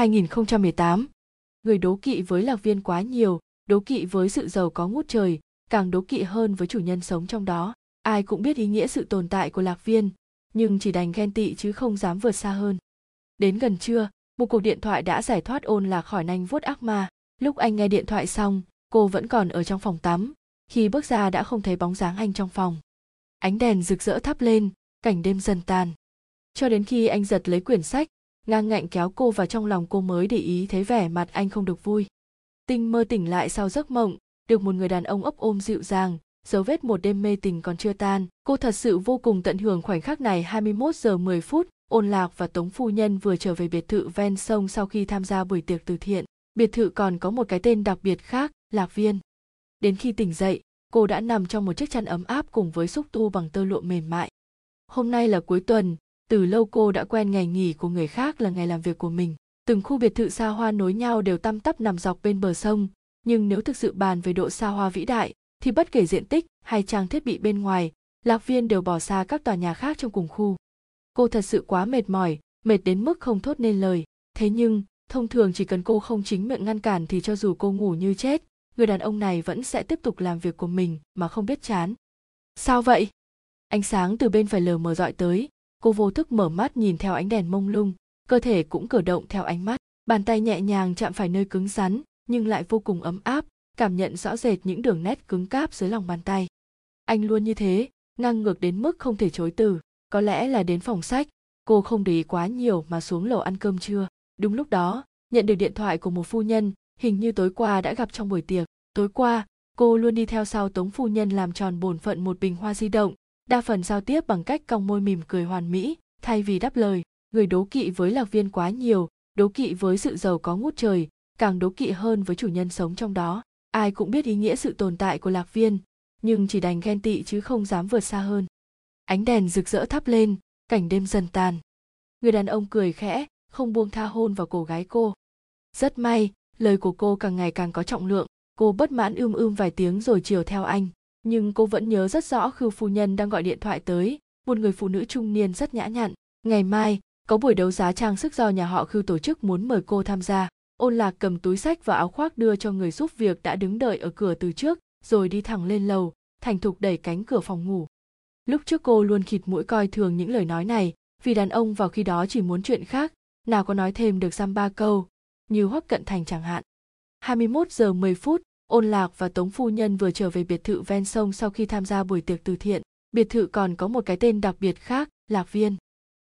2018 Người đố kỵ với lạc viên quá nhiều, đố kỵ với sự giàu có ngút trời, càng đố kỵ hơn với chủ nhân sống trong đó. Ai cũng biết ý nghĩa sự tồn tại của lạc viên, nhưng chỉ đành ghen tị chứ không dám vượt xa hơn. Đến gần trưa, một cuộc điện thoại đã giải thoát ôn lạc khỏi nanh vuốt ác ma. Lúc anh nghe điện thoại xong, cô vẫn còn ở trong phòng tắm. Khi bước ra đã không thấy bóng dáng anh trong phòng. Ánh đèn rực rỡ thắp lên, cảnh đêm dần tàn. Cho đến khi anh giật lấy quyển sách, ngang ngạnh kéo cô vào trong lòng cô mới để ý thấy vẻ mặt anh không được vui. Tinh mơ tỉnh lại sau giấc mộng, được một người đàn ông ấp ôm dịu dàng, dấu vết một đêm mê tình còn chưa tan. Cô thật sự vô cùng tận hưởng khoảnh khắc này 21 giờ 10 phút, ôn lạc và tống phu nhân vừa trở về biệt thự ven sông sau khi tham gia buổi tiệc từ thiện. Biệt thự còn có một cái tên đặc biệt khác, lạc viên. Đến khi tỉnh dậy, cô đã nằm trong một chiếc chăn ấm áp cùng với xúc tu bằng tơ lụa mềm mại. Hôm nay là cuối tuần, từ lâu cô đã quen ngày nghỉ của người khác là ngày làm việc của mình. Từng khu biệt thự xa hoa nối nhau đều tăm tắp nằm dọc bên bờ sông. Nhưng nếu thực sự bàn về độ xa hoa vĩ đại, thì bất kể diện tích hay trang thiết bị bên ngoài, lạc viên đều bỏ xa các tòa nhà khác trong cùng khu. Cô thật sự quá mệt mỏi, mệt đến mức không thốt nên lời. Thế nhưng, thông thường chỉ cần cô không chính miệng ngăn cản thì cho dù cô ngủ như chết, người đàn ông này vẫn sẽ tiếp tục làm việc của mình mà không biết chán. Sao vậy? Ánh sáng từ bên phải lờ mờ dọi tới cô vô thức mở mắt nhìn theo ánh đèn mông lung, cơ thể cũng cử động theo ánh mắt. Bàn tay nhẹ nhàng chạm phải nơi cứng rắn, nhưng lại vô cùng ấm áp, cảm nhận rõ rệt những đường nét cứng cáp dưới lòng bàn tay. Anh luôn như thế, ngang ngược đến mức không thể chối từ. Có lẽ là đến phòng sách, cô không để ý quá nhiều mà xuống lầu ăn cơm trưa. Đúng lúc đó, nhận được điện thoại của một phu nhân, hình như tối qua đã gặp trong buổi tiệc. Tối qua, cô luôn đi theo sau tống phu nhân làm tròn bổn phận một bình hoa di động đa phần giao tiếp bằng cách cong môi mỉm cười hoàn mỹ, thay vì đáp lời. Người đố kỵ với lạc viên quá nhiều, đố kỵ với sự giàu có ngút trời, càng đố kỵ hơn với chủ nhân sống trong đó. Ai cũng biết ý nghĩa sự tồn tại của lạc viên, nhưng chỉ đành ghen tị chứ không dám vượt xa hơn. Ánh đèn rực rỡ thắp lên, cảnh đêm dần tàn. Người đàn ông cười khẽ, không buông tha hôn vào cổ gái cô. Rất may, lời của cô càng ngày càng có trọng lượng, cô bất mãn ưm ưm vài tiếng rồi chiều theo anh nhưng cô vẫn nhớ rất rõ khưu phu nhân đang gọi điện thoại tới, một người phụ nữ trung niên rất nhã nhặn. Ngày mai, có buổi đấu giá trang sức do nhà họ khưu tổ chức muốn mời cô tham gia. Ôn lạc cầm túi sách và áo khoác đưa cho người giúp việc đã đứng đợi ở cửa từ trước, rồi đi thẳng lên lầu, thành thục đẩy cánh cửa phòng ngủ. Lúc trước cô luôn khịt mũi coi thường những lời nói này, vì đàn ông vào khi đó chỉ muốn chuyện khác, nào có nói thêm được dăm ba câu, như hoắc cận thành chẳng hạn. 21 giờ 10 phút ôn lạc và tống phu nhân vừa trở về biệt thự ven sông sau khi tham gia buổi tiệc từ thiện. Biệt thự còn có một cái tên đặc biệt khác lạc viên.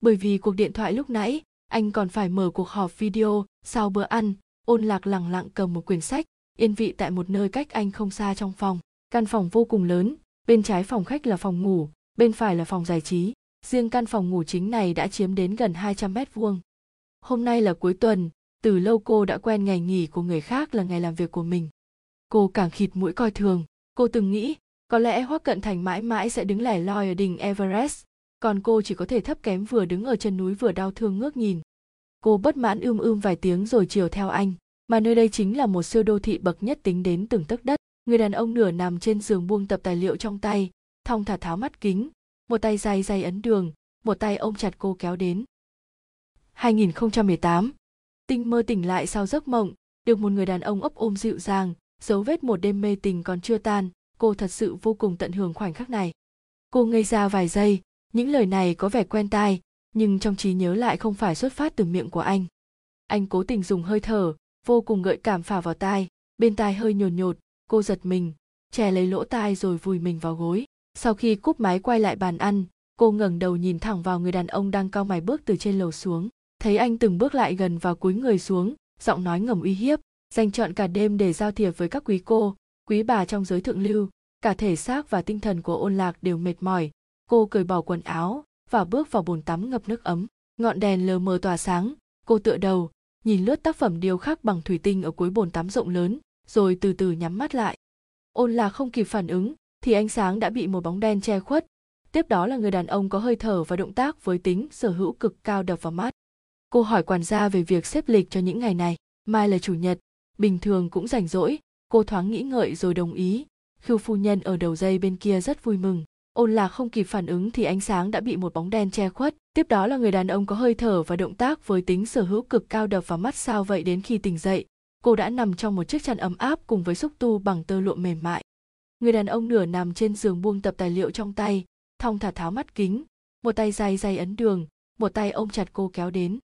Bởi vì cuộc điện thoại lúc nãy anh còn phải mở cuộc họp video sau bữa ăn ôn lạc lẳng lặng cầm một quyển sách yên vị tại một nơi cách anh không xa trong phòng. Căn phòng vô cùng lớn bên trái phòng khách là phòng ngủ bên phải là phòng giải trí. Riêng căn phòng ngủ chính này đã chiếm đến gần 200 mét vuông. Hôm nay là cuối tuần, từ lâu cô đã quen ngày nghỉ của người khác là ngày làm việc của mình cô càng khịt mũi coi thường. Cô từng nghĩ, có lẽ hoắc cận thành mãi mãi sẽ đứng lẻ loi ở đỉnh everest, còn cô chỉ có thể thấp kém vừa đứng ở chân núi vừa đau thương ngước nhìn. Cô bất mãn ưm ưm vài tiếng rồi chiều theo anh, mà nơi đây chính là một siêu đô thị bậc nhất tính đến từng tấc đất. Người đàn ông nửa nằm trên giường buông tập tài liệu trong tay, thong thả tháo mắt kính, một tay dài dày ấn đường, một tay ôm chặt cô kéo đến. 2018 tinh mơ tỉnh lại sau giấc mộng, được một người đàn ông ấp ôm dịu dàng dấu vết một đêm mê tình còn chưa tan, cô thật sự vô cùng tận hưởng khoảnh khắc này. Cô ngây ra vài giây, những lời này có vẻ quen tai, nhưng trong trí nhớ lại không phải xuất phát từ miệng của anh. Anh cố tình dùng hơi thở, vô cùng gợi cảm phả vào tai, bên tai hơi nhồn nhột, cô giật mình chè lấy lỗ tai rồi vùi mình vào gối. Sau khi cúp máy quay lại bàn ăn, cô ngẩng đầu nhìn thẳng vào người đàn ông đang cao mày bước từ trên lầu xuống. Thấy anh từng bước lại gần và cúi người xuống, giọng nói ngầm uy hiếp dành chọn cả đêm để giao thiệp với các quý cô, quý bà trong giới thượng lưu. Cả thể xác và tinh thần của ôn lạc đều mệt mỏi. Cô cởi bỏ quần áo và bước vào bồn tắm ngập nước ấm. Ngọn đèn lờ mờ tỏa sáng, cô tựa đầu, nhìn lướt tác phẩm điêu khắc bằng thủy tinh ở cuối bồn tắm rộng lớn, rồi từ từ nhắm mắt lại. Ôn lạc không kịp phản ứng, thì ánh sáng đã bị một bóng đen che khuất. Tiếp đó là người đàn ông có hơi thở và động tác với tính sở hữu cực cao đập vào mắt. Cô hỏi quản gia về việc xếp lịch cho những ngày này. Mai là chủ nhật bình thường cũng rảnh rỗi. Cô thoáng nghĩ ngợi rồi đồng ý. Khưu phu nhân ở đầu dây bên kia rất vui mừng. Ôn lạc không kịp phản ứng thì ánh sáng đã bị một bóng đen che khuất. Tiếp đó là người đàn ông có hơi thở và động tác với tính sở hữu cực cao đập vào mắt sao vậy đến khi tỉnh dậy. Cô đã nằm trong một chiếc chăn ấm áp cùng với xúc tu bằng tơ lụa mềm mại. Người đàn ông nửa nằm trên giường buông tập tài liệu trong tay, thong thả tháo mắt kính. Một tay dài dày ấn đường, một tay ôm chặt cô kéo đến.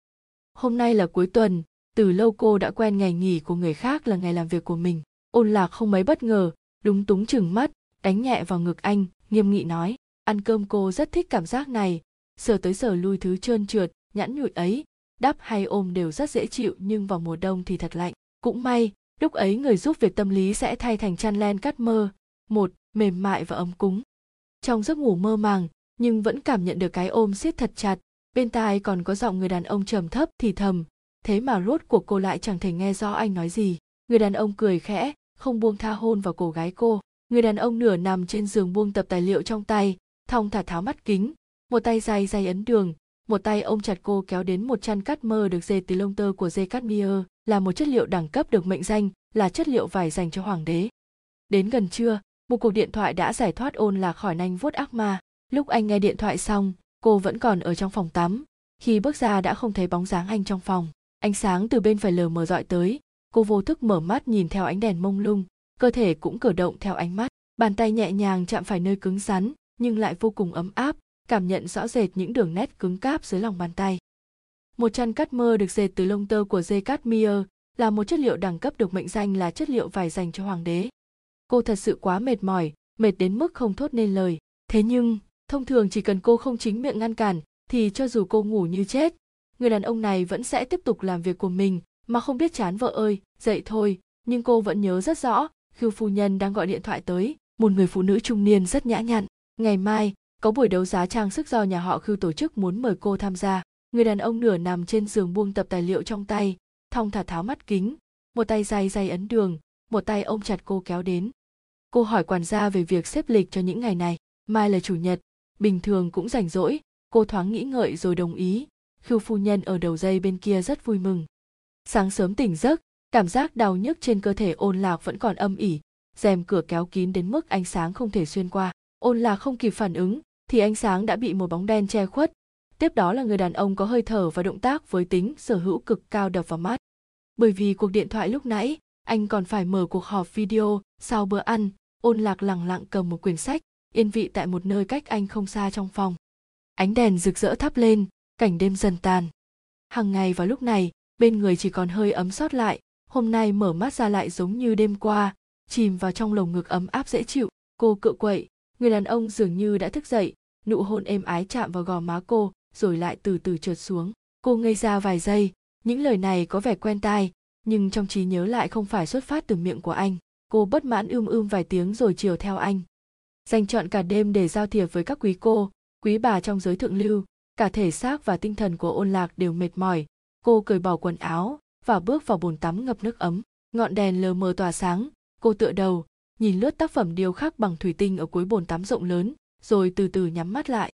Hôm nay là cuối tuần từ lâu cô đã quen ngày nghỉ của người khác là ngày làm việc của mình. Ôn lạc không mấy bất ngờ đúng túng chừng mắt, đánh nhẹ vào ngực anh, nghiêm nghị nói, ăn cơm cô rất thích cảm giác này. Sờ tới sờ lui thứ trơn trượt, nhẵn nhụi ấy, đắp hay ôm đều rất dễ chịu nhưng vào mùa đông thì thật lạnh. Cũng may, lúc ấy người giúp việc tâm lý sẽ thay thành chăn len cắt mơ. Một, mềm mại và ấm cúng. Trong giấc ngủ mơ màng, nhưng vẫn cảm nhận được cái ôm siết thật chặt. Bên tai còn có giọng người đàn ông trầm thấp thì thầm thế mà rốt cuộc cô lại chẳng thể nghe rõ anh nói gì. Người đàn ông cười khẽ, không buông tha hôn vào cổ gái cô. Người đàn ông nửa nằm trên giường buông tập tài liệu trong tay, thong thả tháo mắt kính. Một tay dài dày ấn đường, một tay ôm chặt cô kéo đến một chăn cắt mơ được dệt từ lông tơ của dê cắt mier là một chất liệu đẳng cấp được mệnh danh là chất liệu vải dành cho hoàng đế. Đến gần trưa, một cuộc điện thoại đã giải thoát ôn là khỏi nanh vuốt ác ma. Lúc anh nghe điện thoại xong, cô vẫn còn ở trong phòng tắm. Khi bước ra đã không thấy bóng dáng anh trong phòng ánh sáng từ bên phải lờ mờ dọi tới, cô vô thức mở mắt nhìn theo ánh đèn mông lung, cơ thể cũng cử động theo ánh mắt. Bàn tay nhẹ nhàng chạm phải nơi cứng rắn, nhưng lại vô cùng ấm áp, cảm nhận rõ rệt những đường nét cứng cáp dưới lòng bàn tay. Một chăn cắt mơ được dệt từ lông tơ của dê cát mier là một chất liệu đẳng cấp được mệnh danh là chất liệu vải dành cho hoàng đế. Cô thật sự quá mệt mỏi, mệt đến mức không thốt nên lời. Thế nhưng, thông thường chỉ cần cô không chính miệng ngăn cản, thì cho dù cô ngủ như chết người đàn ông này vẫn sẽ tiếp tục làm việc của mình, mà không biết chán vợ ơi, dậy thôi. Nhưng cô vẫn nhớ rất rõ, khi phu nhân đang gọi điện thoại tới, một người phụ nữ trung niên rất nhã nhặn. Ngày mai, có buổi đấu giá trang sức do nhà họ khưu tổ chức muốn mời cô tham gia. Người đàn ông nửa nằm trên giường buông tập tài liệu trong tay, thong thả tháo mắt kính. Một tay day day ấn đường, một tay ôm chặt cô kéo đến. Cô hỏi quản gia về việc xếp lịch cho những ngày này. Mai là chủ nhật, bình thường cũng rảnh rỗi. Cô thoáng nghĩ ngợi rồi đồng ý khưu phu nhân ở đầu dây bên kia rất vui mừng. Sáng sớm tỉnh giấc, cảm giác đau nhức trên cơ thể ôn lạc vẫn còn âm ỉ, rèm cửa kéo kín đến mức ánh sáng không thể xuyên qua. Ôn lạc không kịp phản ứng, thì ánh sáng đã bị một bóng đen che khuất. Tiếp đó là người đàn ông có hơi thở và động tác với tính sở hữu cực cao đập vào mắt. Bởi vì cuộc điện thoại lúc nãy, anh còn phải mở cuộc họp video sau bữa ăn, ôn lạc lẳng lặng cầm một quyển sách, yên vị tại một nơi cách anh không xa trong phòng. Ánh đèn rực rỡ thắp lên cảnh đêm dần tàn. Hàng ngày vào lúc này, bên người chỉ còn hơi ấm sót lại, hôm nay mở mắt ra lại giống như đêm qua, chìm vào trong lồng ngực ấm áp dễ chịu, cô cựa quậy, người đàn ông dường như đã thức dậy, nụ hôn êm ái chạm vào gò má cô, rồi lại từ từ trượt xuống. Cô ngây ra vài giây, những lời này có vẻ quen tai, nhưng trong trí nhớ lại không phải xuất phát từ miệng của anh. Cô bất mãn ưm ưm vài tiếng rồi chiều theo anh. Dành chọn cả đêm để giao thiệp với các quý cô, quý bà trong giới thượng lưu cả thể xác và tinh thần của ôn lạc đều mệt mỏi. Cô cởi bỏ quần áo và bước vào bồn tắm ngập nước ấm. Ngọn đèn lờ mờ tỏa sáng. Cô tựa đầu, nhìn lướt tác phẩm điêu khắc bằng thủy tinh ở cuối bồn tắm rộng lớn, rồi từ từ nhắm mắt lại.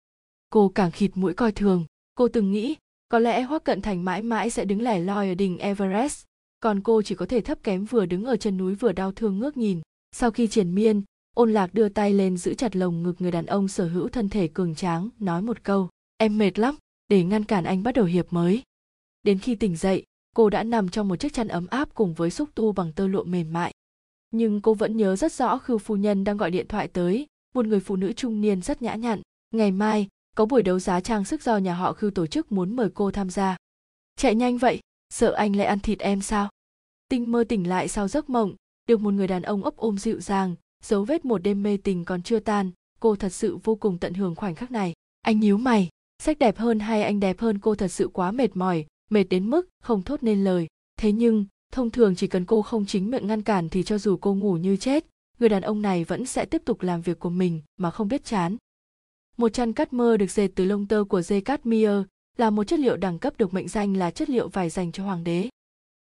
Cô càng khịt mũi coi thường. Cô từng nghĩ, có lẽ hoắc cận thành mãi mãi sẽ đứng lẻ loi ở đỉnh everest. Còn cô chỉ có thể thấp kém vừa đứng ở chân núi vừa đau thương ngước nhìn. Sau khi triển miên, ôn lạc đưa tay lên giữ chặt lồng ngực người đàn ông sở hữu thân thể cường tráng, nói một câu em mệt lắm, để ngăn cản anh bắt đầu hiệp mới. Đến khi tỉnh dậy, cô đã nằm trong một chiếc chăn ấm áp cùng với xúc tu bằng tơ lụa mềm mại. Nhưng cô vẫn nhớ rất rõ khưu phu nhân đang gọi điện thoại tới, một người phụ nữ trung niên rất nhã nhặn. Ngày mai, có buổi đấu giá trang sức do nhà họ khưu tổ chức muốn mời cô tham gia. Chạy nhanh vậy, sợ anh lại ăn thịt em sao? Tinh mơ tỉnh lại sau giấc mộng, được một người đàn ông ấp ôm dịu dàng, dấu vết một đêm mê tình còn chưa tan. Cô thật sự vô cùng tận hưởng khoảnh khắc này. Anh nhíu mày sách đẹp hơn hay anh đẹp hơn cô thật sự quá mệt mỏi, mệt đến mức không thốt nên lời. Thế nhưng, thông thường chỉ cần cô không chính miệng ngăn cản thì cho dù cô ngủ như chết, người đàn ông này vẫn sẽ tiếp tục làm việc của mình mà không biết chán. Một chăn cắt mơ được dệt từ lông tơ của dê cát mier là một chất liệu đẳng cấp được mệnh danh là chất liệu vải dành cho hoàng đế.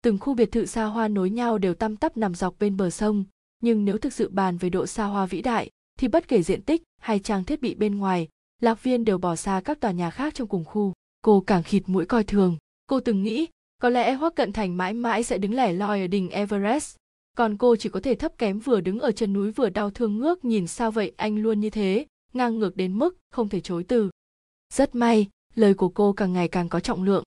Từng khu biệt thự xa hoa nối nhau đều tăm tắp nằm dọc bên bờ sông, nhưng nếu thực sự bàn về độ xa hoa vĩ đại thì bất kể diện tích hay trang thiết bị bên ngoài lạc viên đều bỏ xa các tòa nhà khác trong cùng khu. Cô càng khịt mũi coi thường. Cô từng nghĩ, có lẽ hoắc cận thành mãi mãi sẽ đứng lẻ loi ở đỉnh everest. Còn cô chỉ có thể thấp kém vừa đứng ở chân núi vừa đau thương ngước nhìn sao vậy anh luôn như thế, ngang ngược đến mức không thể chối từ. Rất may, lời của cô càng ngày càng có trọng lượng.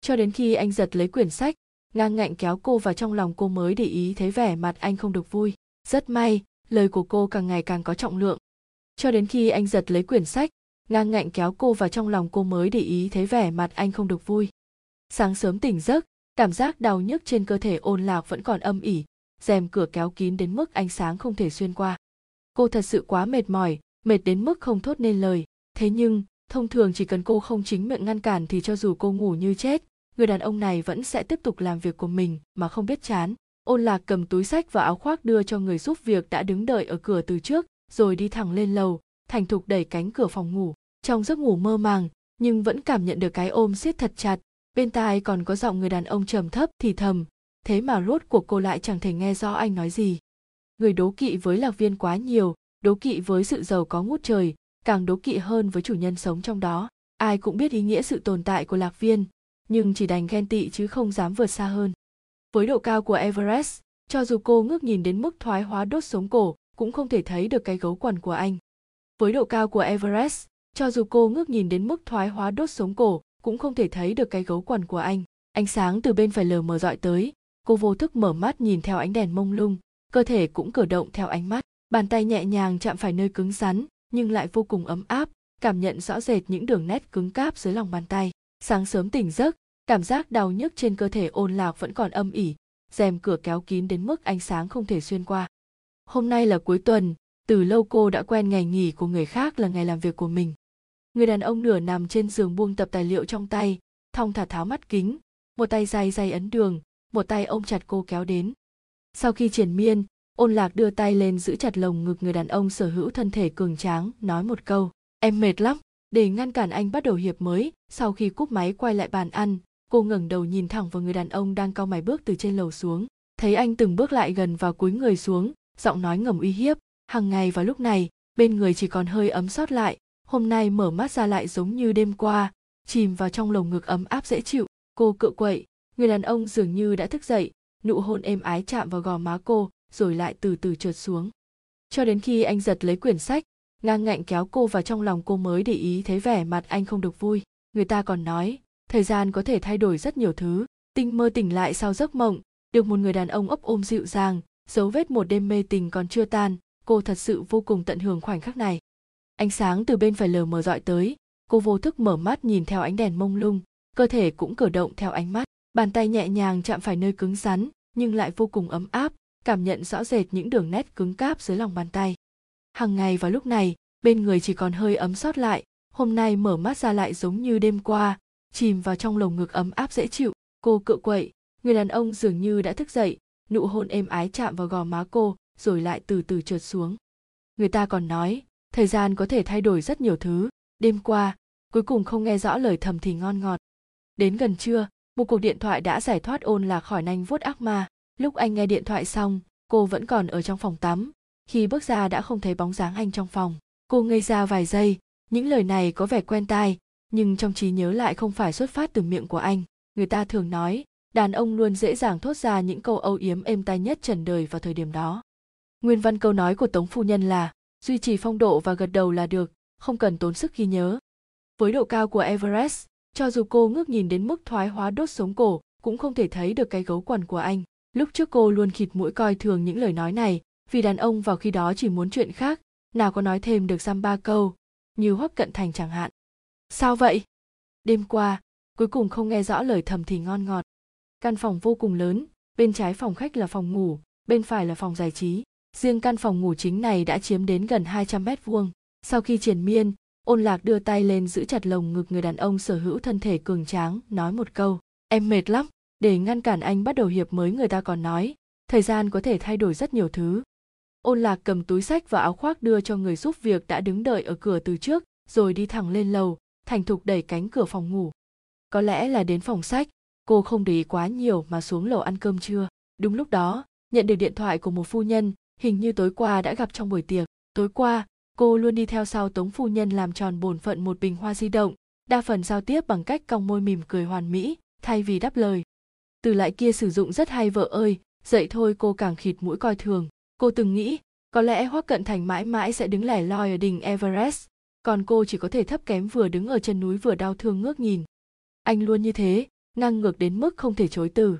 Cho đến khi anh giật lấy quyển sách, ngang ngạnh kéo cô vào trong lòng cô mới để ý thấy vẻ mặt anh không được vui. Rất may, lời của cô càng ngày càng có trọng lượng. Cho đến khi anh giật lấy quyển sách ngang ngạnh kéo cô vào trong lòng cô mới để ý thấy vẻ mặt anh không được vui. Sáng sớm tỉnh giấc, cảm giác đau nhức trên cơ thể ôn lạc vẫn còn âm ỉ, rèm cửa kéo kín đến mức ánh sáng không thể xuyên qua. Cô thật sự quá mệt mỏi, mệt đến mức không thốt nên lời. Thế nhưng, thông thường chỉ cần cô không chính miệng ngăn cản thì cho dù cô ngủ như chết, người đàn ông này vẫn sẽ tiếp tục làm việc của mình mà không biết chán. Ôn lạc cầm túi sách và áo khoác đưa cho người giúp việc đã đứng đợi ở cửa từ trước, rồi đi thẳng lên lầu, thành thục đẩy cánh cửa phòng ngủ trong giấc ngủ mơ màng, nhưng vẫn cảm nhận được cái ôm siết thật chặt. Bên tai còn có giọng người đàn ông trầm thấp thì thầm, thế mà rốt cuộc cô lại chẳng thể nghe rõ anh nói gì. Người đố kỵ với lạc viên quá nhiều, đố kỵ với sự giàu có ngút trời, càng đố kỵ hơn với chủ nhân sống trong đó. Ai cũng biết ý nghĩa sự tồn tại của lạc viên, nhưng chỉ đành ghen tị chứ không dám vượt xa hơn. Với độ cao của everest, cho dù cô ngước nhìn đến mức thoái hóa đốt sống cổ, cũng không thể thấy được cái gấu quần của anh. Với độ cao của everest cho dù cô ngước nhìn đến mức thoái hóa đốt sống cổ, cũng không thể thấy được cái gấu quần của anh. Ánh sáng từ bên phải lờ mờ dọi tới, cô vô thức mở mắt nhìn theo ánh đèn mông lung, cơ thể cũng cử động theo ánh mắt. Bàn tay nhẹ nhàng chạm phải nơi cứng rắn, nhưng lại vô cùng ấm áp, cảm nhận rõ rệt những đường nét cứng cáp dưới lòng bàn tay. Sáng sớm tỉnh giấc, cảm giác đau nhức trên cơ thể ôn lạc vẫn còn âm ỉ, rèm cửa kéo kín đến mức ánh sáng không thể xuyên qua. Hôm nay là cuối tuần, từ lâu cô đã quen ngày nghỉ của người khác là ngày làm việc của mình người đàn ông nửa nằm trên giường buông tập tài liệu trong tay, thong thả tháo mắt kính, một tay dài dày ấn đường, một tay ôm chặt cô kéo đến. Sau khi triển miên, ôn lạc đưa tay lên giữ chặt lồng ngực người đàn ông sở hữu thân thể cường tráng, nói một câu, em mệt lắm, để ngăn cản anh bắt đầu hiệp mới. Sau khi cúp máy quay lại bàn ăn, cô ngẩng đầu nhìn thẳng vào người đàn ông đang cau mày bước từ trên lầu xuống. Thấy anh từng bước lại gần và cúi người xuống, giọng nói ngầm uy hiếp, Hằng ngày vào lúc này, bên người chỉ còn hơi ấm sót lại hôm nay mở mắt ra lại giống như đêm qua, chìm vào trong lồng ngực ấm áp dễ chịu, cô cựa quậy. Người đàn ông dường như đã thức dậy, nụ hôn êm ái chạm vào gò má cô, rồi lại từ từ trượt xuống. Cho đến khi anh giật lấy quyển sách, ngang ngạnh kéo cô vào trong lòng cô mới để ý thấy vẻ mặt anh không được vui. Người ta còn nói, thời gian có thể thay đổi rất nhiều thứ, tinh mơ tỉnh lại sau giấc mộng. Được một người đàn ông ấp ôm dịu dàng, dấu vết một đêm mê tình còn chưa tan, cô thật sự vô cùng tận hưởng khoảnh khắc này ánh sáng từ bên phải lờ mờ dọi tới, cô vô thức mở mắt nhìn theo ánh đèn mông lung, cơ thể cũng cử động theo ánh mắt. Bàn tay nhẹ nhàng chạm phải nơi cứng rắn, nhưng lại vô cùng ấm áp, cảm nhận rõ rệt những đường nét cứng cáp dưới lòng bàn tay. Hằng ngày vào lúc này, bên người chỉ còn hơi ấm sót lại, hôm nay mở mắt ra lại giống như đêm qua, chìm vào trong lồng ngực ấm áp dễ chịu. Cô cựa quậy, người đàn ông dường như đã thức dậy, nụ hôn êm ái chạm vào gò má cô, rồi lại từ từ trượt xuống. Người ta còn nói thời gian có thể thay đổi rất nhiều thứ. Đêm qua, cuối cùng không nghe rõ lời thầm thì ngon ngọt. Đến gần trưa, một cuộc điện thoại đã giải thoát ôn là khỏi nanh vuốt ác ma. Lúc anh nghe điện thoại xong, cô vẫn còn ở trong phòng tắm. Khi bước ra đã không thấy bóng dáng anh trong phòng. Cô ngây ra vài giây. Những lời này có vẻ quen tai, nhưng trong trí nhớ lại không phải xuất phát từ miệng của anh. Người ta thường nói, đàn ông luôn dễ dàng thốt ra những câu âu yếm êm tai nhất trần đời vào thời điểm đó. Nguyên văn câu nói của tống phu nhân là duy trì phong độ và gật đầu là được, không cần tốn sức ghi nhớ. Với độ cao của everest, cho dù cô ngước nhìn đến mức thoái hóa đốt sống cổ, cũng không thể thấy được cái gấu quần của anh. Lúc trước cô luôn khịt mũi coi thường những lời nói này, vì đàn ông vào khi đó chỉ muốn chuyện khác, nào có nói thêm được dăm ba câu, như hoắc cận thành chẳng hạn. Sao vậy? Đêm qua, cuối cùng không nghe rõ lời thầm thì ngon ngọt. Căn phòng vô cùng lớn, bên trái phòng khách là phòng ngủ, bên phải là phòng giải trí riêng căn phòng ngủ chính này đã chiếm đến gần 200 mét vuông. Sau khi triển miên, ôn lạc đưa tay lên giữ chặt lồng ngực người đàn ông sở hữu thân thể cường tráng, nói một câu, em mệt lắm, để ngăn cản anh bắt đầu hiệp mới người ta còn nói, thời gian có thể thay đổi rất nhiều thứ. Ôn lạc cầm túi sách và áo khoác đưa cho người giúp việc đã đứng đợi ở cửa từ trước, rồi đi thẳng lên lầu, thành thục đẩy cánh cửa phòng ngủ. Có lẽ là đến phòng sách, cô không để ý quá nhiều mà xuống lầu ăn cơm trưa đúng lúc đó, nhận được điện thoại của một phu nhân hình như tối qua đã gặp trong buổi tiệc tối qua cô luôn đi theo sau tống phu nhân làm tròn bổn phận một bình hoa di động đa phần giao tiếp bằng cách cong môi mỉm cười hoàn mỹ thay vì đáp lời từ lại kia sử dụng rất hay vợ ơi dậy thôi cô càng khịt mũi coi thường cô từng nghĩ Có lẽ Hoắc Cận Thành mãi mãi sẽ đứng lẻ loi ở đỉnh Everest, còn cô chỉ có thể thấp kém vừa đứng ở chân núi vừa đau thương ngước nhìn. Anh luôn như thế, ngang ngược đến mức không thể chối từ.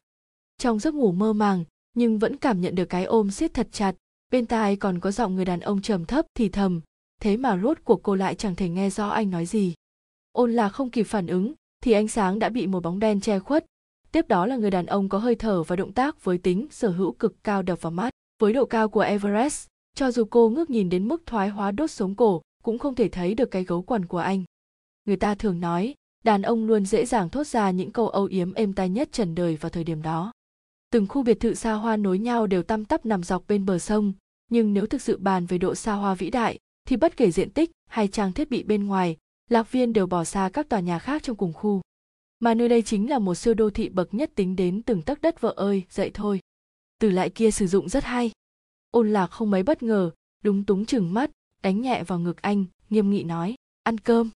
Trong giấc ngủ mơ màng, nhưng vẫn cảm nhận được cái ôm siết thật chặt, bên tai còn có giọng người đàn ông trầm thấp thì thầm, thế mà rốt cuộc cô lại chẳng thể nghe rõ anh nói gì. Ôn là không kịp phản ứng, thì ánh sáng đã bị một bóng đen che khuất. Tiếp đó là người đàn ông có hơi thở và động tác với tính sở hữu cực cao đập vào mắt. Với độ cao của Everest, cho dù cô ngước nhìn đến mức thoái hóa đốt sống cổ, cũng không thể thấy được cái gấu quần của anh. Người ta thường nói, đàn ông luôn dễ dàng thốt ra những câu âu yếm êm tai nhất trần đời vào thời điểm đó. Từng khu biệt thự xa hoa nối nhau đều tăm tắp nằm dọc bên bờ sông, nhưng nếu thực sự bàn về độ xa hoa vĩ đại, thì bất kể diện tích hay trang thiết bị bên ngoài, Lạc Viên đều bỏ xa các tòa nhà khác trong cùng khu. Mà nơi đây chính là một siêu đô thị bậc nhất tính đến từng tấc đất vợ ơi, dậy thôi. Từ lại kia sử dụng rất hay. Ôn lạc không mấy bất ngờ, đúng túng chừng mắt, đánh nhẹ vào ngực anh, nghiêm nghị nói, ăn cơm.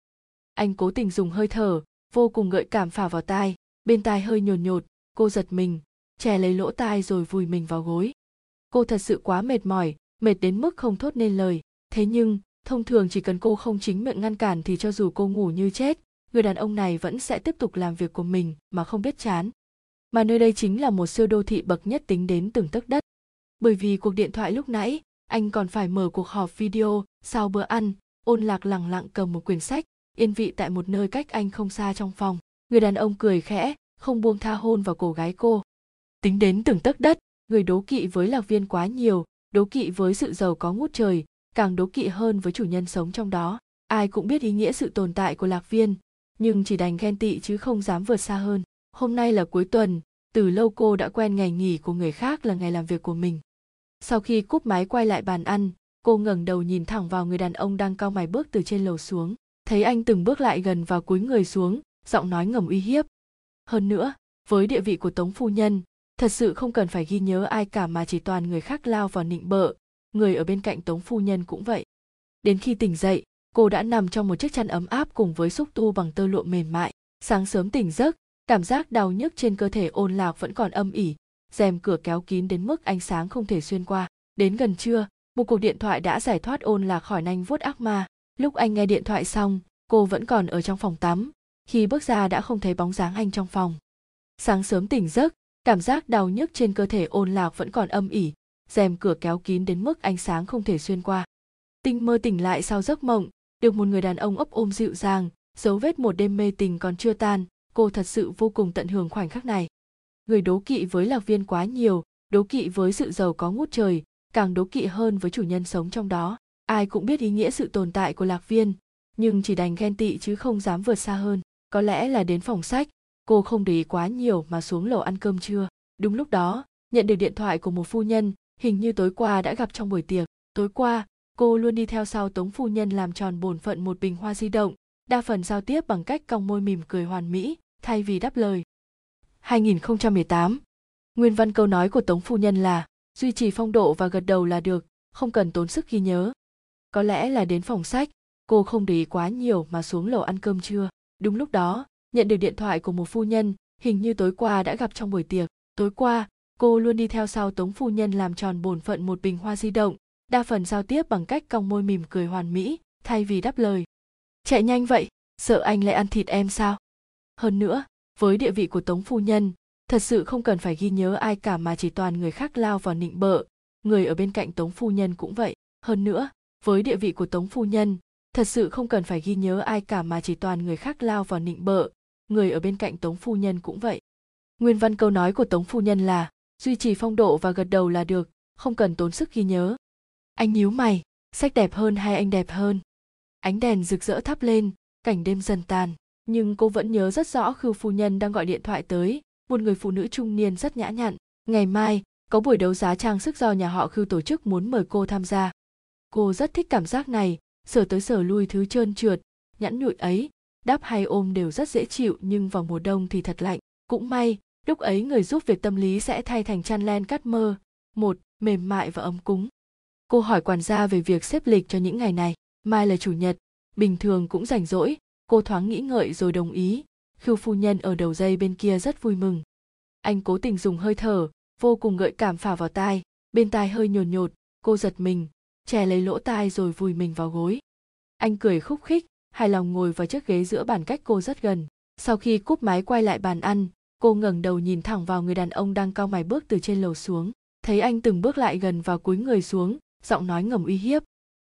Anh cố tình dùng hơi thở, vô cùng gợi cảm phả vào tai, bên tai hơi nhồn nhột, cô giật mình, che lấy lỗ tai rồi vùi mình vào gối. Cô thật sự quá mệt mỏi, mệt đến mức không thốt nên lời. Thế nhưng, thông thường chỉ cần cô không chính miệng ngăn cản thì cho dù cô ngủ như chết, người đàn ông này vẫn sẽ tiếp tục làm việc của mình mà không biết chán. Mà nơi đây chính là một siêu đô thị bậc nhất tính đến từng tấc đất. Bởi vì cuộc điện thoại lúc nãy, anh còn phải mở cuộc họp video sau bữa ăn, ôn lạc lẳng lặng cầm một quyển sách, yên vị tại một nơi cách anh không xa trong phòng. Người đàn ông cười khẽ, không buông tha hôn vào cổ gái cô. Tính đến từng tấc đất, người đố kỵ với lạc viên quá nhiều, đố kỵ với sự giàu có ngút trời, càng đố kỵ hơn với chủ nhân sống trong đó. Ai cũng biết ý nghĩa sự tồn tại của lạc viên, nhưng chỉ đành ghen tị chứ không dám vượt xa hơn. Hôm nay là cuối tuần, từ lâu cô đã quen ngày nghỉ của người khác là ngày làm việc của mình. Sau khi cúp máy quay lại bàn ăn, cô ngẩng đầu nhìn thẳng vào người đàn ông đang cao mày bước từ trên lầu xuống. Thấy anh từng bước lại gần và cúi người xuống, giọng nói ngầm uy hiếp. Hơn nữa, với địa vị của Tống Phu Nhân, thật sự không cần phải ghi nhớ ai cả mà chỉ toàn người khác lao vào nịnh bợ, người ở bên cạnh Tống Phu Nhân cũng vậy. Đến khi tỉnh dậy, cô đã nằm trong một chiếc chăn ấm áp cùng với xúc tu bằng tơ lụa mềm mại. Sáng sớm tỉnh giấc, cảm giác đau nhức trên cơ thể ôn lạc vẫn còn âm ỉ, rèm cửa kéo kín đến mức ánh sáng không thể xuyên qua. Đến gần trưa, một cuộc điện thoại đã giải thoát ôn lạc khỏi nanh vuốt ác ma. Lúc anh nghe điện thoại xong, cô vẫn còn ở trong phòng tắm. Khi bước ra đã không thấy bóng dáng anh trong phòng. Sáng sớm tỉnh giấc, cảm giác đau nhức trên cơ thể ôn lạc vẫn còn âm ỉ, rèm cửa kéo kín đến mức ánh sáng không thể xuyên qua. Tinh mơ tỉnh lại sau giấc mộng, được một người đàn ông ấp ôm dịu dàng, dấu vết một đêm mê tình còn chưa tan, cô thật sự vô cùng tận hưởng khoảnh khắc này. Người đố kỵ với lạc viên quá nhiều, đố kỵ với sự giàu có ngút trời, càng đố kỵ hơn với chủ nhân sống trong đó. Ai cũng biết ý nghĩa sự tồn tại của lạc viên, nhưng chỉ đành ghen tị chứ không dám vượt xa hơn. Có lẽ là đến phòng sách, cô không để ý quá nhiều mà xuống lầu ăn cơm trưa. Đúng lúc đó, nhận được điện thoại của một phu nhân, hình như tối qua đã gặp trong buổi tiệc. Tối qua, cô luôn đi theo sau Tống phu nhân làm tròn bổn phận một bình hoa di động, đa phần giao tiếp bằng cách cong môi mỉm cười hoàn mỹ, thay vì đáp lời. 2018 Nguyên văn câu nói của Tống phu nhân là duy trì phong độ và gật đầu là được, không cần tốn sức ghi nhớ. Có lẽ là đến phòng sách, cô không để ý quá nhiều mà xuống lầu ăn cơm trưa. Đúng lúc đó, nhận được điện thoại của một phu nhân, hình như tối qua đã gặp trong buổi tiệc. Tối qua, cô luôn đi theo sau Tống phu nhân làm tròn bổn phận một bình hoa di động, đa phần giao tiếp bằng cách cong môi mỉm cười hoàn mỹ, thay vì đáp lời. Chạy nhanh vậy, sợ anh lại ăn thịt em sao? Hơn nữa, với địa vị của Tống phu nhân, thật sự không cần phải ghi nhớ ai cả mà chỉ toàn người khác lao vào nịnh bợ, người ở bên cạnh Tống phu nhân cũng vậy. Hơn nữa, với địa vị của Tống phu nhân, thật sự không cần phải ghi nhớ ai cả mà chỉ toàn người khác lao vào nịnh bợ, người ở bên cạnh Tống phu nhân cũng vậy. Nguyên văn câu nói của Tống phu nhân là duy trì phong độ và gật đầu là được, không cần tốn sức ghi nhớ. Anh nhíu mày, sách đẹp hơn hay anh đẹp hơn? Ánh đèn rực rỡ thắp lên, cảnh đêm dần tàn, nhưng cô vẫn nhớ rất rõ khưu phu nhân đang gọi điện thoại tới, một người phụ nữ trung niên rất nhã nhặn. Ngày mai, có buổi đấu giá trang sức do nhà họ khưu tổ chức muốn mời cô tham gia. Cô rất thích cảm giác này, sở tới sở lui thứ trơn trượt, nhẵn nhụi ấy, đáp hay ôm đều rất dễ chịu nhưng vào mùa đông thì thật lạnh. Cũng may, lúc ấy người giúp việc tâm lý sẽ thay thành chăn len cắt mơ, một, mềm mại và ấm cúng. Cô hỏi quản gia về việc xếp lịch cho những ngày này. Mai là chủ nhật, bình thường cũng rảnh rỗi, cô thoáng nghĩ ngợi rồi đồng ý. Khưu phu nhân ở đầu dây bên kia rất vui mừng. Anh cố tình dùng hơi thở, vô cùng gợi cảm phả vào tai, bên tai hơi nhồn nhột, cô giật mình, che lấy lỗ tai rồi vùi mình vào gối anh cười khúc khích hài lòng ngồi vào chiếc ghế giữa bàn cách cô rất gần. Sau khi cúp máy quay lại bàn ăn, cô ngẩng đầu nhìn thẳng vào người đàn ông đang cao mày bước từ trên lầu xuống. Thấy anh từng bước lại gần và cúi người xuống, giọng nói ngầm uy hiếp.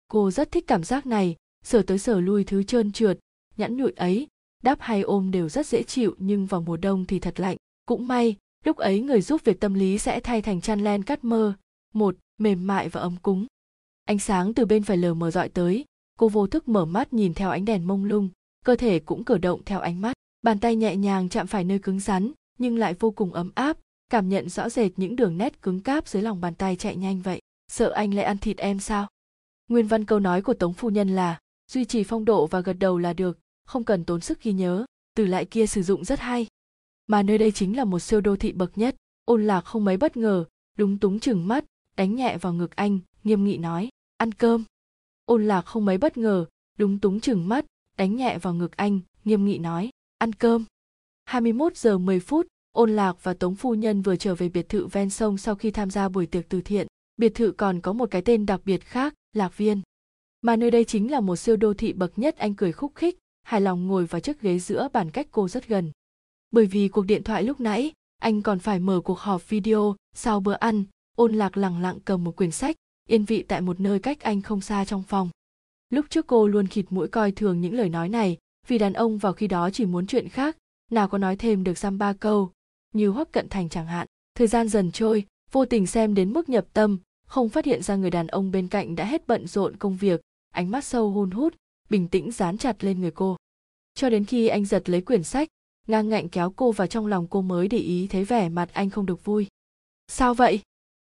Cô rất thích cảm giác này, sờ tới sờ lui thứ trơn trượt. Nhẵn nhụi ấy, đáp hay ôm đều rất dễ chịu nhưng vào mùa đông thì thật lạnh. Cũng may, lúc ấy người giúp việc tâm lý sẽ thay thành chăn len cắt mơ. Một, mềm mại và ấm cúng. Ánh sáng từ bên phải lờ mờ dọi tới cô vô thức mở mắt nhìn theo ánh đèn mông lung, cơ thể cũng cử động theo ánh mắt. Bàn tay nhẹ nhàng chạm phải nơi cứng rắn, nhưng lại vô cùng ấm áp, cảm nhận rõ rệt những đường nét cứng cáp dưới lòng bàn tay chạy nhanh vậy. Sợ anh lại ăn thịt em sao? Nguyên văn câu nói của tống phu nhân là, duy trì phong độ và gật đầu là được, không cần tốn sức ghi nhớ, từ lại kia sử dụng rất hay. Mà nơi đây chính là một siêu đô thị bậc nhất, ôn lạc không mấy bất ngờ đúng túng chừng mắt, đánh nhẹ vào ngực anh, nghiêm nghị nói, ăn cơm ôn lạc không mấy bất ngờ đúng túng chừng mắt, đánh nhẹ vào ngực anh, nghiêm nghị nói, ăn cơm. 21 giờ 10 phút, ôn lạc và tống phu nhân vừa trở về biệt thự ven sông sau khi tham gia buổi tiệc từ thiện. Biệt thự còn có một cái tên đặc biệt khác, lạc viên. Mà nơi đây chính là một siêu đô thị bậc nhất anh cười khúc khích, hài lòng ngồi vào chiếc ghế giữa bàn cách cô rất gần. Bởi vì cuộc điện thoại lúc nãy, anh còn phải mở cuộc họp video sau bữa ăn, ôn lạc lẳng lặng cầm một quyển sách yên vị tại một nơi cách anh không xa trong phòng. Lúc trước cô luôn khịt mũi coi thường những lời nói này, vì đàn ông vào khi đó chỉ muốn chuyện khác, nào có nói thêm được dăm ba câu. Như hoắc cận thành chẳng hạn, thời gian dần trôi, vô tình xem đến mức nhập tâm, không phát hiện ra người đàn ông bên cạnh đã hết bận rộn công việc, ánh mắt sâu hôn hút, bình tĩnh dán chặt lên người cô. Cho đến khi anh giật lấy quyển sách, ngang ngạnh kéo cô vào trong lòng cô mới để ý thấy vẻ mặt anh không được vui. Sao vậy?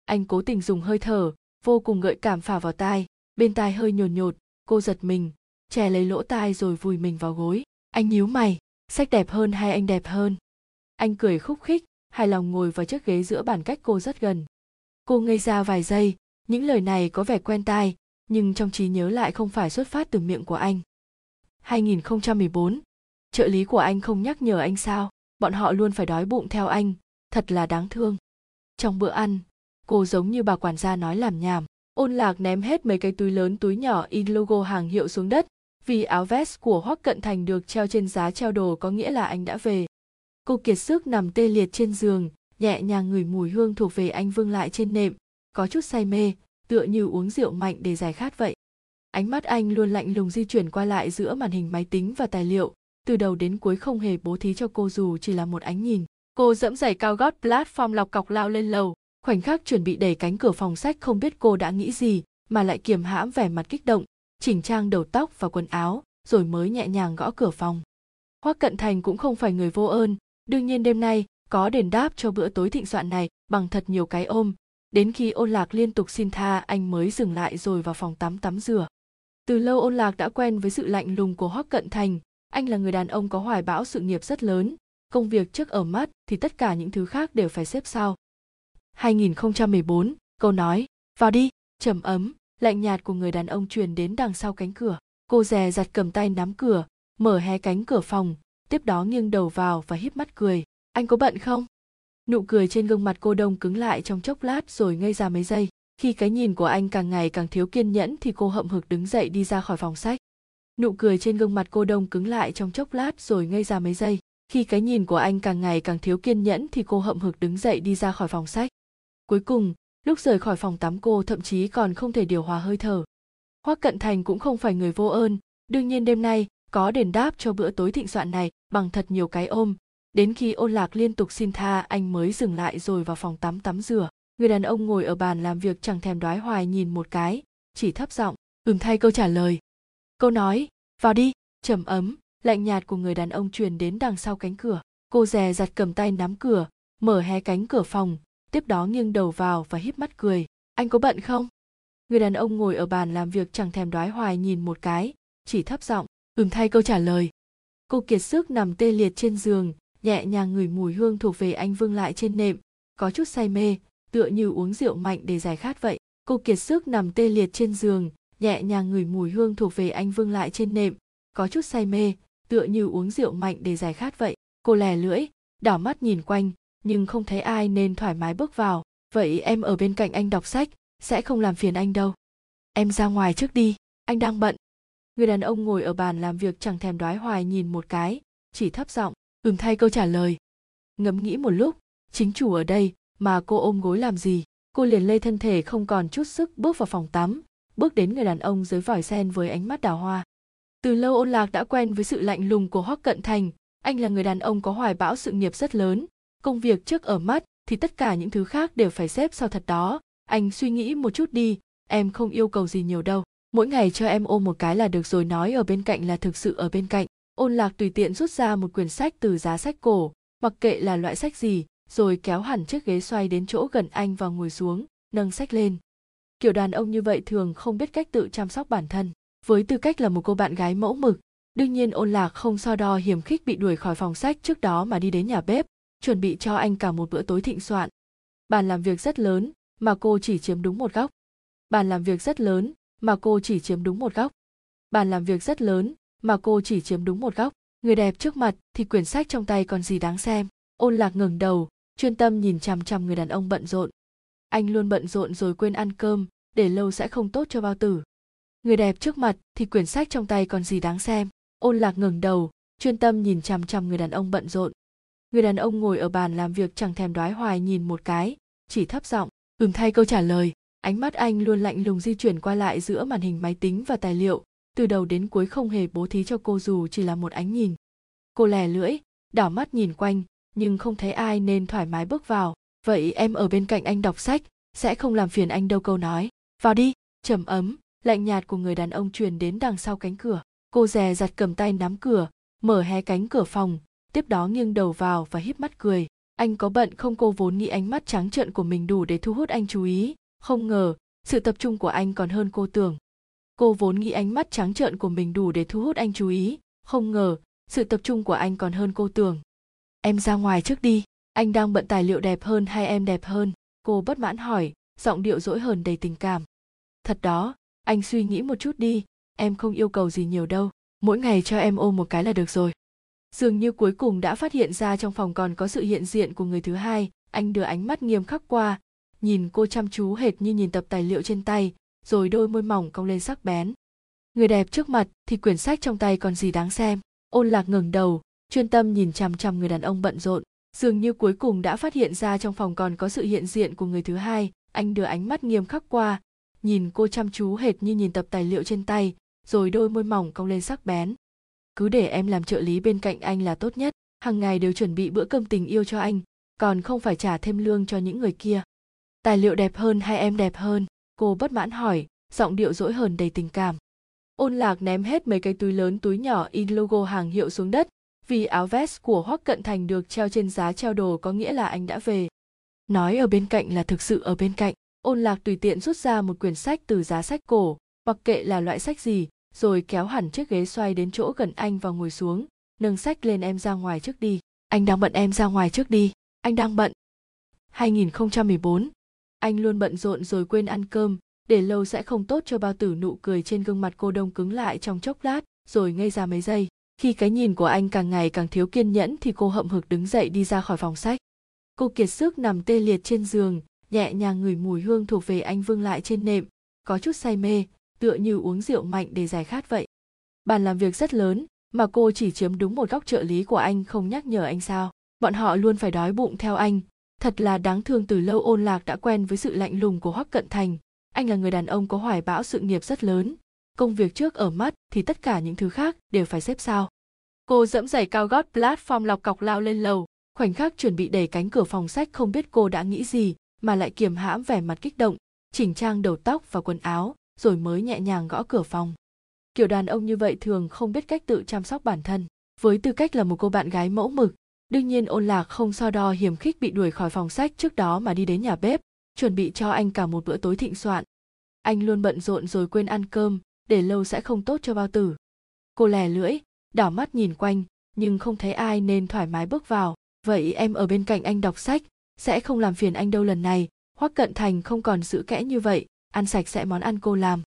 Anh cố tình dùng hơi thở vô cùng gợi cảm phả vào tai, bên tai hơi nhồn nhột, cô giật mình, che lấy lỗ tai rồi vùi mình vào gối. Anh nhíu mày sách đẹp hơn hay anh đẹp hơn? Anh cười khúc khích, hài lòng ngồi vào chiếc ghế giữa bàn cách cô rất gần. Cô ngây ra vài giây, những lời này có vẻ quen tai, nhưng trong trí nhớ lại không phải xuất phát từ miệng của anh. 2014 trợ lý của anh không nhắc nhở anh sao? Bọn họ luôn phải đói bụng theo anh, thật là đáng thương. Trong bữa ăn cô giống như bà quản gia nói làm nhảm. Ôn lạc ném hết mấy cái túi lớn túi nhỏ in logo hàng hiệu xuống đất, vì áo vest của hoắc cận thành được treo trên giá treo đồ có nghĩa là anh đã về. Cô kiệt sức nằm tê liệt trên giường, nhẹ nhàng ngửi mùi hương thuộc về anh vương lại trên nệm, có chút say mê, tựa như uống rượu mạnh để giải khát vậy. Ánh mắt anh luôn lạnh lùng di chuyển qua lại giữa màn hình máy tính và tài liệu, từ đầu đến cuối không hề bố thí cho cô dù chỉ là một ánh nhìn. Cô dẫm giày cao gót platform lọc cọc lao lên lầu khoảnh khắc chuẩn bị đẩy cánh cửa phòng sách không biết cô đã nghĩ gì, mà lại kiềm hãm vẻ mặt kích động, chỉnh trang đầu tóc và quần áo, rồi mới nhẹ nhàng gõ cửa phòng. Hoắc cận thành cũng không phải người vô ơn, đương nhiên đêm nay có đền đáp cho bữa tối thịnh soạn này bằng thật nhiều cái ôm. Đến khi ôn lạc liên tục xin tha, anh mới dừng lại rồi vào phòng tắm tắm rửa. Từ lâu ôn lạc đã quen với sự lạnh lùng của hoắc cận thành. Anh là người đàn ông có hoài bão sự nghiệp rất lớn. Công việc trước ở mắt thì tất cả những thứ khác đều phải xếp sau. 2014, câu nói, vào đi, trầm ấm, lạnh nhạt của người đàn ông truyền đến đằng sau cánh cửa. Cô dè giặt cầm tay nắm cửa, mở hé cánh cửa phòng, tiếp đó nghiêng đầu vào và híp mắt cười. Anh có bận không? Nụ cười trên gương mặt cô đông cứng lại trong chốc lát rồi ngây ra mấy giây. Khi cái nhìn của anh càng ngày càng thiếu kiên nhẫn thì cô hậm hực đứng dậy đi ra khỏi phòng sách. Nụ cười trên gương mặt cô đông cứng lại trong chốc lát rồi ngây ra mấy giây. Khi cái nhìn của anh càng ngày càng thiếu kiên nhẫn thì cô hậm hực đứng dậy đi ra khỏi phòng sách cuối cùng, lúc rời khỏi phòng tắm cô thậm chí còn không thể điều hòa hơi thở. Hoắc cận thành cũng không phải người vô ơn, đương nhiên đêm nay có đền đáp cho bữa tối thịnh soạn này bằng thật nhiều cái ôm. Đến khi ôn lạc liên tục xin tha, anh mới dừng lại rồi vào phòng tắm tắm rửa. Người đàn ông ngồi ở bàn làm việc chẳng thèm đoái hoài nhìn một cái, chỉ thấp giọng, ừm, thay câu trả lời. Câu nói, vào đi. Trầm ấm, lạnh nhạt của người đàn ông truyền đến đằng sau cánh cửa. Cô dè giặt cầm tay nắm cửa, mở hé cánh cửa phòng tiếp đó nghiêng đầu vào và híp mắt cười. Anh có bận không? Người đàn ông ngồi ở bàn làm việc chẳng thèm đoái hoài nhìn một cái, chỉ thấp giọng, ừm, thay câu trả lời. Cô kiệt sức nằm tê liệt trên giường, nhẹ nhàng ngửi mùi hương thuộc về anh vương lại trên nệm. Có chút say mê, tựa như uống rượu mạnh để giải khát vậy. Cô kiệt sức nằm tê liệt trên giường, nhẹ nhàng ngửi mùi hương thuộc về anh vương lại trên nệm. Có chút say mê, tựa như uống rượu mạnh để giải khát vậy. Cô lè lưỡi, đảo mắt nhìn quanh nhưng không thấy ai nên thoải mái bước vào. Vậy em ở bên cạnh anh đọc sách, sẽ không làm phiền anh đâu. Em ra ngoài trước đi, anh đang bận. Người đàn ông ngồi ở bàn làm việc chẳng thèm đoái hoài nhìn một cái, chỉ thấp giọng, ừm, thay câu trả lời. Ngẫm nghĩ một lúc, chính chủ ở đây, mà cô ôm gối làm gì? Cô liền lê thân thể không còn chút sức bước vào phòng tắm, bước đến người đàn ông dưới vòi sen với ánh mắt đào hoa. Từ lâu ôn lạc đã quen với sự lạnh lùng của hoắc cận thành. Anh là người đàn ông có hoài bão sự nghiệp rất lớn công việc trước ở mắt thì tất cả những thứ khác đều phải xếp sau thật đó. Anh suy nghĩ một chút đi, em không yêu cầu gì nhiều đâu. Mỗi ngày cho em ôm một cái là được rồi, nói ở bên cạnh là thực sự ở bên cạnh. Ôn lạc tùy tiện rút ra một quyển sách từ giá sách cổ, mặc kệ là loại sách gì, rồi kéo hẳn chiếc ghế xoay đến chỗ gần anh và ngồi xuống, nâng sách lên. Kiểu đàn ông như vậy thường không biết cách tự chăm sóc bản thân, với tư cách là một cô bạn gái mẫu mực. Đương nhiên ôn lạc không so đo hiểm khích bị đuổi khỏi phòng sách trước đó mà đi đến nhà bếp chuẩn bị cho anh cả một bữa tối thịnh soạn. Bàn làm việc rất lớn, mà cô chỉ chiếm đúng một góc. Bàn làm việc rất lớn, mà cô chỉ chiếm đúng một góc. Bàn làm việc rất lớn, mà cô chỉ chiếm đúng một góc. Người đẹp trước mặt thì quyển sách trong tay còn gì đáng xem. Ôn lạc ngừng đầu, chuyên tâm nhìn chằm chằm người đàn ông bận rộn. Anh luôn bận rộn rồi quên ăn cơm, để lâu sẽ không tốt cho bao tử. Người đẹp trước mặt thì quyển sách trong tay còn gì đáng xem. Ôn lạc ngừng đầu, chuyên tâm nhìn chằm chằm người đàn ông bận rộn người đàn ông ngồi ở bàn làm việc chẳng thèm đoái hoài nhìn một cái, chỉ thấp giọng, ừm, thay câu trả lời. Ánh mắt anh luôn lạnh lùng di chuyển qua lại giữa màn hình máy tính và tài liệu, từ đầu đến cuối không hề bố thí cho cô dù chỉ là một ánh nhìn. Cô lè lưỡi, đảo mắt nhìn quanh, nhưng không thấy ai nên thoải mái bước vào. Vậy em ở bên cạnh anh đọc sách, sẽ không làm phiền anh đâu câu nói. Vào đi. Trầm ấm, lạnh nhạt của người đàn ông truyền đến đằng sau cánh cửa. Cô dè dặt cầm tay nắm cửa, mở hé cánh cửa phòng tiếp đó nghiêng đầu vào và híp mắt cười. Anh có bận không? Cô vốn nghĩ ánh mắt trắng trợn của mình đủ để thu hút anh chú ý. Không ngờ, sự tập trung của anh còn hơn cô tưởng. Cô vốn nghĩ ánh mắt trắng trợn của mình đủ để thu hút anh chú ý. Không ngờ, sự tập trung của anh còn hơn cô tưởng. Em ra ngoài trước đi. Anh đang bận tài liệu đẹp hơn hay em đẹp hơn? Cô bất mãn hỏi, giọng điệu dỗi hờn đầy tình cảm. Thật đó, anh suy nghĩ một chút đi. Em không yêu cầu gì nhiều đâu. Mỗi ngày cho em ôm một cái là được rồi dường như cuối cùng đã phát hiện ra trong phòng còn có sự hiện diện của người thứ hai. Anh đưa ánh mắt nghiêm khắc qua, nhìn cô chăm chú hệt như nhìn tập tài liệu trên tay, rồi đôi môi mỏng cong lên sắc bén. Người đẹp trước mặt thì quyển sách trong tay còn gì đáng xem. Ôn lạc ngẩng đầu, chuyên tâm nhìn chằm chằm người đàn ông bận rộn. Dường như cuối cùng đã phát hiện ra trong phòng còn có sự hiện diện của người thứ hai. Anh đưa ánh mắt nghiêm khắc qua, nhìn cô chăm chú hệt như nhìn tập tài liệu trên tay, rồi đôi môi mỏng cong lên sắc bén cứ để em làm trợ lý bên cạnh anh là tốt nhất. Hàng ngày đều chuẩn bị bữa cơm tình yêu cho anh, còn không phải trả thêm lương cho những người kia. Tài liệu đẹp hơn hay em đẹp hơn? Cô bất mãn hỏi, giọng điệu dỗi hờn đầy tình cảm. Ôn lạc ném hết mấy cái túi lớn túi nhỏ in logo hàng hiệu xuống đất, vì áo vest của hoắc cận thành được treo trên giá treo đồ có nghĩa là anh đã về. Nói ở bên cạnh là thực sự ở bên cạnh. Ôn lạc tùy tiện rút ra một quyển sách từ giá sách cổ, mặc kệ là loại sách gì rồi kéo hẳn chiếc ghế xoay đến chỗ gần anh và ngồi xuống, nâng sách lên em ra ngoài trước đi. Anh đang bận em ra ngoài trước đi. Anh đang bận. 2014 anh luôn bận rộn rồi quên ăn cơm, để lâu sẽ không tốt cho bao tử nụ cười trên gương mặt cô đông cứng lại trong chốc lát, rồi ngây ra mấy giây. Khi cái nhìn của anh càng ngày càng thiếu kiên nhẫn thì cô hậm hực đứng dậy đi ra khỏi phòng sách. Cô kiệt sức nằm tê liệt trên giường, nhẹ nhàng ngửi mùi hương thuộc về anh vương lại trên nệm, có chút say mê tựa như uống rượu mạnh để giải khát vậy. Bàn làm việc rất lớn, mà cô chỉ chiếm đúng một góc trợ lý của anh không nhắc nhở anh sao. Bọn họ luôn phải đói bụng theo anh. Thật là đáng thương từ lâu ôn lạc đã quen với sự lạnh lùng của hoắc cận thành. Anh là người đàn ông có hoài bão sự nghiệp rất lớn. Công việc trước ở mắt thì tất cả những thứ khác đều phải xếp sau. Cô dẫm giày cao gót platform lọc cọc lao lên lầu. Khoảnh khắc chuẩn bị đẩy cánh cửa phòng sách không biết cô đã nghĩ gì, mà lại kiềm hãm vẻ mặt kích động, chỉnh trang đầu tóc và quần áo rồi mới nhẹ nhàng gõ cửa phòng. Kiểu đàn ông như vậy thường không biết cách tự chăm sóc bản thân, với tư cách là một cô bạn gái mẫu mực. Đương nhiên ôn lạc không so đo hiểm khích bị đuổi khỏi phòng sách trước đó mà đi đến nhà bếp, chuẩn bị cho anh cả một bữa tối thịnh soạn. Anh luôn bận rộn rồi quên ăn cơm, để lâu sẽ không tốt cho bao tử. Cô lè lưỡi, đảo mắt nhìn quanh, nhưng không thấy ai nên thoải mái bước vào. Vậy em ở bên cạnh anh đọc sách, sẽ không làm phiền anh đâu lần này. Hoắc cận thành không còn giữ kẽ như vậy ăn sạch sẽ món ăn cô làm.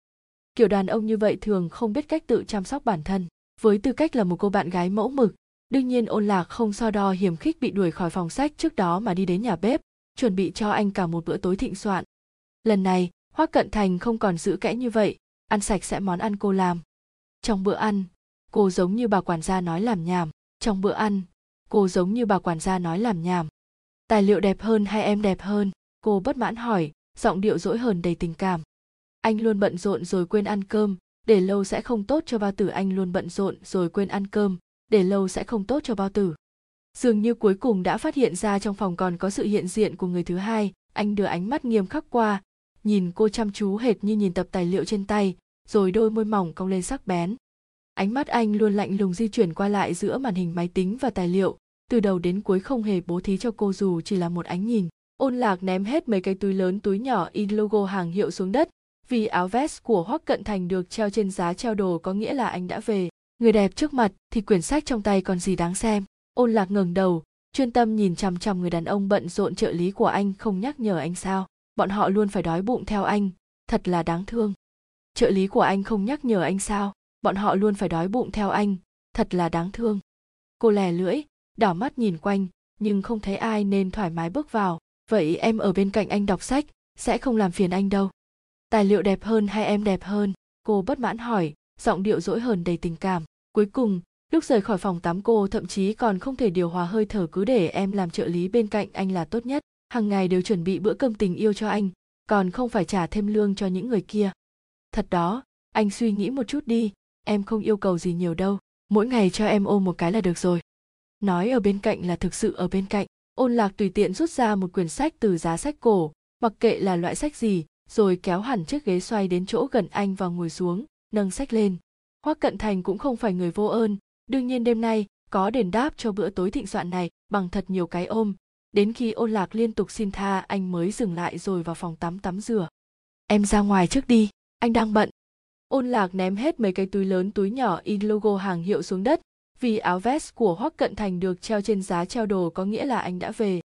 Kiểu đàn ông như vậy thường không biết cách tự chăm sóc bản thân, với tư cách là một cô bạn gái mẫu mực. Đương nhiên, ôn lạc không so đo hiểm khích bị đuổi khỏi phòng sách trước đó mà đi đến nhà bếp, chuẩn bị cho anh cả một bữa tối thịnh soạn. Lần này, hoác cận thành không còn giữ kẽ như vậy, ăn sạch sẽ món ăn cô làm. Trong bữa ăn, cô giống như bà quản gia nói làm nhảm. Trong bữa ăn, cô giống như bà quản gia nói làm nhảm. Tài liệu đẹp hơn hay em đẹp hơn? Cô bất mãn hỏi giọng điệu dỗi hờn đầy tình cảm. Anh luôn bận rộn rồi quên ăn cơm, để lâu sẽ không tốt cho bao tử. Anh luôn bận rộn rồi quên ăn cơm, để lâu sẽ không tốt cho bao tử. Dường như cuối cùng đã phát hiện ra trong phòng còn có sự hiện diện của người thứ hai. Anh đưa ánh mắt nghiêm khắc qua, nhìn cô chăm chú hệt như nhìn tập tài liệu trên tay, rồi đôi môi mỏng cong lên sắc bén. Ánh mắt anh luôn lạnh lùng di chuyển qua lại giữa màn hình máy tính và tài liệu. Từ đầu đến cuối không hề bố thí cho cô dù chỉ là một ánh nhìn ôn lạc ném hết mấy cái túi lớn túi nhỏ in logo hàng hiệu xuống đất, vì áo vest của hoắc cận thành được treo trên giá treo đồ có nghĩa là anh đã về. Người đẹp trước mặt thì quyển sách trong tay còn gì đáng xem. Ôn lạc ngẩng đầu, chuyên tâm nhìn chằm chằm người đàn ông bận rộn trợ lý của anh không nhắc nhở anh sao. Bọn họ luôn phải đói bụng theo anh, thật là đáng thương. Trợ lý của anh không nhắc nhở anh sao, bọn họ luôn phải đói bụng theo anh, thật là đáng thương. Cô lè lưỡi đảo mắt nhìn quanh, nhưng không thấy ai nên thoải mái bước vào vậy em ở bên cạnh anh đọc sách, sẽ không làm phiền anh đâu. Tài liệu đẹp hơn hay em đẹp hơn? Cô bất mãn hỏi, giọng điệu dỗi hờn đầy tình cảm. Cuối cùng, lúc rời khỏi phòng tắm cô thậm chí còn không thể điều hòa hơi thở cứ để em làm trợ lý bên cạnh anh là tốt nhất. Hàng ngày đều chuẩn bị bữa cơm tình yêu cho anh, còn không phải trả thêm lương cho những người kia. Thật đó, anh suy nghĩ một chút đi, em không yêu cầu gì nhiều đâu, mỗi ngày cho em ôm một cái là được rồi. Nói ở bên cạnh là thực sự ở bên cạnh ôn lạc tùy tiện rút ra một quyển sách từ giá sách cổ, mặc kệ là loại sách gì, rồi kéo hẳn chiếc ghế xoay đến chỗ gần anh và ngồi xuống, nâng sách lên. Hoắc cận thành cũng không phải người vô ơn, đương nhiên đêm nay có đền đáp cho bữa tối thịnh soạn này bằng thật nhiều cái ôm. Đến khi ôn lạc liên tục xin tha, anh mới dừng lại rồi vào phòng tắm tắm rửa. Em ra ngoài trước đi, anh đang bận. Ôn lạc ném hết mấy cái túi lớn túi nhỏ in logo hàng hiệu xuống đất vì áo vest của hoắc cận thành được treo trên giá treo đồ có nghĩa là anh đã về.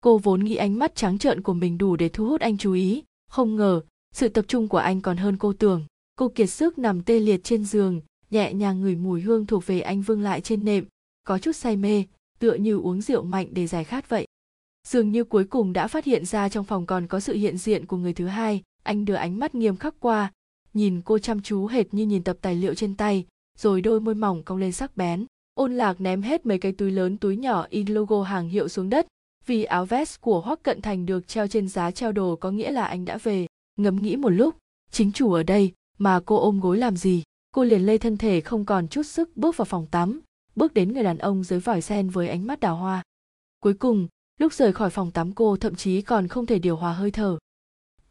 Cô vốn nghĩ ánh mắt trắng trợn của mình đủ để thu hút anh chú ý. Không ngờ, sự tập trung của anh còn hơn cô tưởng. Cô kiệt sức nằm tê liệt trên giường, nhẹ nhàng ngửi mùi hương thuộc về anh vương lại trên nệm. Có chút say mê, tựa như uống rượu mạnh để giải khát vậy. Dường như cuối cùng đã phát hiện ra trong phòng còn có sự hiện diện của người thứ hai. Anh đưa ánh mắt nghiêm khắc qua, nhìn cô chăm chú hệt như nhìn tập tài liệu trên tay rồi đôi môi mỏng cong lên sắc bén. Ôn lạc ném hết mấy cái túi lớn túi nhỏ in logo hàng hiệu xuống đất. Vì áo vest của hoắc cận thành được treo trên giá treo đồ có nghĩa là anh đã về. Ngẫm nghĩ một lúc, chính chủ ở đây, mà cô ôm gối làm gì? Cô liền lê thân thể không còn chút sức bước vào phòng tắm, bước đến người đàn ông dưới vòi sen với ánh mắt đào hoa. Cuối cùng, lúc rời khỏi phòng tắm cô thậm chí còn không thể điều hòa hơi thở.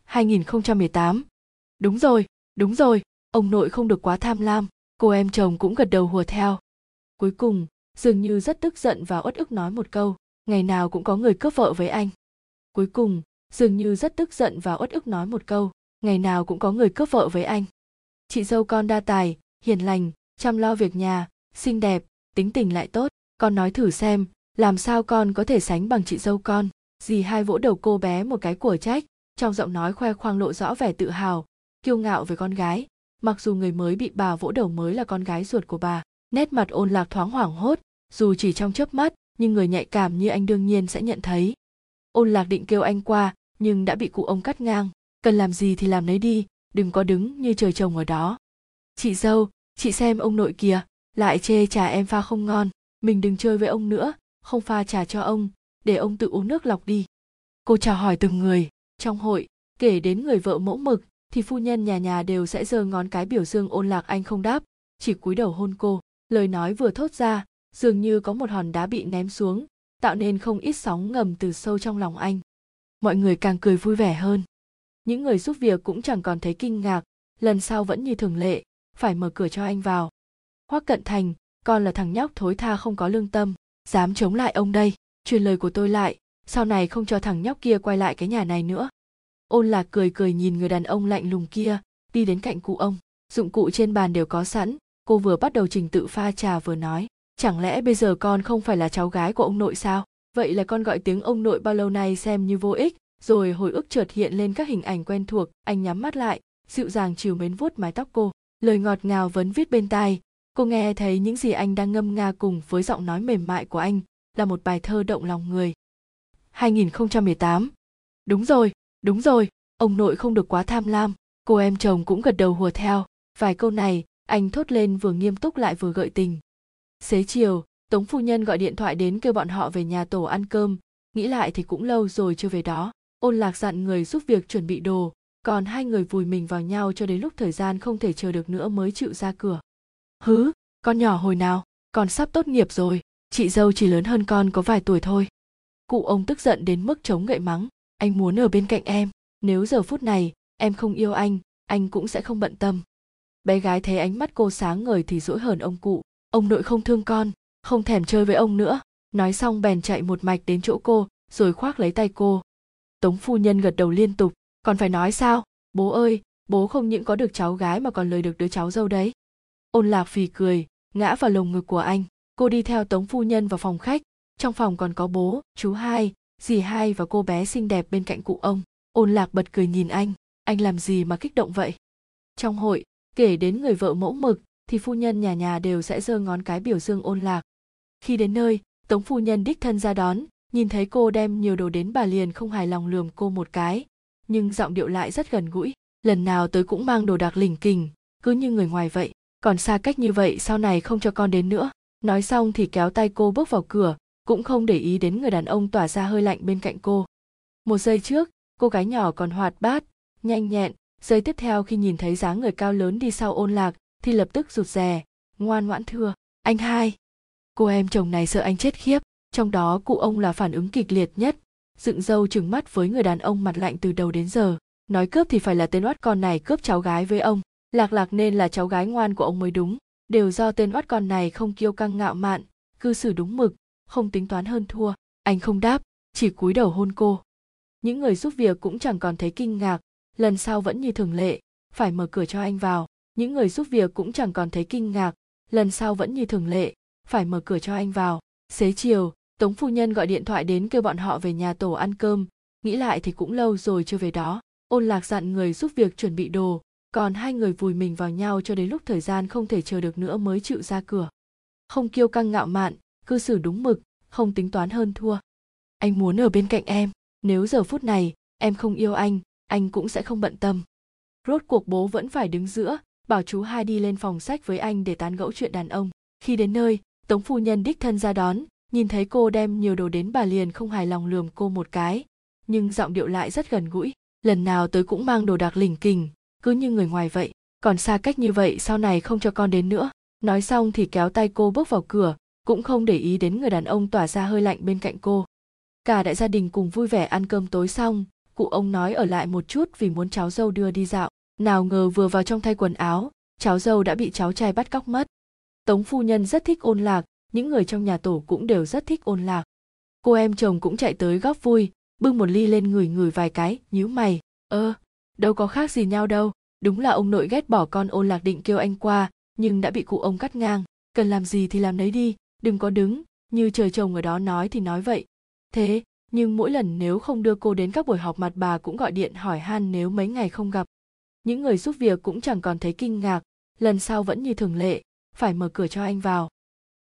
2018 đúng rồi đúng rồi, ông nội không được quá tham lam cô em chồng cũng gật đầu hùa theo. Cuối cùng, dường như rất tức giận và uất ức nói một câu, ngày nào cũng có người cướp vợ với anh. Cuối cùng, dường như rất tức giận và uất ức nói một câu, ngày nào cũng có người cướp vợ với anh. Chị dâu con đa tài, hiền lành, chăm lo việc nhà, xinh đẹp, tính tình lại tốt, con nói thử xem, làm sao con có thể sánh bằng chị dâu con? Dì hai vỗ đầu cô bé một cái của trách, trong giọng nói khoe khoang lộ rõ vẻ tự hào, kiêu ngạo về con gái mặc dù người mới bị bà vỗ đầu mới là con gái ruột của bà, nét mặt ôn lạc thoáng hoảng hốt, dù chỉ trong chớp mắt, nhưng người nhạy cảm như anh đương nhiên sẽ nhận thấy. Ôn lạc định kêu anh qua, nhưng đã bị cụ ông cắt ngang. Cần làm gì thì làm nấy đi, đừng có đứng như trời trồng ở đó. Chị dâu, chị xem ông nội kìa, lại chê trà em pha không ngon. Mình đừng chơi với ông nữa, không pha trà cho ông, để ông tự uống nước lọc đi. Cô chào hỏi từng người, trong hội, kể đến người vợ mẫu mực thì phu nhân nhà nhà đều sẽ giơ ngón cái biểu dương ôn lạc anh không đáp, chỉ cúi đầu hôn cô, lời nói vừa thốt ra, dường như có một hòn đá bị ném xuống, tạo nên không ít sóng ngầm từ sâu trong lòng anh. Mọi người càng cười vui vẻ hơn. Những người giúp việc cũng chẳng còn thấy kinh ngạc, lần sau vẫn như thường lệ, phải mở cửa cho anh vào. Hoắc cận thành, con là thằng nhóc thối tha không có lương tâm, dám chống lại ông đây, truyền lời của tôi lại, sau này không cho thằng nhóc kia quay lại cái nhà này nữa ôn lạc cười cười nhìn người đàn ông lạnh lùng kia, đi đến cạnh cụ ông. Dụng cụ trên bàn đều có sẵn, cô vừa bắt đầu trình tự pha trà vừa nói, chẳng lẽ bây giờ con không phải là cháu gái của ông nội sao? Vậy là con gọi tiếng ông nội bao lâu nay xem như vô ích. Rồi hồi ức chợt hiện lên các hình ảnh quen thuộc, anh nhắm mắt lại, dịu dàng chiều mến vuốt mái tóc cô. Lời ngọt ngào vấn viết bên tai. Cô nghe thấy những gì anh đang ngâm nga cùng với giọng nói mềm mại của anh, là một bài thơ động lòng người. 2018 đúng rồi đúng rồi, ông nội không được quá tham lam, cô em chồng cũng gật đầu hùa theo. Vài câu này, anh thốt lên vừa nghiêm túc lại vừa gợi tình. Xế chiều, tống phu nhân gọi điện thoại đến kêu bọn họ về nhà tổ ăn cơm. Nghĩ lại thì cũng lâu rồi chưa về đó. Ôn lạc dặn người giúp việc chuẩn bị đồ, còn hai người vùi mình vào nhau cho đến lúc thời gian không thể chờ được nữa mới chịu ra cửa. Hứ, con nhỏ hồi nào? Con sắp tốt nghiệp rồi. Chị dâu chỉ lớn hơn con có vài tuổi thôi. Cụ ông tức giận đến mức chống gậy mắng anh muốn ở bên cạnh em. Nếu giờ phút này em không yêu anh anh cũng sẽ không bận tâm. Bé gái thấy ánh mắt cô sáng ngời thì dỗi hờn ông cụ. Ông nội không thương con, không thèm chơi với ông nữa. Nói xong bèn chạy một mạch đến chỗ cô, rồi khoác lấy tay cô. Tống phu nhân gật đầu liên tục. Còn phải nói sao? Bố ơi, bố không những có được cháu gái mà còn lời được đứa cháu dâu đấy. Ôn lạc phì cười, ngã vào lồng ngực của anh. Cô đi theo tống phu nhân vào phòng khách. Trong phòng còn có bố, chú hai dì hai và cô bé xinh đẹp bên cạnh cụ ông. Ôn lạc bật cười nhìn anh. Anh làm gì mà kích động vậy? Trong hội, kể đến người vợ mẫu mực, thì phu nhân nhà nhà đều sẽ giơ ngón cái biểu dương ôn lạc. Khi đến nơi, tống phu nhân đích thân ra đón, nhìn thấy cô đem nhiều đồ đến bà liền không hài lòng lườm cô một cái. Nhưng giọng điệu lại rất gần gũi. Lần nào tới cũng mang đồ đạc lỉnh kình, cứ như người ngoài vậy. Còn xa cách như vậy, sau này không cho con đến nữa. Nói xong thì kéo tay cô bước vào cửa cũng không để ý đến người đàn ông tỏa ra hơi lạnh bên cạnh cô. Một giây trước, cô gái nhỏ còn hoạt bát, nhanh nhẹn, giây tiếp theo khi nhìn thấy dáng người cao lớn đi sau ôn lạc, thì lập tức rụt rè. Ngoan ngoãn thưa, anh hai, cô em chồng này sợ anh chết khiếp. Trong đó cụ ông là phản ứng kịch liệt nhất, dựng râu trừng mắt với người đàn ông mặt lạnh từ đầu đến giờ. Nói cướp thì phải là tên oát con này cướp cháu gái với ông. Lạc lạc nên là cháu gái ngoan của ông mới đúng. Đều do tên oát con này không kiêu căng ngạo mạn, cư xử đúng mực không tính toán hơn thua. Anh không đáp, chỉ cúi đầu hôn cô. Những người giúp việc cũng chẳng còn thấy kinh ngạc. Lần sau vẫn như thường lệ, phải mở cửa cho anh vào. Những người giúp việc cũng chẳng còn thấy kinh ngạc. Lần sau vẫn như thường lệ, phải mở cửa cho anh vào. Xế chiều, tống phu nhân gọi điện thoại đến kêu bọn họ về nhà tổ ăn cơm. Nghĩ lại thì cũng lâu rồi chưa về đó. Ôn lạc dặn người giúp việc chuẩn bị đồ. Còn hai người vùi mình vào nhau cho đến lúc thời gian không thể chờ được nữa mới chịu ra cửa. Không kiêu căng ngạo mạn cư xử đúng mực, không tính toán hơn thua. Anh muốn ở bên cạnh em, nếu giờ phút này em không yêu anh anh cũng sẽ không bận tâm. Rốt cuộc bố vẫn phải đứng giữa, bảo chú hai đi lên phòng sách với anh để tán gẫu chuyện đàn ông. Khi đến nơi, tống phu nhân đích thân ra đón, nhìn thấy cô đem nhiều đồ đến bà liền không hài lòng lườm cô một cái. Nhưng giọng điệu lại rất gần gũi, lần nào tới cũng mang đồ đạc lỉnh kình, cứ như người ngoài vậy. Còn xa cách như vậy, sau này không cho con đến nữa. Nói xong thì kéo tay cô bước vào cửa cũng không để ý đến người đàn ông tỏa ra hơi lạnh bên cạnh cô. Cả đại gia đình cùng vui vẻ ăn cơm tối xong, cụ ông nói ở lại một chút vì muốn cháu dâu đưa đi dạo. Nào ngờ vừa vào trong thay quần áo, cháu dâu đã bị cháu trai bắt cóc mất. Tống phu nhân rất thích ôn lạc, những người trong nhà tổ cũng đều rất thích ôn lạc. Cô em chồng cũng chạy tới góp vui, bưng một ly lên ngửi ngửi vài cái, nhíu mày. Ơ, đâu có khác gì nhau đâu, đúng là ông nội ghét bỏ con ôn lạc định kêu anh qua, nhưng đã bị cụ ông cắt ngang, cần làm gì thì làm đấy đi đừng có đứng, như trời chồng ở đó nói thì nói vậy. Thế, nhưng mỗi lần nếu không đưa cô đến các buổi họp mặt bà cũng gọi điện hỏi han nếu mấy ngày không gặp. Những người giúp việc cũng chẳng còn thấy kinh ngạc, lần sau vẫn như thường lệ, phải mở cửa cho anh vào.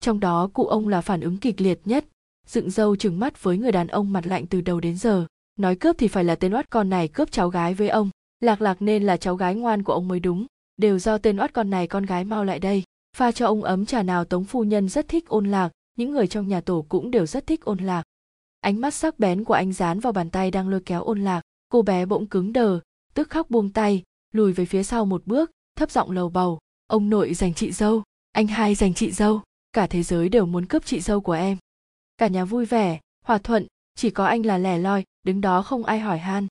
Trong đó cụ ông là phản ứng kịch liệt nhất, dựng râu trừng mắt với người đàn ông mặt lạnh từ đầu đến giờ, nói cướp thì phải là tên oát con này cướp cháu gái với ông, lạc lạc nên là cháu gái ngoan của ông mới đúng, đều do tên oát con này con gái mau lại đây pha cho ông ấm trà nào tống phu nhân rất thích ôn lạc, những người trong nhà tổ cũng đều rất thích ôn lạc. Ánh mắt sắc bén của anh dán vào bàn tay đang lôi kéo ôn lạc, cô bé bỗng cứng đờ, tức khóc buông tay, lùi về phía sau một bước, thấp giọng lầu bầu, ông nội dành chị dâu, anh hai dành chị dâu, cả thế giới đều muốn cướp chị dâu của em. Cả nhà vui vẻ, hòa thuận, chỉ có anh là lẻ loi, đứng đó không ai hỏi han.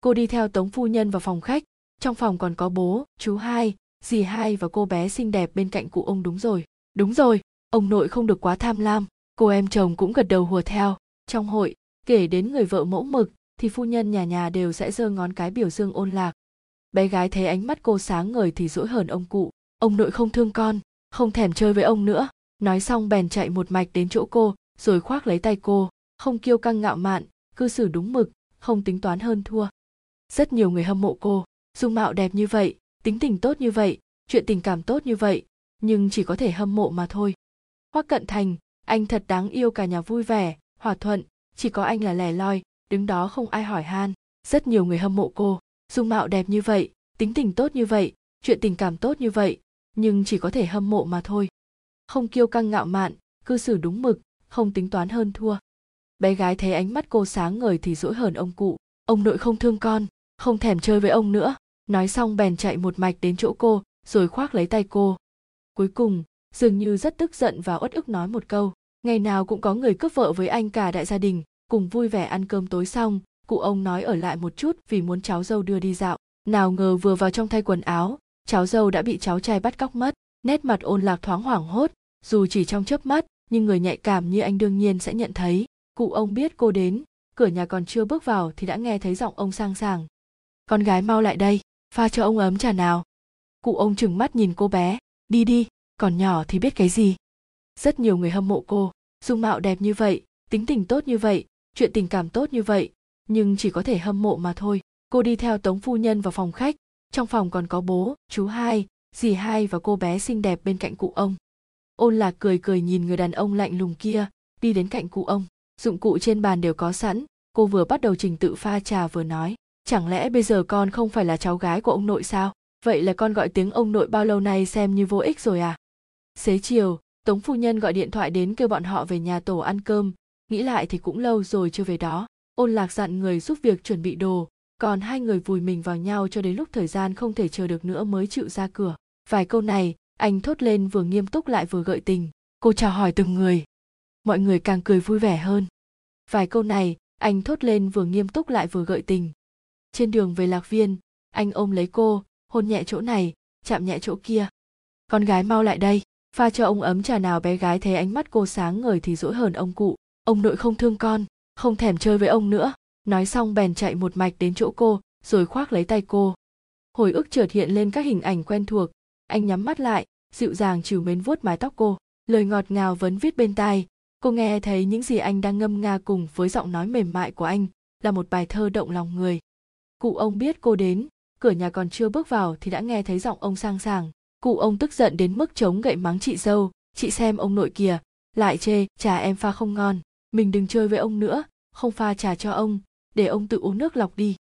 Cô đi theo tống phu nhân vào phòng khách, trong phòng còn có bố, chú hai dì hai và cô bé xinh đẹp bên cạnh cụ ông đúng rồi. Đúng rồi, ông nội không được quá tham lam. Cô em chồng cũng gật đầu hùa theo. Trong hội, kể đến người vợ mẫu mực, thì phu nhân nhà nhà đều sẽ giơ ngón cái biểu dương ôn lạc. Bé gái thấy ánh mắt cô sáng ngời thì dỗi hờn ông cụ. Ông nội không thương con, không thèm chơi với ông nữa. Nói xong bèn chạy một mạch đến chỗ cô, rồi khoác lấy tay cô. Không kiêu căng ngạo mạn, cư xử đúng mực, không tính toán hơn thua. Rất nhiều người hâm mộ cô. Dung mạo đẹp như vậy tính tình tốt như vậy, chuyện tình cảm tốt như vậy, nhưng chỉ có thể hâm mộ mà thôi. Hoắc cận thành, anh thật đáng yêu cả nhà vui vẻ, hòa thuận, chỉ có anh là lẻ loi, đứng đó không ai hỏi han. Rất nhiều người hâm mộ cô. Dung mạo đẹp như vậy, tính tình tốt như vậy, chuyện tình cảm tốt như vậy, nhưng chỉ có thể hâm mộ mà thôi. Không kiêu căng ngạo mạn, cư xử đúng mực, không tính toán hơn thua. Bé gái thấy ánh mắt cô sáng ngời thì dỗi hờn ông cụ. Ông nội không thương con, không thèm chơi với ông nữa nói xong bèn chạy một mạch đến chỗ cô, rồi khoác lấy tay cô. Cuối cùng, dường như rất tức giận và uất ức nói một câu, ngày nào cũng có người cướp vợ với anh cả đại gia đình, cùng vui vẻ ăn cơm tối xong, cụ ông nói ở lại một chút vì muốn cháu dâu đưa đi dạo. Nào ngờ vừa vào trong thay quần áo, cháu dâu đã bị cháu trai bắt cóc mất, nét mặt ôn lạc thoáng hoảng hốt, dù chỉ trong chớp mắt, nhưng người nhạy cảm như anh đương nhiên sẽ nhận thấy. Cụ ông biết cô đến, cửa nhà còn chưa bước vào thì đã nghe thấy giọng ông sang sàng con gái mau lại đây pha cho ông ấm trà nào. Cụ ông trừng mắt nhìn cô bé. Đi đi, còn nhỏ thì biết cái gì? Rất nhiều người hâm mộ cô. Dung mạo đẹp như vậy, tính tình tốt như vậy, chuyện tình cảm tốt như vậy, nhưng chỉ có thể hâm mộ mà thôi. Cô đi theo tống phu nhân vào phòng khách. Trong phòng còn có bố, chú hai, dì hai và cô bé xinh đẹp bên cạnh cụ ông. Ôn lạc cười cười nhìn người đàn ông lạnh lùng kia, đi đến cạnh cụ ông. Dụng cụ trên bàn đều có sẵn. Cô vừa bắt đầu trình tự pha trà vừa nói chẳng lẽ bây giờ con không phải là cháu gái của ông nội sao? Vậy là con gọi tiếng ông nội bao lâu nay xem như vô ích rồi à? Xế chiều, tống phu nhân gọi điện thoại đến kêu bọn họ về nhà tổ ăn cơm. Nghĩ lại thì cũng lâu rồi chưa về đó. Ôn lạc dặn người giúp việc chuẩn bị đồ. Còn hai người vùi mình vào nhau cho đến lúc thời gian không thể chờ được nữa mới chịu ra cửa. Vài câu này, anh thốt lên vừa nghiêm túc lại vừa gợi tình. Cô chào hỏi từng người. Mọi người càng cười vui vẻ hơn. Vài câu này, anh thốt lên vừa nghiêm túc lại vừa gợi tình trên đường về lạc viên, anh ôm lấy cô, hôn nhẹ chỗ này, chạm nhẹ chỗ kia. Con gái mau lại đây, pha cho ông ấm trà nào bé gái thấy ánh mắt cô sáng ngời thì dỗi hờn ông cụ. Ông nội không thương con, không thèm chơi với ông nữa. Nói xong bèn chạy một mạch đến chỗ cô, rồi khoác lấy tay cô. Hồi ức chợt hiện lên các hình ảnh quen thuộc. Anh nhắm mắt lại, dịu dàng trìu mến vuốt mái tóc cô. Lời ngọt ngào vấn viết bên tai. Cô nghe thấy những gì anh đang ngâm nga cùng với giọng nói mềm mại của anh là một bài thơ động lòng người cụ ông biết cô đến. Cửa nhà còn chưa bước vào thì đã nghe thấy giọng ông sang sảng. Cụ ông tức giận đến mức chống gậy mắng chị dâu. Chị xem ông nội kìa. Lại chê trà em pha không ngon. Mình đừng chơi với ông nữa. Không pha trà cho ông. Để ông tự uống nước lọc đi.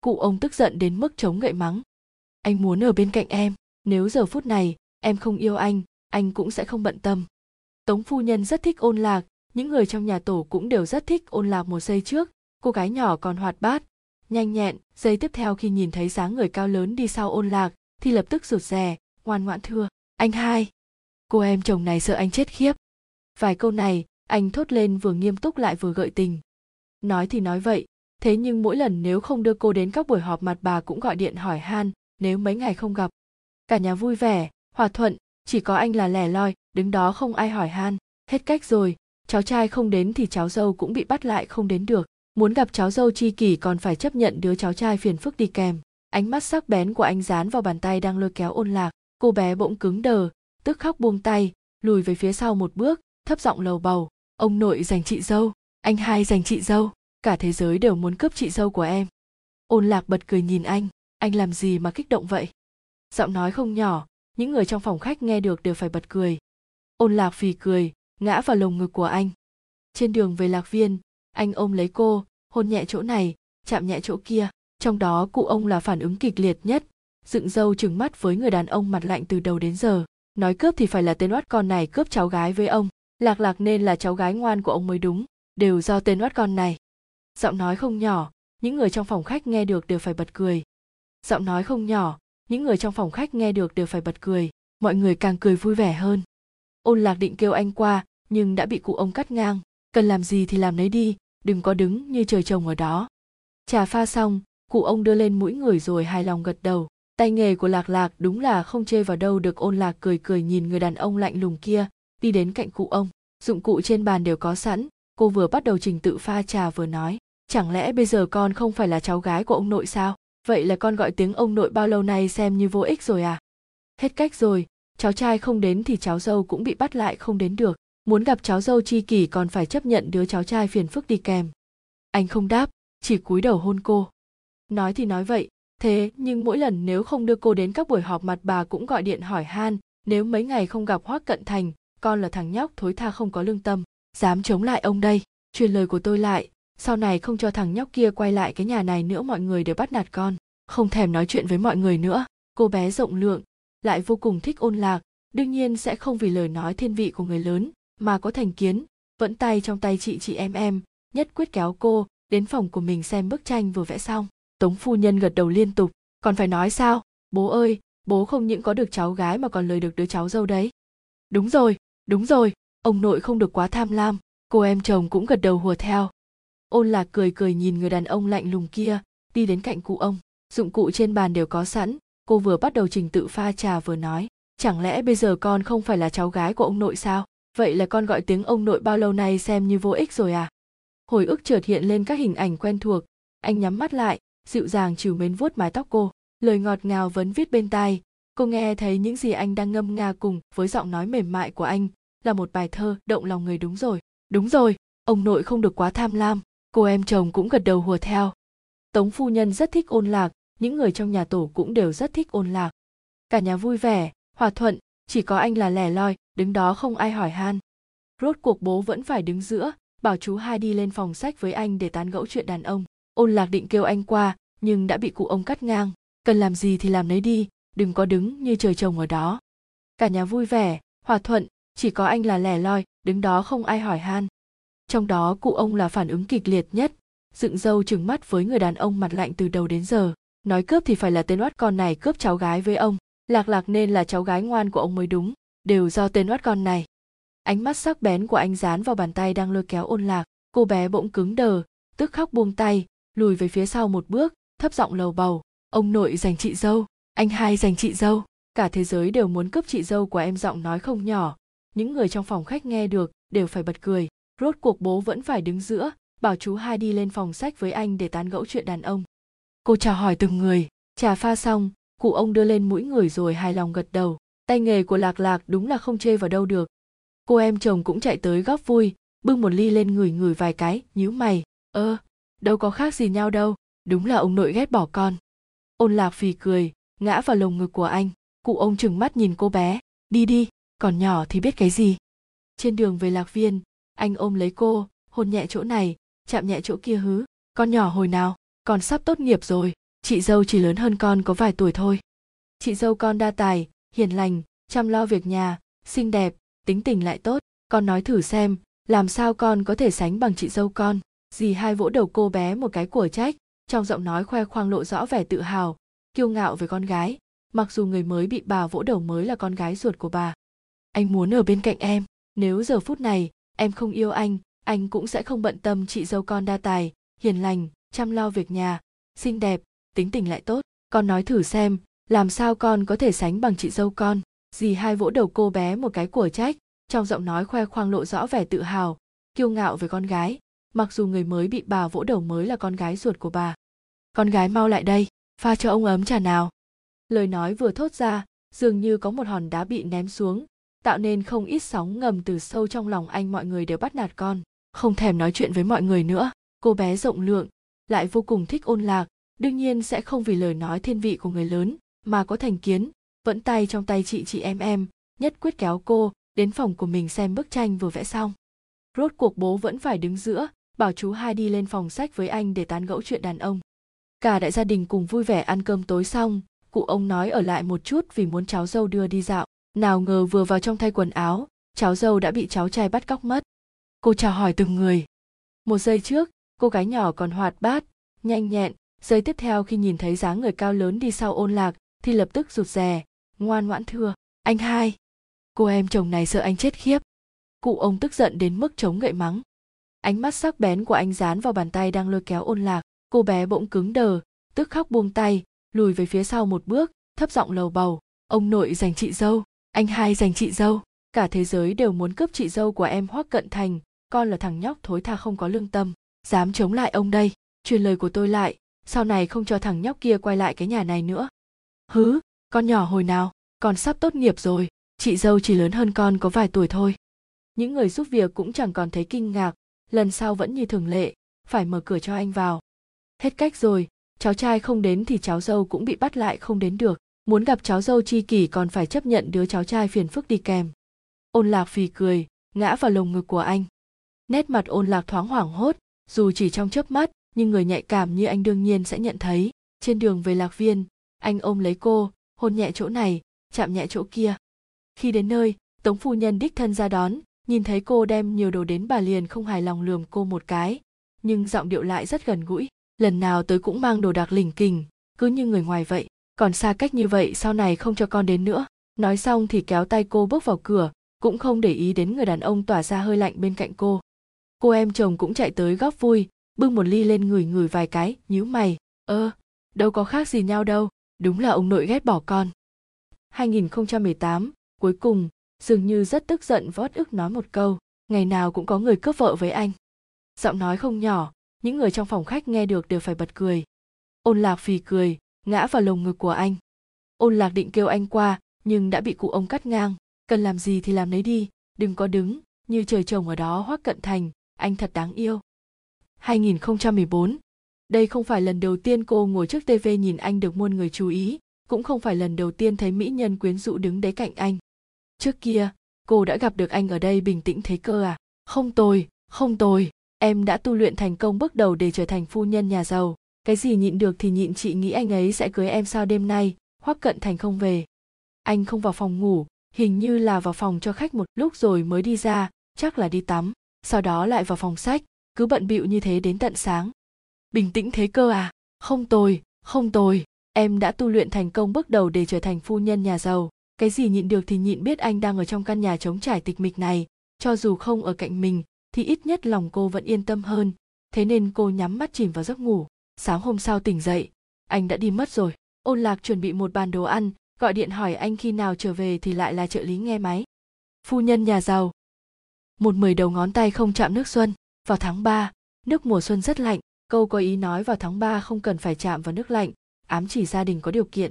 Cụ ông tức giận đến mức chống gậy mắng. Anh muốn ở bên cạnh em. Nếu giờ phút này em không yêu anh anh cũng sẽ không bận tâm. Tống phu nhân rất thích ôn lạc. Những người trong nhà tổ cũng đều rất thích ôn lạc một giây trước. Cô gái nhỏ còn hoạt bát nhanh nhẹn, giây tiếp theo khi nhìn thấy dáng người cao lớn đi sau ôn lạc, thì lập tức rụt rè, ngoan ngoãn thưa, anh hai, cô em chồng này sợ anh chết khiếp. Vài câu này, anh thốt lên vừa nghiêm túc lại vừa gợi tình. Nói thì nói vậy, thế nhưng mỗi lần nếu không đưa cô đến các buổi họp mặt bà cũng gọi điện hỏi han, nếu mấy ngày không gặp? Cả nhà vui vẻ, hòa thuận, chỉ có anh là lẻ loi, đứng đó không ai hỏi han. Hết cách rồi, cháu trai không đến thì cháu dâu cũng bị bắt lại không đến được muốn gặp cháu dâu chi kỷ còn phải chấp nhận đứa cháu trai phiền phức đi kèm. Ánh mắt sắc bén của anh dán vào bàn tay đang lôi kéo ôn lạc. Cô bé bỗng cứng đờ, tức khóc buông tay, lùi về phía sau một bước, thấp giọng lầu bầu. Ông nội dành chị dâu, anh hai dành chị dâu, cả thế giới đều muốn cướp chị dâu của em. Ôn lạc bật cười nhìn anh anh làm gì mà kích động vậy? Giọng nói không nhỏ, những người trong phòng khách nghe được đều phải bật cười. Ôn lạc phì cười, ngã vào lồng ngực của anh. Trên đường về lạc viên anh ôm lấy cô, hôn nhẹ chỗ này, chạm nhẹ chỗ kia, trong đó cụ ông là phản ứng kịch liệt nhất. Dựng râu trừng mắt với người đàn ông mặt lạnh từ đầu đến giờ. Nói cướp thì phải là tên oát con này cướp cháu gái với ông. Lạc lạc nên là cháu gái ngoan của ông mới đúng, đều do tên oát con này. Giọng nói không nhỏ, những người trong phòng khách nghe được đều phải bật cười. Giọng nói không nhỏ, những người trong phòng khách nghe được đều phải bật cười, mọi người càng cười vui vẻ hơn. Ôn lạc định kêu anh qua, nhưng đã bị cụ ông cắt ngang. Cần làm gì thì làm nấy đi đừng có đứng như trời trồng ở đó. Trà pha xong, cụ ông đưa lên mũi người rồi hài lòng gật đầu. Tay nghề của lạc lạc đúng là không chê vào đâu được ôn lạc cười cười nhìn người đàn ông lạnh lùng kia, đi đến cạnh cụ ông. Dụng cụ trên bàn đều có sẵn, cô vừa bắt đầu trình tự pha trà vừa nói, chẳng lẽ bây giờ con không phải là cháu gái của ông nội sao? Vậy là con gọi tiếng ông nội bao lâu nay xem như vô ích rồi à? Hết cách rồi, cháu trai không đến thì cháu dâu cũng bị bắt lại không đến được muốn gặp cháu dâu chi kỷ còn phải chấp nhận đứa cháu trai phiền phức đi kèm. Anh không đáp, chỉ cúi đầu hôn cô. Nói thì nói vậy, thế nhưng mỗi lần nếu không đưa cô đến các buổi họp mặt bà cũng gọi điện hỏi han, nếu mấy ngày không gặp hoác cận thành, con là thằng nhóc thối tha không có lương tâm, dám chống lại ông đây. Truyền lời của tôi lại, sau này không cho thằng nhóc kia quay lại cái nhà này nữa mọi người đều bắt nạt con. Không thèm nói chuyện với mọi người nữa, cô bé rộng lượng, lại vô cùng thích ôn lạc, đương nhiên sẽ không vì lời nói thiên vị của người lớn mà có thành kiến, vẫn tay trong tay chị chị em em, nhất quyết kéo cô đến phòng của mình xem bức tranh vừa vẽ xong. Tống phu nhân gật đầu liên tục, còn phải nói sao? Bố ơi, bố không những có được cháu gái mà còn lời được đứa cháu dâu đấy. Đúng rồi đúng rồi, ông nội không được quá tham lam. Cô em chồng cũng gật đầu hùa theo. Ôn lạc cười cười nhìn người đàn ông lạnh lùng kia, đi đến cạnh cụ ông. Dụng cụ trên bàn đều có sẵn, cô vừa bắt đầu trình tự pha trà vừa nói, chẳng lẽ bây giờ con không phải là cháu gái của ông nội sao? Vậy là con gọi tiếng ông nội bao lâu nay xem như vô ích rồi à? Hồi ức chợt hiện lên các hình ảnh quen thuộc. Anh nhắm mắt lại, dịu dàng chiều mến vuốt mái tóc cô. Lời ngọt ngào vẫn viết bên tai. Cô nghe thấy những gì anh đang ngâm nga cùng với giọng nói mềm mại của anh là một bài thơ động lòng người đúng rồi. Đúng rồi, ông nội không được quá tham lam. Cô em chồng cũng gật đầu hùa theo. Tống phu nhân rất thích ôn lạc, những người trong nhà tổ cũng đều rất thích ôn lạc. Cả nhà vui vẻ, hòa thuận, chỉ có anh là lẻ loi đứng đó không ai hỏi han. Rốt cuộc bố vẫn phải đứng giữa, bảo chú hai đi lên phòng sách với anh để tán gẫu chuyện đàn ông. Ôn lạc định kêu anh qua, nhưng đã bị cụ ông cắt ngang. Cần làm gì thì làm nấy đi, đừng có đứng như trời trồng ở đó. Cả nhà vui vẻ, hòa thuận, chỉ có anh là lẻ loi, đứng đó không ai hỏi han. Trong đó cụ ông là phản ứng kịch liệt nhất, dựng râu trừng mắt với người đàn ông mặt lạnh từ đầu đến giờ. Nói cướp thì phải là tên oát con này cướp cháu gái với ông. Lạc lạc nên là cháu gái ngoan của ông mới đúng đều do tên oát con này. Ánh mắt sắc bén của anh dán vào bàn tay đang lôi kéo ôn lạc. Cô bé bỗng cứng đờ, tức khóc buông tay, lùi về phía sau một bước, thấp giọng lầu bầu, ông nội dành chị dâu, anh hai dành chị dâu. Cả thế giới đều muốn cướp chị dâu của em giọng nói không nhỏ. Những người trong phòng khách nghe được, đều phải bật cười. Rốt cuộc bố vẫn phải đứng giữa, bảo chú hai đi lên phòng sách với anh để tán gẫu chuyện đàn ông. Cô chào hỏi từng người. Trà pha xong, cụ ông đưa lên mũi người rồi hài lòng gật đầu tay nghề của lạc lạc đúng là không chê vào đâu được. Cô em chồng cũng chạy tới góp vui, bưng một ly lên ngửi ngửi vài cái, nhíu mày. Ơ, đâu có khác gì nhau đâu, đúng là ông nội ghét bỏ con. Ôn lạc phì cười, ngã vào lồng ngực của anh. Cụ ông chừng mắt nhìn cô bé. Đi đi, còn nhỏ thì biết cái gì? Trên đường về lạc viên, anh ôm lấy cô, hôn nhẹ chỗ này, chạm nhẹ chỗ kia hứ. Con nhỏ hồi nào con sắp tốt nghiệp rồi. Chị dâu chỉ lớn hơn con có vài tuổi thôi. Chị dâu con đa tài hiền lành, chăm lo việc nhà, xinh đẹp, tính tình lại tốt. Con nói thử xem, làm sao con có thể sánh bằng chị dâu con? Dì hai vỗ đầu cô bé một cái của trách, trong giọng nói khoe khoang lộ rõ vẻ tự hào, kiêu ngạo về con gái. Mặc dù người mới bị bà vỗ đầu mới là con gái ruột của bà. Anh muốn ở bên cạnh em, nếu giờ phút này em không yêu anh anh cũng sẽ không bận tâm chị dâu con đa tài, hiền lành, chăm lo việc nhà, xinh đẹp, tính tình lại tốt. Con nói thử xem làm sao con có thể sánh bằng chị dâu con? Dì hai vỗ đầu cô bé một cái của trách, trong giọng nói khoe khoang lộ rõ vẻ tự hào, kiêu ngạo về con gái. Mặc dù người mới bị bà vỗ đầu mới là con gái ruột của bà. Con gái mau lại đây, pha cho ông ấm trà nào. Lời nói vừa thốt ra, dường như có một hòn đá bị ném xuống, tạo nên không ít sóng ngầm từ sâu trong lòng anh mọi người đều bắt nạt con. Không thèm nói chuyện với mọi người nữa. Cô bé rộng lượng, lại vô cùng thích ôn lạc, đương nhiên sẽ không vì lời nói thiên vị của người lớn mà có thành kiến, vẫn tay trong tay chị chị em em, nhất quyết kéo cô đến phòng của mình xem bức tranh vừa vẽ xong. Rốt cuộc bố vẫn phải đứng giữa, bảo chú hai đi lên phòng sách với anh để tán gẫu chuyện đàn ông. Cả đại gia đình cùng vui vẻ ăn cơm tối xong, cụ ông nói ở lại một chút vì muốn cháu dâu đưa đi dạo. Nào ngờ vừa vào trong thay quần áo, cháu dâu đã bị cháu trai bắt cóc mất. Cô chào hỏi từng người. Một giây trước, cô gái nhỏ còn hoạt bát, nhanh nhẹn. Giây tiếp theo khi nhìn thấy dáng người cao lớn đi sau ôn lạc thì lập tức rụt rè. Ngoan ngoãn thưa, anh hai, cô em chồng này sợ anh chết khiếp. Cụ ông tức giận đến mức chống gậy mắng. Ánh mắt sắc bén của anh dán vào bàn tay đang lôi kéo ôn lạc. Cô bé bỗng cứng đờ, tức khóc buông tay, lùi về phía sau một bước, thấp giọng lầu bầu, ông nội dành chị dâu, anh hai dành chị dâu. Cả thế giới đều muốn cướp chị dâu của em hoắc cận thành, con là thằng nhóc thối tha không có lương tâm, dám chống lại ông đây. Truyền lời của tôi lại, sau này không cho thằng nhóc kia quay lại cái nhà này nữa hứ, con nhỏ hồi nào, con sắp tốt nghiệp rồi, chị dâu chỉ lớn hơn con có vài tuổi thôi. Những người giúp việc cũng chẳng còn thấy kinh ngạc, lần sau vẫn như thường lệ, phải mở cửa cho anh vào. Hết cách rồi, cháu trai không đến thì cháu dâu cũng bị bắt lại không đến được, muốn gặp cháu dâu chi kỷ còn phải chấp nhận đứa cháu trai phiền phức đi kèm. Ôn lạc phì cười, ngã vào lồng ngực của anh. Nét mặt ôn lạc thoáng hoảng hốt, dù chỉ trong chớp mắt, nhưng người nhạy cảm như anh đương nhiên sẽ nhận thấy. Trên đường về lạc viên anh ôm lấy cô, hôn nhẹ chỗ này, chạm nhẹ chỗ kia. Khi đến nơi, tống phu nhân đích thân ra đón, nhìn thấy cô đem nhiều đồ đến bà liền không hài lòng lườm cô một cái. Nhưng giọng điệu lại rất gần gũi, lần nào tới cũng mang đồ đạc lỉnh kình, cứ như người ngoài vậy. Còn xa cách như vậy, sau này không cho con đến nữa. Nói xong thì kéo tay cô bước vào cửa, cũng không để ý đến người đàn ông tỏa ra hơi lạnh bên cạnh cô. Cô em chồng cũng chạy tới góp vui, bưng một ly lên ngửi ngửi vài cái, nhíu mày. Ơ, đâu có khác gì nhau đâu đúng là ông nội ghét bỏ con. 2018 cuối cùng, dường như rất tức giận vót ức nói một câu, ngày nào cũng có người cướp vợ với anh. Giọng nói không nhỏ, những người trong phòng khách nghe được đều phải bật cười. Ôn lạc phì cười, ngã vào lồng ngực của anh. Ôn lạc định kêu anh qua, nhưng đã bị cụ ông cắt ngang. Cần làm gì thì làm lấy đi, đừng có đứng, như trời trồng ở đó hoác cận thành, anh thật đáng yêu. 2014 đây không phải lần đầu tiên cô ngồi trước TV nhìn anh được muôn người chú ý, cũng không phải lần đầu tiên thấy mỹ nhân quyến rũ đứng đấy cạnh anh. Trước kia, cô đã gặp được anh ở đây bình tĩnh thế cơ à? Không tồi, không tồi, em đã tu luyện thành công bước đầu để trở thành phu nhân nhà giàu. Cái gì nhịn được thì nhịn chị nghĩ anh ấy sẽ cưới em sao đêm nay, hoắc cận thành không về. Anh không vào phòng ngủ, hình như là vào phòng cho khách một lúc rồi mới đi ra, chắc là đi tắm, sau đó lại vào phòng sách, cứ bận bịu như thế đến tận sáng bình tĩnh thế cơ à? Không tồi không tồi. Em đã tu luyện thành công bước đầu để trở thành phu nhân nhà giàu. Cái gì nhịn được thì nhịn biết anh đang ở trong căn nhà trống trải tịch mịch này. Cho dù không ở cạnh mình thì ít nhất lòng cô vẫn yên tâm hơn. Thế nên cô nhắm mắt chìm vào giấc ngủ. Sáng hôm sau tỉnh dậy. Anh đã đi mất rồi. Ôn lạc chuẩn bị một bàn đồ ăn. Gọi điện hỏi anh khi nào trở về thì lại là trợ lý nghe máy. Phu nhân nhà giàu. Một mười đầu ngón tay không chạm nước xuân. Vào tháng 3, nước mùa xuân rất lạnh câu có ý nói vào tháng 3 không cần phải chạm vào nước lạnh, ám chỉ gia đình có điều kiện.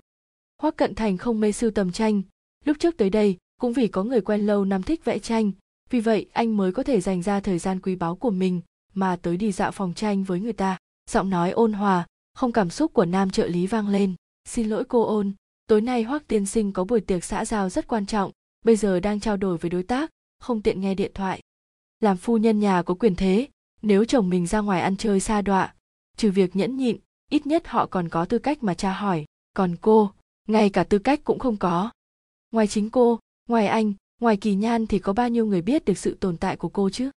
Hoắc Cận Thành không mê sưu tầm tranh, lúc trước tới đây cũng vì có người quen lâu năm thích vẽ tranh, vì vậy anh mới có thể dành ra thời gian quý báu của mình mà tới đi dạo phòng tranh với người ta. Giọng nói ôn hòa, không cảm xúc của nam trợ lý vang lên. Xin lỗi cô ôn, tối nay Hoắc tiên sinh có buổi tiệc xã giao rất quan trọng, bây giờ đang trao đổi với đối tác, không tiện nghe điện thoại. Làm phu nhân nhà có quyền thế, nếu chồng mình ra ngoài ăn chơi xa đọa, trừ việc nhẫn nhịn, ít nhất họ còn có tư cách mà cha hỏi. Còn cô, ngay cả tư cách cũng không có. Ngoài chính cô, ngoài anh, ngoài kỳ nhan thì có bao nhiêu người biết được sự tồn tại của cô chứ?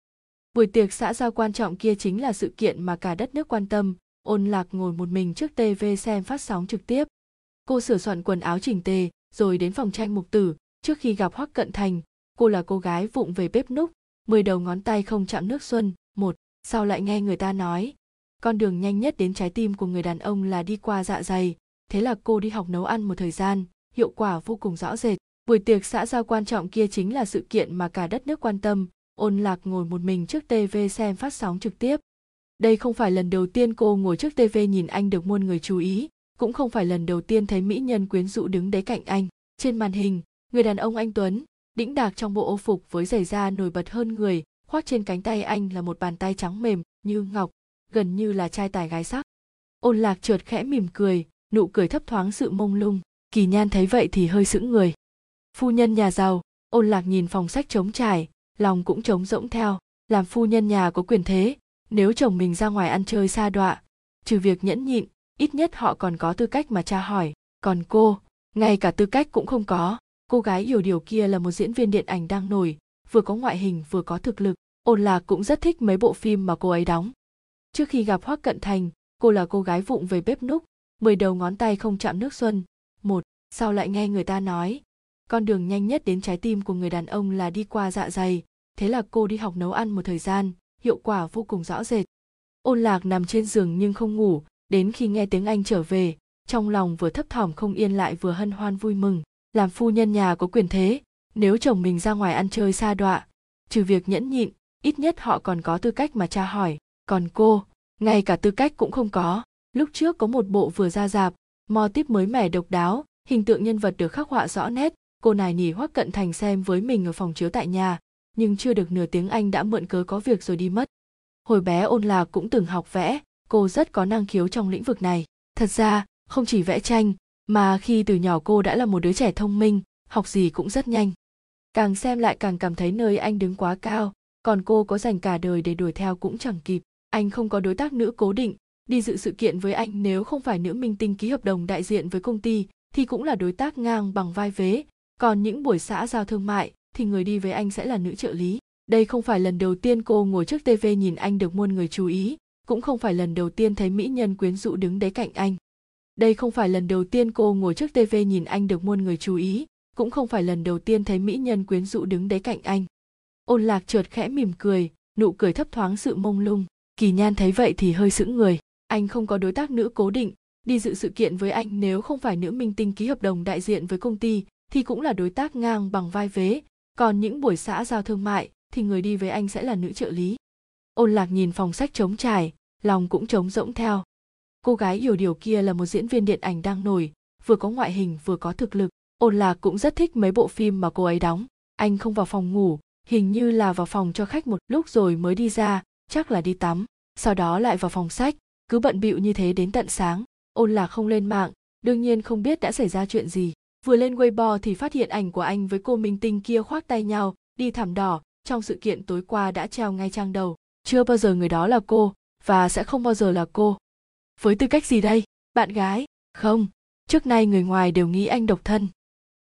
Buổi tiệc xã giao quan trọng kia chính là sự kiện mà cả đất nước quan tâm, ôn lạc ngồi một mình trước tv xem phát sóng trực tiếp. Cô sửa soạn quần áo chỉnh tề, rồi đến phòng tranh mục tử. Trước khi gặp hoắc cận thành, cô là cô gái vụng về bếp núc, mười đầu ngón tay không chạm nước xuân sau lại nghe người ta nói? Con đường nhanh nhất đến trái tim của người đàn ông là đi qua dạ dày. Thế là cô đi học nấu ăn một thời gian, hiệu quả vô cùng rõ rệt. Buổi tiệc xã giao quan trọng kia chính là sự kiện mà cả đất nước quan tâm. Ôn lạc ngồi một mình trước tv xem phát sóng trực tiếp. Đây không phải lần đầu tiên cô ngồi trước tv nhìn anh được muôn người chú ý. Cũng không phải lần đầu tiên thấy mỹ nhân quyến rũ đứng đấy cạnh anh. Trên màn hình, người đàn ông anh tuấn, đĩnh đạc trong bộ ô phục với giày da nổi bật hơn người khoác trên cánh tay anh là một bàn tay trắng mềm như ngọc, gần như là trai tài gái sắc. Ôn lạc trượt khẽ mỉm cười, nụ cười thấp thoáng sự mông lung. Kỳ nhan thấy vậy thì hơi sững người. Phu nhân nhà giàu, ôn lạc nhìn phòng sách trống trải, lòng cũng trống rỗng theo. Làm phu nhân nhà có quyền thế, nếu chồng mình ra ngoài ăn chơi xa đọa, trừ việc nhẫn nhịn, ít nhất họ còn có tư cách mà tra hỏi. Còn cô, ngay cả tư cách cũng không có. Cô gái hiểu điều kia là một diễn viên điện ảnh đang nổi vừa có ngoại hình, vừa có thực lực. Ôn lạc cũng rất thích mấy bộ phim mà cô ấy đóng. Trước khi gặp hoắc cận thành, cô là cô gái vụng về bếp núc, mười đầu ngón tay không chạm nước xuân. Một sau lại nghe người ta nói? Con đường nhanh nhất đến trái tim của người đàn ông là đi qua dạ dày. Thế là cô đi học nấu ăn một thời gian, hiệu quả vô cùng rõ rệt. Ôn lạc nằm trên giường nhưng không ngủ, đến khi nghe tiếng anh trở về, trong lòng vừa thấp thỏm không yên lại vừa hân hoan vui mừng. Làm phu nhân nhà có quyền thế nếu chồng mình ra ngoài ăn chơi xa đọa, trừ việc nhẫn nhịn, ít nhất họ còn có tư cách mà tra hỏi. Còn cô, ngay cả tư cách cũng không có. Lúc trước có một bộ vừa ra dạp mò tiếp mới mẻ độc đáo, hình tượng nhân vật được khắc họa rõ nét. Cô nài nỉ hoắc cận thành xem với mình ở phòng chiếu tại nhà, nhưng chưa được nửa tiếng anh đã mượn cớ có việc rồi đi mất. Hồi bé ôn lạc cũng từng học vẽ, cô rất có năng khiếu trong lĩnh vực này. Thật ra, không chỉ vẽ tranh, mà khi từ nhỏ cô đã là một đứa trẻ thông minh, học gì cũng rất nhanh càng xem lại càng cảm thấy nơi anh đứng quá cao, còn cô có dành cả đời để đuổi theo cũng chẳng kịp. Anh không có đối tác nữ cố định, đi dự sự kiện với anh nếu không phải nữ minh tinh ký hợp đồng đại diện với công ty thì cũng là đối tác ngang bằng vai vế. Còn những buổi xã giao thương mại thì người đi với anh sẽ là nữ trợ lý. Đây không phải lần đầu tiên cô ngồi trước tv nhìn anh được muôn người chú ý, cũng không phải lần đầu tiên thấy mỹ nhân quyến rũ đứng đấy cạnh anh. Đây không phải lần đầu tiên cô ngồi trước tv nhìn anh được muôn người chú ý cũng không phải lần đầu tiên thấy mỹ nhân quyến rũ đứng đấy cạnh anh. Ôn lạc trượt khẽ mỉm cười, nụ cười thấp thoáng sự mông lung. Kỳ nhan thấy vậy thì hơi sững người. Anh không có đối tác nữ cố định, đi dự sự kiện với anh nếu không phải nữ minh tinh ký hợp đồng đại diện với công ty, thì cũng là đối tác ngang bằng vai vế. Còn những buổi xã giao thương mại, thì người đi với anh sẽ là nữ trợ lý. Ôn lạc nhìn phòng sách trống trải, lòng cũng trống rỗng theo. Cô gái hiểu điều kia là một diễn viên điện ảnh đang nổi, vừa có ngoại hình vừa có thực lực ôn lạc cũng rất thích mấy bộ phim mà cô ấy đóng. Anh không vào phòng ngủ, hình như là vào phòng cho khách một lúc rồi mới đi ra, chắc là đi tắm. Sau đó lại vào phòng sách, cứ bận bịu như thế đến tận sáng. Ôn lạc không lên mạng, đương nhiên không biết đã xảy ra chuyện gì. Vừa lên weibo thì phát hiện ảnh của anh với cô minh tinh kia khoác tay nhau, đi thảm đỏ, trong sự kiện tối qua đã treo ngay trang đầu. Chưa bao giờ người đó là cô, và sẽ không bao giờ là cô. Với tư cách gì đây, bạn gái? Không, trước nay người ngoài đều nghĩ anh độc thân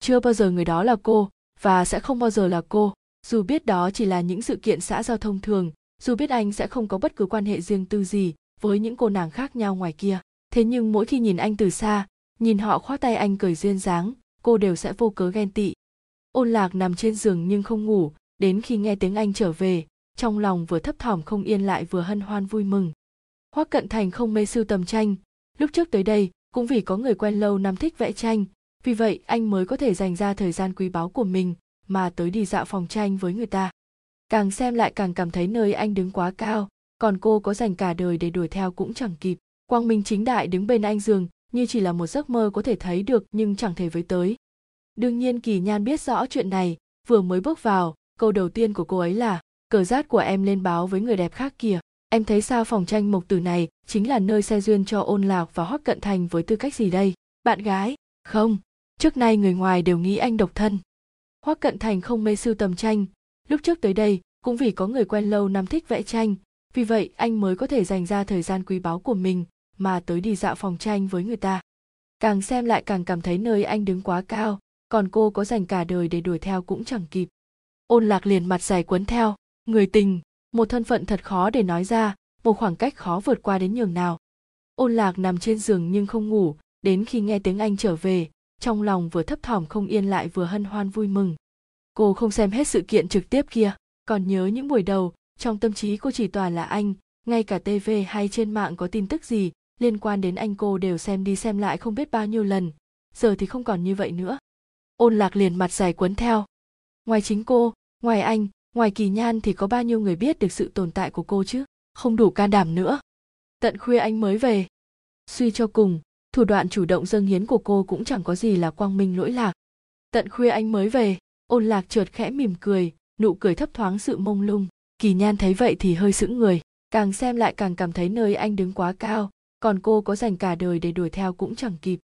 chưa bao giờ người đó là cô, và sẽ không bao giờ là cô. Dù biết đó chỉ là những sự kiện xã giao thông thường, dù biết anh sẽ không có bất cứ quan hệ riêng tư gì với những cô nàng khác nhau ngoài kia. Thế nhưng mỗi khi nhìn anh từ xa, nhìn họ khoác tay anh cười duyên dáng, cô đều sẽ vô cớ ghen tị. Ôn lạc nằm trên giường nhưng không ngủ, đến khi nghe tiếng anh trở về, trong lòng vừa thấp thỏm không yên lại vừa hân hoan vui mừng. Hoác cận thành không mê sưu tầm tranh, lúc trước tới đây cũng vì có người quen lâu năm thích vẽ tranh vì vậy, anh mới có thể dành ra thời gian quý báu của mình mà tới đi dạo phòng tranh với người ta. Càng xem lại càng cảm thấy nơi anh đứng quá cao, còn cô có dành cả đời để đuổi theo cũng chẳng kịp. Quang minh chính đại đứng bên anh giường, như chỉ là một giấc mơ có thể thấy được nhưng chẳng thể với tới. Đương nhiên kỳ nhan biết rõ chuyện này, vừa mới bước vào, câu đầu tiên của cô ấy là, cờ rát của em lên báo với người đẹp khác kìa. Em thấy sao phòng tranh mộc tử này chính là nơi xe duyên cho ôn lạc và hoắc cận thành với tư cách gì đây? Bạn gái, không trước nay người ngoài đều nghĩ anh độc thân. Hoắc cận thành không mê sưu tầm tranh. Lúc trước tới đây, cũng vì có người quen lâu năm thích vẽ tranh. Vì vậy, anh mới có thể dành ra thời gian quý báu của mình mà tới đi dạo phòng tranh với người ta. Càng xem lại càng cảm thấy nơi anh đứng quá cao, còn cô có dành cả đời để đuổi theo cũng chẳng kịp. Ôn lạc liền mặt dài quấn theo. Người tình, một thân phận thật khó để nói ra, một khoảng cách khó vượt qua đến nhường nào. Ôn lạc nằm trên giường nhưng không ngủ, đến khi nghe tiếng anh trở về trong lòng vừa thấp thỏm không yên lại vừa hân hoan vui mừng. Cô không xem hết sự kiện trực tiếp kia, còn nhớ những buổi đầu, trong tâm trí cô chỉ toàn là anh, ngay cả tv hay trên mạng có tin tức gì liên quan đến anh cô đều xem đi xem lại không biết bao nhiêu lần, giờ thì không còn như vậy nữa. Ôn lạc liền mặt dài quấn theo. Ngoài chính cô, ngoài anh, ngoài kỳ nhan thì có bao nhiêu người biết được sự tồn tại của cô chứ? Không đủ can đảm nữa. Tận khuya anh mới về. Suy cho cùng thủ đoạn chủ động dâng hiến của cô cũng chẳng có gì là quang minh lỗi lạc. Tận khuya anh mới về, ôn lạc trượt khẽ mỉm cười, nụ cười thấp thoáng sự mông lung. Kỳ nhan thấy vậy thì hơi sững người, càng xem lại càng cảm thấy nơi anh đứng quá cao, còn cô có dành cả đời để đuổi theo cũng chẳng kịp.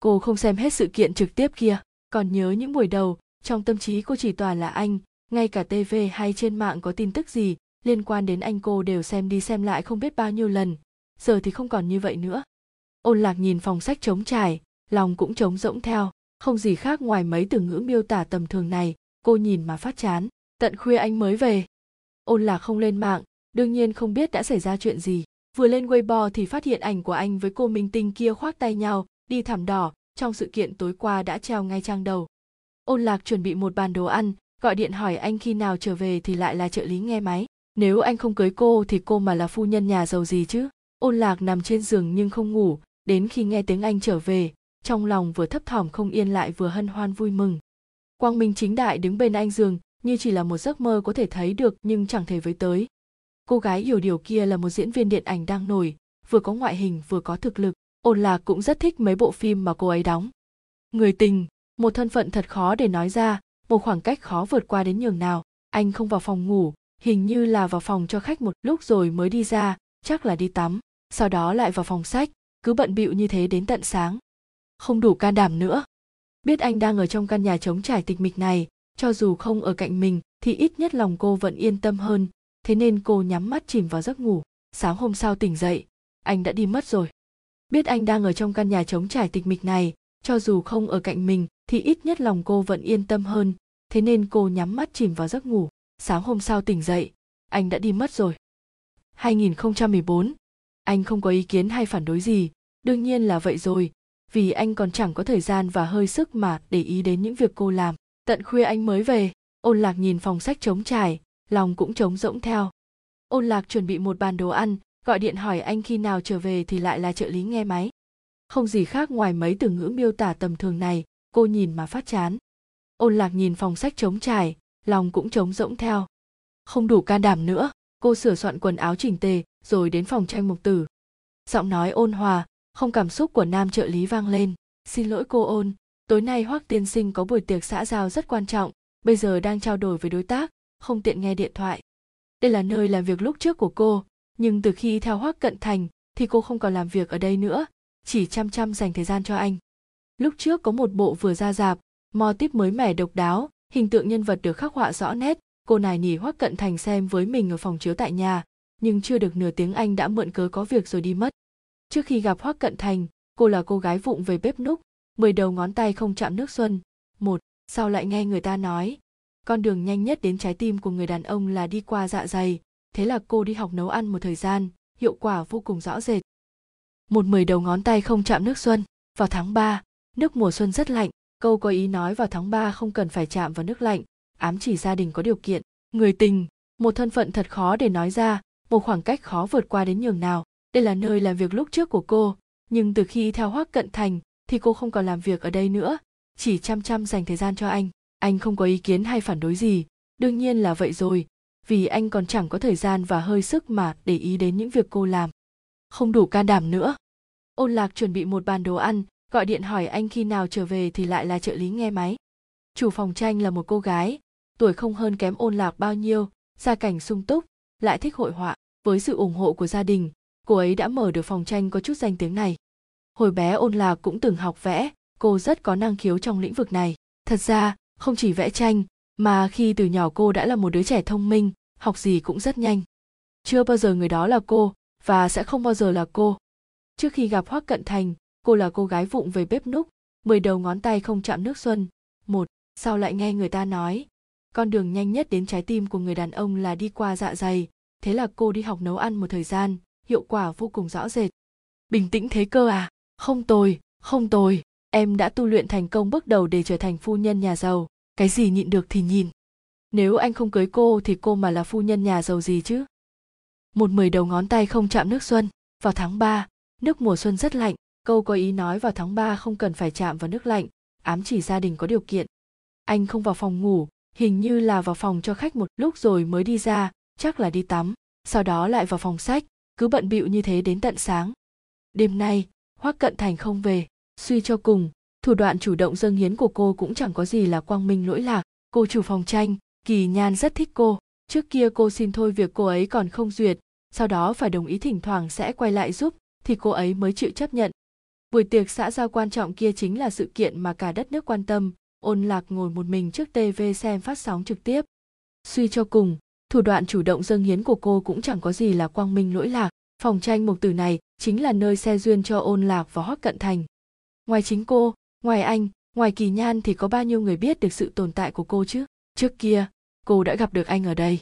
Cô không xem hết sự kiện trực tiếp kia, còn nhớ những buổi đầu, trong tâm trí cô chỉ toàn là anh, ngay cả tv hay trên mạng có tin tức gì liên quan đến anh cô đều xem đi xem lại không biết bao nhiêu lần. Giờ thì không còn như vậy nữa ôn lạc nhìn phòng sách trống trải, lòng cũng trống rỗng theo. Không gì khác ngoài mấy từ ngữ miêu tả tầm thường này, cô nhìn mà phát chán. Tận khuya anh mới về. Ôn lạc không lên mạng, đương nhiên không biết đã xảy ra chuyện gì. Vừa lên weibo thì phát hiện ảnh của anh với cô minh tinh kia khoác tay nhau, đi thảm đỏ, trong sự kiện tối qua đã treo ngay trang đầu. Ôn lạc chuẩn bị một bàn đồ ăn, gọi điện hỏi anh khi nào trở về thì lại là trợ lý nghe máy. Nếu anh không cưới cô thì cô mà là phu nhân nhà giàu gì chứ? Ôn lạc nằm trên giường nhưng không ngủ đến khi nghe tiếng anh trở về, trong lòng vừa thấp thỏm không yên lại vừa hân hoan vui mừng. Quang minh chính đại đứng bên anh giường như chỉ là một giấc mơ có thể thấy được nhưng chẳng thể với tới. Cô gái hiểu điều kia là một diễn viên điện ảnh đang nổi, vừa có ngoại hình vừa có thực lực, ôn lạc cũng rất thích mấy bộ phim mà cô ấy đóng. Người tình, một thân phận thật khó để nói ra, một khoảng cách khó vượt qua đến nhường nào. Anh không vào phòng ngủ, hình như là vào phòng cho khách một lúc rồi mới đi ra, chắc là đi tắm, sau đó lại vào phòng sách cứ bận bịu như thế đến tận sáng. Không đủ can đảm nữa. Biết anh đang ở trong căn nhà trống trải tịch mịch này, cho dù không ở cạnh mình, thì ít nhất lòng cô vẫn yên tâm hơn. Thế nên cô nhắm mắt chìm vào giấc ngủ. Sáng hôm sau tỉnh dậy, anh đã đi mất rồi. Biết anh đang ở trong căn nhà trống trải tịch mịch này, cho dù không ở cạnh mình, thì ít nhất lòng cô vẫn yên tâm hơn. Thế nên cô nhắm mắt chìm vào giấc ngủ. Sáng hôm sau tỉnh dậy, anh đã đi mất rồi. 2014 anh không có ý kiến hay phản đối gì. Đương nhiên là vậy rồi. Vì anh còn chẳng có thời gian và hơi sức mà để ý đến những việc cô làm. Tận khuya anh mới về. Ôn lạc nhìn phòng sách trống trải. Lòng cũng trống rỗng theo. Ôn lạc chuẩn bị một bàn đồ ăn. Gọi điện hỏi anh khi nào trở về thì lại là trợ lý nghe máy. Không gì khác ngoài mấy từ ngữ miêu tả tầm thường này. Cô nhìn mà phát chán. Ôn lạc nhìn phòng sách trống trải. Lòng cũng trống rỗng theo. Không đủ can đảm nữa. Cô sửa soạn quần áo chỉnh tề rồi đến phòng tranh mục tử. Giọng nói ôn hòa, không cảm xúc của nam trợ lý vang lên. Xin lỗi cô ôn, tối nay hoác tiên sinh có buổi tiệc xã giao rất quan trọng, bây giờ đang trao đổi với đối tác, không tiện nghe điện thoại. Đây là nơi làm việc lúc trước của cô, nhưng từ khi theo hoác cận thành thì cô không còn làm việc ở đây nữa, chỉ chăm chăm dành thời gian cho anh. Lúc trước có một bộ vừa ra dạp mò tiếp mới mẻ độc đáo, hình tượng nhân vật được khắc họa rõ nét, cô nài nỉ hoác cận thành xem với mình ở phòng chiếu tại nhà nhưng chưa được nửa tiếng anh đã mượn cớ có việc rồi đi mất. Trước khi gặp hoác cận thành cô là cô gái vụng về bếp núc mười đầu ngón tay không chạm nước xuân. Một sau lại nghe người ta nói? Con đường nhanh nhất đến trái tim của người đàn ông là đi qua dạ dày. Thế là cô đi học nấu ăn một thời gian hiệu quả vô cùng rõ rệt. Một mười đầu ngón tay không chạm nước xuân. Vào tháng 3, nước mùa xuân rất lạnh. Câu có ý nói vào tháng 3 không cần phải chạm vào nước lạnh ám chỉ gia đình có điều kiện người tình một thân phận thật khó để nói ra một khoảng cách khó vượt qua đến nhường nào. Đây là nơi làm việc lúc trước của cô, nhưng từ khi theo hoác cận thành thì cô không còn làm việc ở đây nữa, chỉ chăm chăm dành thời gian cho anh. Anh không có ý kiến hay phản đối gì. Đương nhiên là vậy rồi, vì anh còn chẳng có thời gian và hơi sức mà để ý đến những việc cô làm. Không đủ can đảm nữa. Ôn lạc chuẩn bị một bàn đồ ăn, gọi điện hỏi anh khi nào trở về thì lại là trợ lý nghe máy. Chủ phòng tranh là một cô gái, tuổi không hơn kém ôn lạc bao nhiêu, gia cảnh sung túc, lại thích hội họa với sự ủng hộ của gia đình, cô ấy đã mở được phòng tranh có chút danh tiếng này. Hồi bé ôn lạc cũng từng học vẽ, cô rất có năng khiếu trong lĩnh vực này. Thật ra, không chỉ vẽ tranh, mà khi từ nhỏ cô đã là một đứa trẻ thông minh, học gì cũng rất nhanh. Chưa bao giờ người đó là cô, và sẽ không bao giờ là cô. Trước khi gặp hoác cận thành, cô là cô gái vụng về bếp núc, mười đầu ngón tay không chạm nước xuân. Một sau lại nghe người ta nói, con đường nhanh nhất đến trái tim của người đàn ông là đi qua dạ dày thế là cô đi học nấu ăn một thời gian hiệu quả vô cùng rõ rệt. Bình tĩnh thế cơ à? Không tồi không tồi. Em đã tu luyện thành công bước đầu để trở thành phu nhân nhà giàu. Cái gì nhịn được thì nhìn nếu anh không cưới cô thì cô mà là phu nhân nhà giàu gì chứ? Một mười đầu ngón tay không chạm nước xuân. Vào tháng 3, nước mùa xuân rất lạnh. Câu có ý nói vào tháng 3 không cần phải chạm vào nước lạnh ám chỉ gia đình có điều kiện. Anh không vào phòng ngủ hình như là vào phòng cho khách một lúc rồi mới đi ra chắc là đi tắm, sau đó lại vào phòng sách, cứ bận bịu như thế đến tận sáng. Đêm nay, hoác cận thành không về, suy cho cùng, thủ đoạn chủ động dâng hiến của cô cũng chẳng có gì là quang minh lỗi lạc. Cô chủ phòng tranh, kỳ nhan rất thích cô, trước kia cô xin thôi việc cô ấy còn không duyệt, sau đó phải đồng ý thỉnh thoảng sẽ quay lại giúp, thì cô ấy mới chịu chấp nhận. Buổi tiệc xã giao quan trọng kia chính là sự kiện mà cả đất nước quan tâm, ôn lạc ngồi một mình trước tv xem phát sóng trực tiếp. Suy cho cùng thủ đoạn chủ động dâng hiến của cô cũng chẳng có gì là quang minh lỗi lạc. Phòng tranh mục tử này chính là nơi xe duyên cho ôn lạc và hoắc cận thành. Ngoài chính cô, ngoài anh, ngoài kỳ nhan thì có bao nhiêu người biết được sự tồn tại của cô chứ? Trước kia, cô đã gặp được anh ở đây.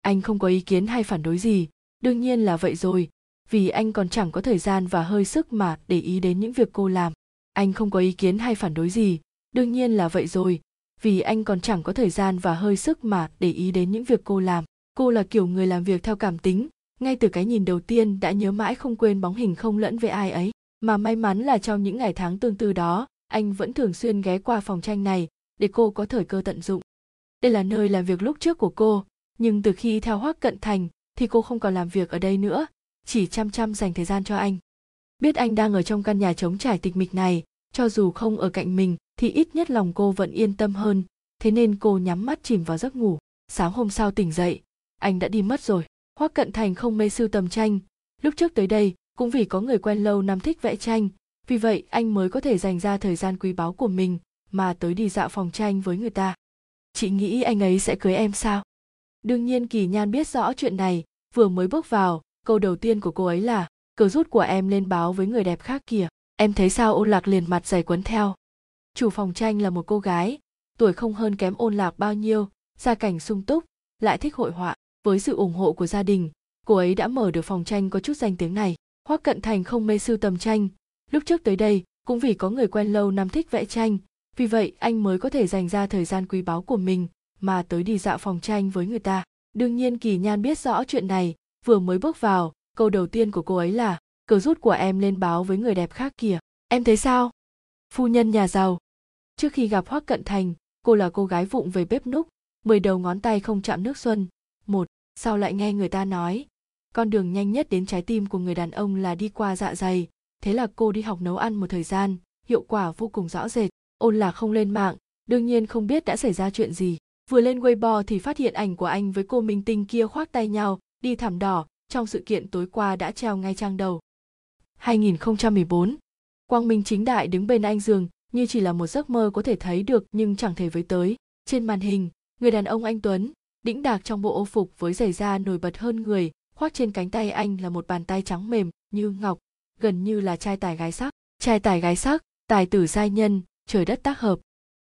Anh không có ý kiến hay phản đối gì. Đương nhiên là vậy rồi. Vì anh còn chẳng có thời gian và hơi sức mà để ý đến những việc cô làm. Anh không có ý kiến hay phản đối gì. Đương nhiên là vậy rồi vì anh còn chẳng có thời gian và hơi sức mà để ý đến những việc cô làm. Cô là kiểu người làm việc theo cảm tính, ngay từ cái nhìn đầu tiên đã nhớ mãi không quên bóng hình không lẫn với ai ấy. Mà may mắn là trong những ngày tháng tương tư đó, anh vẫn thường xuyên ghé qua phòng tranh này để cô có thời cơ tận dụng. Đây là nơi làm việc lúc trước của cô, nhưng từ khi theo hoác cận thành thì cô không còn làm việc ở đây nữa, chỉ chăm chăm dành thời gian cho anh. Biết anh đang ở trong căn nhà trống trải tịch mịch này cho dù không ở cạnh mình, thì ít nhất lòng cô vẫn yên tâm hơn. Thế nên cô nhắm mắt chìm vào giấc ngủ. Sáng hôm sau tỉnh dậy, anh đã đi mất rồi. Hoác cận thành không mê sưu tầm tranh. Lúc trước tới đây, cũng vì có người quen lâu năm thích vẽ tranh. Vì vậy, anh mới có thể dành ra thời gian quý báu của mình mà tới đi dạo phòng tranh với người ta. Chị nghĩ anh ấy sẽ cưới em sao? Đương nhiên kỳ nhan biết rõ chuyện này. Vừa mới bước vào, câu đầu tiên của cô ấy là, cờ rút của em lên báo với người đẹp khác kìa em thấy sao ôn lạc liền mặt dày quấn theo. Chủ phòng tranh là một cô gái, tuổi không hơn kém ôn lạc bao nhiêu, gia cảnh sung túc, lại thích hội họa. Với sự ủng hộ của gia đình, cô ấy đã mở được phòng tranh có chút danh tiếng này. Hoắc cận thành không mê sưu tầm tranh. Lúc trước tới đây, cũng vì có người quen lâu năm thích vẽ tranh. Vì vậy, anh mới có thể dành ra thời gian quý báu của mình mà tới đi dạo phòng tranh với người ta. Đương nhiên kỳ nhan biết rõ chuyện này, vừa mới bước vào, câu đầu tiên của cô ấy là cờ rút của em lên báo với người đẹp khác kìa. Em thấy sao? Phu nhân nhà giàu. Trước khi gặp hoắc cận thành, cô là cô gái vụng về bếp núc, mười đầu ngón tay không chạm nước xuân. Một, sau lại nghe người ta nói, con đường nhanh nhất đến trái tim của người đàn ông là đi qua dạ dày. Thế là cô đi học nấu ăn một thời gian, hiệu quả vô cùng rõ rệt, ôn là không lên mạng, đương nhiên không biết đã xảy ra chuyện gì. Vừa lên weibo thì phát hiện ảnh của anh với cô minh tinh kia khoác tay nhau, đi thảm đỏ, trong sự kiện tối qua đã treo ngay trang đầu. 2014 Quang Minh chính đại đứng bên anh giường như chỉ là một giấc mơ có thể thấy được nhưng chẳng thể với tới. Trên màn hình, người đàn ông anh Tuấn, đĩnh đạc trong bộ ô phục với giày da nổi bật hơn người, khoác trên cánh tay anh là một bàn tay trắng mềm như ngọc, gần như là trai tài gái sắc. Trai tài gái sắc, tài tử giai nhân, trời đất tác hợp.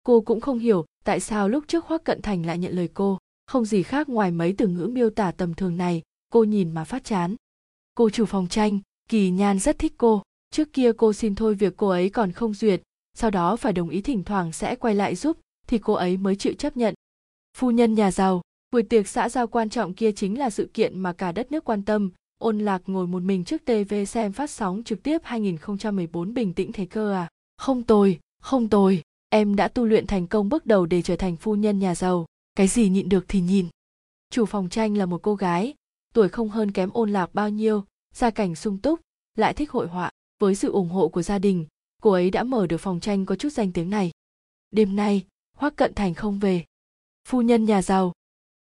Cô cũng không hiểu tại sao lúc trước Hoắc Cận Thành lại nhận lời cô, không gì khác ngoài mấy từ ngữ miêu tả tầm thường này, cô nhìn mà phát chán. Cô chủ phòng tranh, Kỳ Nhan rất thích cô, trước kia cô xin thôi việc cô ấy còn không duyệt, sau đó phải đồng ý thỉnh thoảng sẽ quay lại giúp, thì cô ấy mới chịu chấp nhận. Phu nhân nhà giàu, buổi tiệc xã giao quan trọng kia chính là sự kiện mà cả đất nước quan tâm, ôn lạc ngồi một mình trước TV xem phát sóng trực tiếp 2014 bình tĩnh thế cơ à. Không tồi, không tồi, em đã tu luyện thành công bước đầu để trở thành phu nhân nhà giàu, cái gì nhịn được thì nhìn. Chủ phòng tranh là một cô gái, tuổi không hơn kém ôn lạc bao nhiêu, gia cảnh sung túc, lại thích hội họa. Với sự ủng hộ của gia đình, cô ấy đã mở được phòng tranh có chút danh tiếng này. Đêm nay, Hoắc Cận Thành không về. Phu nhân nhà giàu.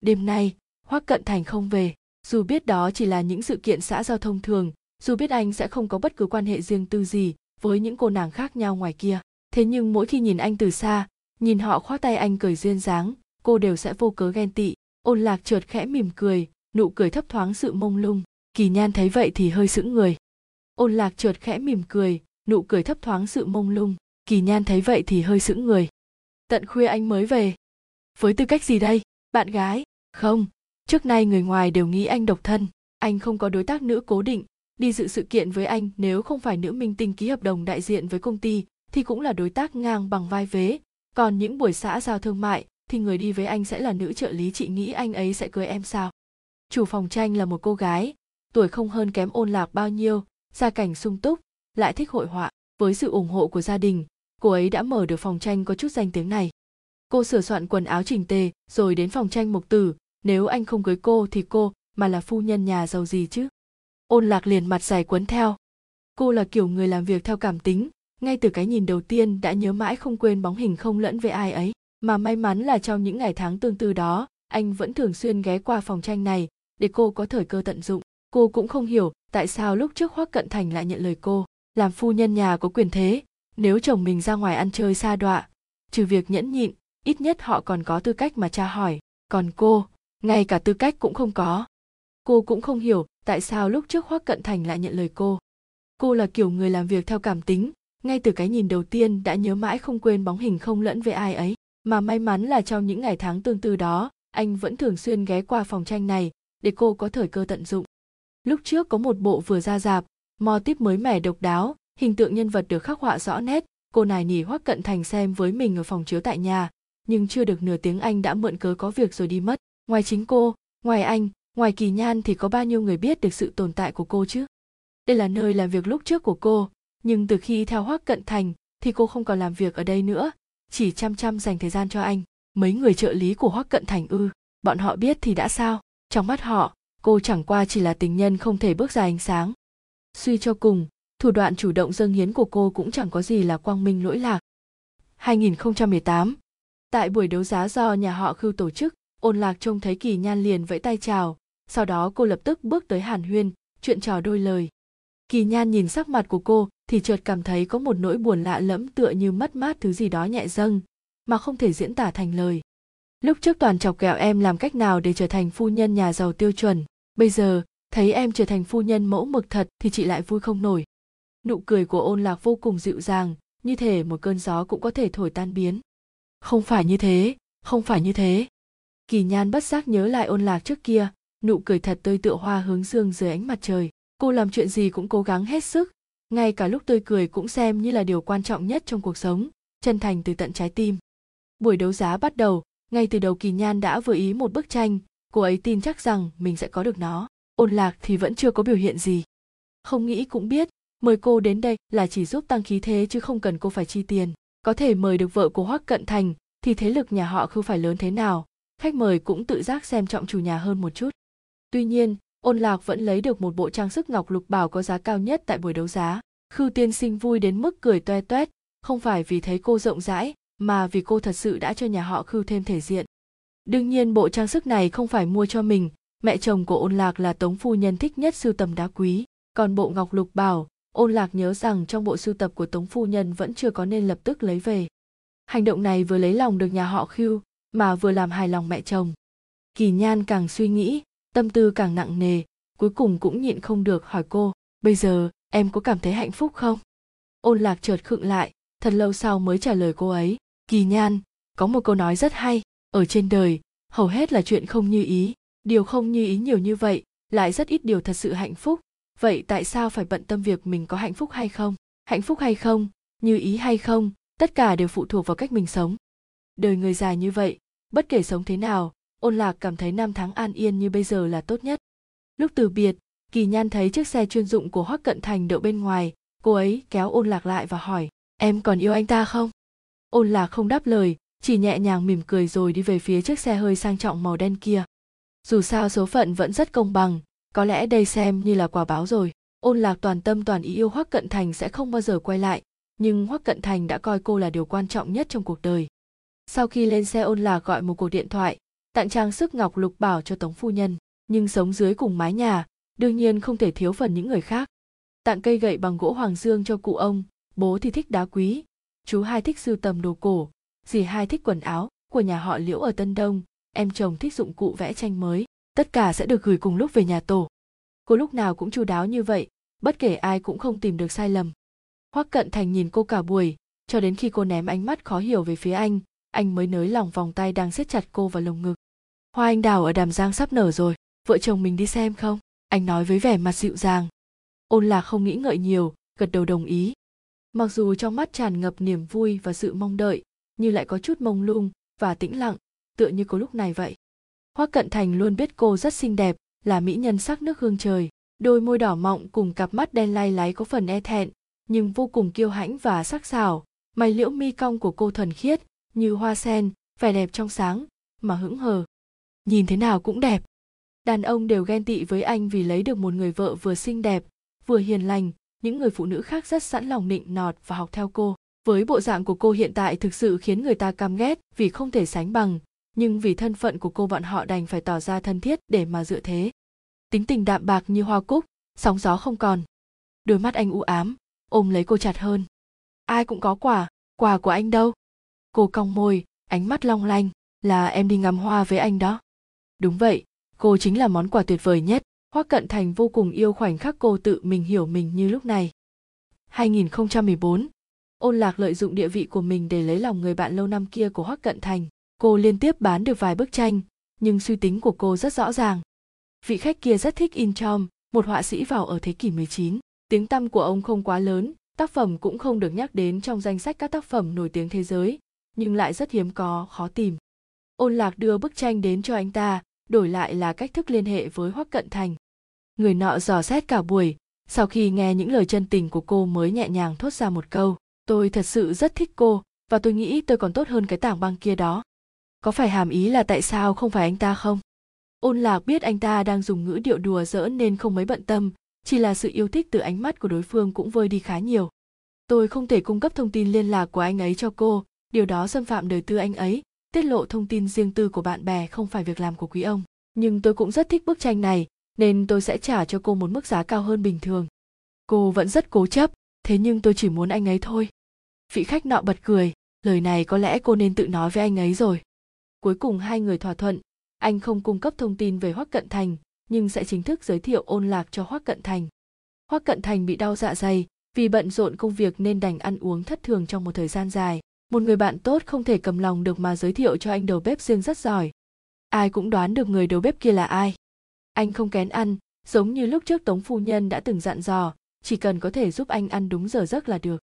Đêm nay, Hoắc Cận Thành không về. Dù biết đó chỉ là những sự kiện xã giao thông thường, dù biết anh sẽ không có bất cứ quan hệ riêng tư gì với những cô nàng khác nhau ngoài kia. Thế nhưng mỗi khi nhìn anh từ xa, nhìn họ khoác tay anh cười duyên dáng, cô đều sẽ vô cớ ghen tị. Ôn lạc trượt khẽ mỉm cười, nụ cười thấp thoáng sự mông lung. Kỳ nhan thấy vậy thì hơi sững người. Ôn lạc chợt khẽ mỉm cười, nụ cười thấp thoáng sự mông lung. Kỳ nhan thấy vậy thì hơi sững người. Tận khuya anh mới về. Với tư cách gì đây? Bạn gái? Không, trước nay người ngoài đều nghĩ anh độc thân. Anh không có đối tác nữ cố định. Đi dự sự kiện với anh nếu không phải nữ minh tinh ký hợp đồng đại diện với công ty thì cũng là đối tác ngang bằng vai vế. Còn những buổi xã giao thương mại thì người đi với anh sẽ là nữ trợ lý chị nghĩ anh ấy sẽ cưới em sao? Chủ phòng tranh là một cô gái, tuổi không hơn kém ôn lạc bao nhiêu, gia cảnh sung túc, lại thích hội họa. Với sự ủng hộ của gia đình, cô ấy đã mở được phòng tranh có chút danh tiếng này. Cô sửa soạn quần áo chỉnh tề rồi đến phòng tranh mục tử, nếu anh không cưới cô thì cô mà là phu nhân nhà giàu gì chứ. Ôn lạc liền mặt dài quấn theo. Cô là kiểu người làm việc theo cảm tính, ngay từ cái nhìn đầu tiên đã nhớ mãi không quên bóng hình không lẫn với ai ấy. Mà may mắn là trong những ngày tháng tương tư đó, anh vẫn thường xuyên ghé qua phòng tranh này để cô có thời cơ tận dụng cô cũng không hiểu tại sao lúc trước hoắc cận thành lại nhận lời cô. Làm phu nhân nhà có quyền thế, nếu chồng mình ra ngoài ăn chơi xa đọa, trừ việc nhẫn nhịn, ít nhất họ còn có tư cách mà tra hỏi. Còn cô, ngay cả tư cách cũng không có. Cô cũng không hiểu tại sao lúc trước hoắc cận thành lại nhận lời cô. Cô là kiểu người làm việc theo cảm tính, ngay từ cái nhìn đầu tiên đã nhớ mãi không quên bóng hình không lẫn với ai ấy. Mà may mắn là trong những ngày tháng tương tư đó, anh vẫn thường xuyên ghé qua phòng tranh này để cô có thời cơ tận dụng lúc trước có một bộ vừa ra dạp mò tiếp mới mẻ độc đáo, hình tượng nhân vật được khắc họa rõ nét. Cô nài nỉ hoắc cận thành xem với mình ở phòng chiếu tại nhà, nhưng chưa được nửa tiếng anh đã mượn cớ có việc rồi đi mất. Ngoài chính cô, ngoài anh, ngoài kỳ nhan thì có bao nhiêu người biết được sự tồn tại của cô chứ? Đây là nơi làm việc lúc trước của cô, nhưng từ khi theo hoắc cận thành thì cô không còn làm việc ở đây nữa. Chỉ chăm chăm dành thời gian cho anh. Mấy người trợ lý của hoắc cận thành ư? Bọn họ biết thì đã sao? Trong mắt họ cô chẳng qua chỉ là tình nhân không thể bước ra ánh sáng suy cho cùng thủ đoạn chủ động dâng hiến của cô cũng chẳng có gì là quang minh lỗi lạc 2018 Tại buổi đấu giá do nhà họ Khưu tổ chức, ôn lạc trông thấy kỳ nhan liền vẫy tay chào, sau đó cô lập tức bước tới hàn huyên, chuyện trò đôi lời. Kỳ nhan nhìn sắc mặt của cô thì chợt cảm thấy có một nỗi buồn lạ lẫm tựa như mất mát thứ gì đó nhẹ dâng, mà không thể diễn tả thành lời. Lúc trước toàn chọc kẹo em làm cách nào để trở thành phu nhân nhà giàu tiêu chuẩn, bây giờ, thấy em trở thành phu nhân mẫu mực thật thì chị lại vui không nổi. Nụ cười của ôn lạc vô cùng dịu dàng, như thể một cơn gió cũng có thể thổi tan biến. Không phải như thế, không phải như thế. Kỳ nhan bất giác nhớ lại ôn lạc trước kia, nụ cười thật tươi tựa hoa hướng dương dưới ánh mặt trời. Cô làm chuyện gì cũng cố gắng hết sức, ngay cả lúc tươi cười cũng xem như là điều quan trọng nhất trong cuộc sống, chân thành từ tận trái tim. Buổi đấu giá bắt đầu, ngay từ đầu kỳ nhan đã vừa ý một bức tranh cô ấy tin chắc rằng mình sẽ có được nó. Ôn lạc thì vẫn chưa có biểu hiện gì. Không nghĩ cũng biết, mời cô đến đây là chỉ giúp tăng khí thế chứ không cần cô phải chi tiền. Có thể mời được vợ của hoắc cận thành, thì thế lực nhà họ không phải lớn thế nào. Khách mời cũng tự giác xem trọng chủ nhà hơn một chút. Tuy nhiên, ôn lạc vẫn lấy được một bộ trang sức ngọc lục bảo có giá cao nhất tại buổi đấu giá. Khưu tiên sinh vui đến mức cười toe toét, không phải vì thấy cô rộng rãi, mà vì cô thật sự đã cho nhà họ khưu thêm thể diện đương nhiên, bộ trang sức này không phải mua cho mình. Mẹ chồng của ôn lạc là tống phu nhân thích nhất sưu tầm đá quý. Còn bộ ngọc lục bảo, ôn lạc nhớ rằng trong bộ sưu tập của tống phu nhân vẫn chưa có nên lập tức lấy về. Hành động này vừa lấy lòng được nhà họ khưu, mà vừa làm hài lòng mẹ chồng. Kỳ nhan càng suy nghĩ, tâm tư càng nặng nề, cuối cùng cũng nhịn không được hỏi cô, bây giờ em có cảm thấy hạnh phúc không? Ôn lạc chợt khựng lại, thật lâu sau mới trả lời cô ấy, kỳ nhan, có một câu nói rất hay ở trên đời, hầu hết là chuyện không như ý. Điều không như ý nhiều như vậy, lại rất ít điều thật sự hạnh phúc. Vậy tại sao phải bận tâm việc mình có hạnh phúc hay không? Hạnh phúc hay không? Như ý hay không? Tất cả đều phụ thuộc vào cách mình sống. Đời người dài như vậy, bất kể sống thế nào, ôn lạc cảm thấy năm tháng an yên như bây giờ là tốt nhất. Lúc từ biệt, kỳ nhan thấy chiếc xe chuyên dụng của hoắc cận thành đậu bên ngoài. Cô ấy kéo ôn lạc lại và hỏi, em còn yêu anh ta không? Ôn lạc không đáp lời chỉ nhẹ nhàng mỉm cười rồi đi về phía chiếc xe hơi sang trọng màu đen kia. Dù sao số phận vẫn rất công bằng, có lẽ đây xem như là quả báo rồi. Ôn lạc toàn tâm toàn ý yêu hoắc cận thành sẽ không bao giờ quay lại, nhưng hoắc cận thành đã coi cô là điều quan trọng nhất trong cuộc đời. Sau khi lên xe, ôn lạc gọi một cuộc điện thoại, tặng trang sức ngọc lục bảo cho tống phu nhân, nhưng sống dưới cùng mái nhà, đương nhiên không thể thiếu phần những người khác. Tặng cây gậy bằng gỗ hoàng dương cho cụ ông, bố thì thích đá quý, chú hai thích sưu tầm đồ cổ dì hai thích quần áo của nhà họ liễu ở tân đông. Em chồng thích dụng cụ vẽ tranh mới. Tất cả sẽ được gửi cùng lúc về nhà tổ. Cô lúc nào cũng chu đáo như vậy, bất kể ai cũng không tìm được sai lầm. Hoắc cận thành nhìn cô cả buổi, cho đến khi cô ném ánh mắt khó hiểu về phía anh anh mới nới lỏng vòng tay đang siết chặt cô vào lồng ngực. Hoa anh đào ở đàm giang sắp nở rồi, vợ chồng mình đi xem không? Anh nói với vẻ mặt dịu dàng. Ôn lạc không nghĩ ngợi nhiều, gật đầu đồng ý. Mặc dù trong mắt tràn ngập niềm vui và sự mong đợi như lại có chút mông lung và tĩnh lặng, tựa như cô lúc này vậy. Hoắc cận thành luôn biết cô rất xinh đẹp, là mỹ nhân sắc nước hương trời, đôi môi đỏ mọng cùng cặp mắt đen lay láy có phần e thẹn, nhưng vô cùng kiêu hãnh và sắc sảo. Mày liễu mi cong của cô thuần khiết, như hoa sen, vẻ đẹp trong sáng, mà hững hờ. Nhìn thế nào cũng đẹp. Đàn ông đều ghen tị với anh vì lấy được một người vợ vừa xinh đẹp, vừa hiền lành, những người phụ nữ khác rất sẵn lòng nịnh nọt và học theo cô với bộ dạng của cô hiện tại thực sự khiến người ta căm ghét vì không thể sánh bằng, nhưng vì thân phận của cô bọn họ đành phải tỏ ra thân thiết để mà dựa thế. Tính tình đạm bạc như hoa cúc, sóng gió không còn. Đôi mắt anh u ám, ôm lấy cô chặt hơn. Ai cũng có quà quà của anh đâu. Cô cong môi, ánh mắt long lanh, là em đi ngắm hoa với anh đó. Đúng vậy, cô chính là món quà tuyệt vời nhất, hoa Cận Thành vô cùng yêu khoảnh khắc cô tự mình hiểu mình như lúc này. 2014 Ôn Lạc lợi dụng địa vị của mình để lấy lòng người bạn lâu năm kia của Hoắc Cận Thành. Cô liên tiếp bán được vài bức tranh, nhưng suy tính của cô rất rõ ràng. Vị khách kia rất thích In Chom, một họa sĩ vào ở thế kỷ 19. Tiếng tăm của ông không quá lớn, tác phẩm cũng không được nhắc đến trong danh sách các tác phẩm nổi tiếng thế giới, nhưng lại rất hiếm có, khó tìm. Ôn Lạc đưa bức tranh đến cho anh ta, đổi lại là cách thức liên hệ với Hoắc Cận Thành. Người nọ dò xét cả buổi, sau khi nghe những lời chân tình của cô mới nhẹ nhàng thốt ra một câu, tôi thật sự rất thích cô và tôi nghĩ tôi còn tốt hơn cái tảng băng kia đó. Có phải hàm ý là tại sao không phải anh ta không? Ôn lạc biết anh ta đang dùng ngữ điệu đùa giỡn nên không mấy bận tâm, chỉ là sự yêu thích từ ánh mắt của đối phương cũng vơi đi khá nhiều. Tôi không thể cung cấp thông tin liên lạc của anh ấy cho cô, điều đó xâm phạm đời tư anh ấy, tiết lộ thông tin riêng tư của bạn bè không phải việc làm của quý ông nhưng tôi cũng rất thích bức tranh này nên tôi sẽ trả cho cô một mức giá cao hơn bình thường cô vẫn rất cố chấp thế nhưng tôi chỉ muốn anh ấy thôi vị khách nọ bật cười lời này có lẽ cô nên tự nói với anh ấy rồi cuối cùng hai người thỏa thuận anh không cung cấp thông tin về hoắc cận thành nhưng sẽ chính thức giới thiệu ôn lạc cho Hoắc Cận Thành. Hoắc Cận Thành bị đau dạ dày, vì bận rộn công việc nên đành ăn uống thất thường trong một thời gian dài. Một người bạn tốt không thể cầm lòng được mà giới thiệu cho anh đầu bếp riêng rất giỏi. Ai cũng đoán được người đầu bếp kia là ai. Anh không kén ăn, giống như lúc trước Tống phu nhân đã từng dặn dò, chỉ cần có thể giúp anh ăn đúng giờ giấc là được.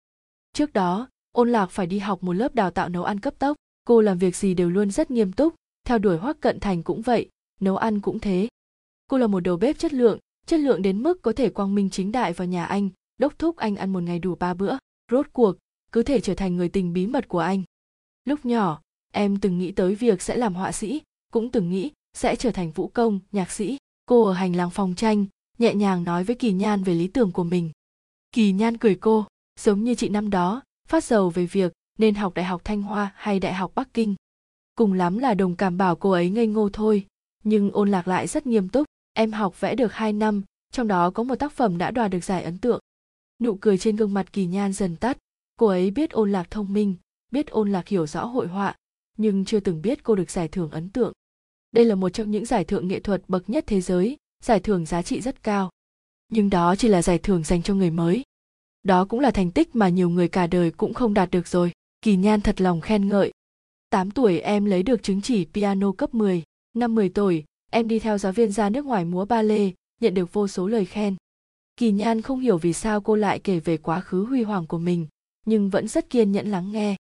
Trước đó, Ôn Lạc phải đi học một lớp đào tạo nấu ăn cấp tốc, cô làm việc gì đều luôn rất nghiêm túc, theo đuổi Hoắc Cận Thành cũng vậy, nấu ăn cũng thế. Cô là một đầu bếp chất lượng, chất lượng đến mức có thể quang minh chính đại vào nhà anh, đốc thúc anh ăn một ngày đủ ba bữa, rốt cuộc, cứ thể trở thành người tình bí mật của anh. Lúc nhỏ, em từng nghĩ tới việc sẽ làm họa sĩ, cũng từng nghĩ sẽ trở thành vũ công, nhạc sĩ. Cô ở hành lang phòng tranh, nhẹ nhàng nói với Kỳ Nhan về lý tưởng của mình. Kỳ Nhan cười cô, giống như chị năm đó, phát dầu về việc nên học Đại học Thanh Hoa hay Đại học Bắc Kinh. Cùng lắm là đồng cảm bảo cô ấy ngây ngô thôi, nhưng ôn lạc lại rất nghiêm túc. Em học vẽ được 2 năm, trong đó có một tác phẩm đã đoạt được giải ấn tượng. Nụ cười trên gương mặt kỳ nhan dần tắt, cô ấy biết ôn lạc thông minh, biết ôn lạc hiểu rõ hội họa, nhưng chưa từng biết cô được giải thưởng ấn tượng. Đây là một trong những giải thưởng nghệ thuật bậc nhất thế giới, giải thưởng giá trị rất cao. Nhưng đó chỉ là giải thưởng dành cho người mới. Đó cũng là thành tích mà nhiều người cả đời cũng không đạt được rồi. Kỳ Nhan thật lòng khen ngợi. 8 tuổi em lấy được chứng chỉ piano cấp 10, năm 10 tuổi, em đi theo giáo viên ra nước ngoài múa ba lê, nhận được vô số lời khen. Kỳ Nhan không hiểu vì sao cô lại kể về quá khứ huy hoàng của mình, nhưng vẫn rất kiên nhẫn lắng nghe.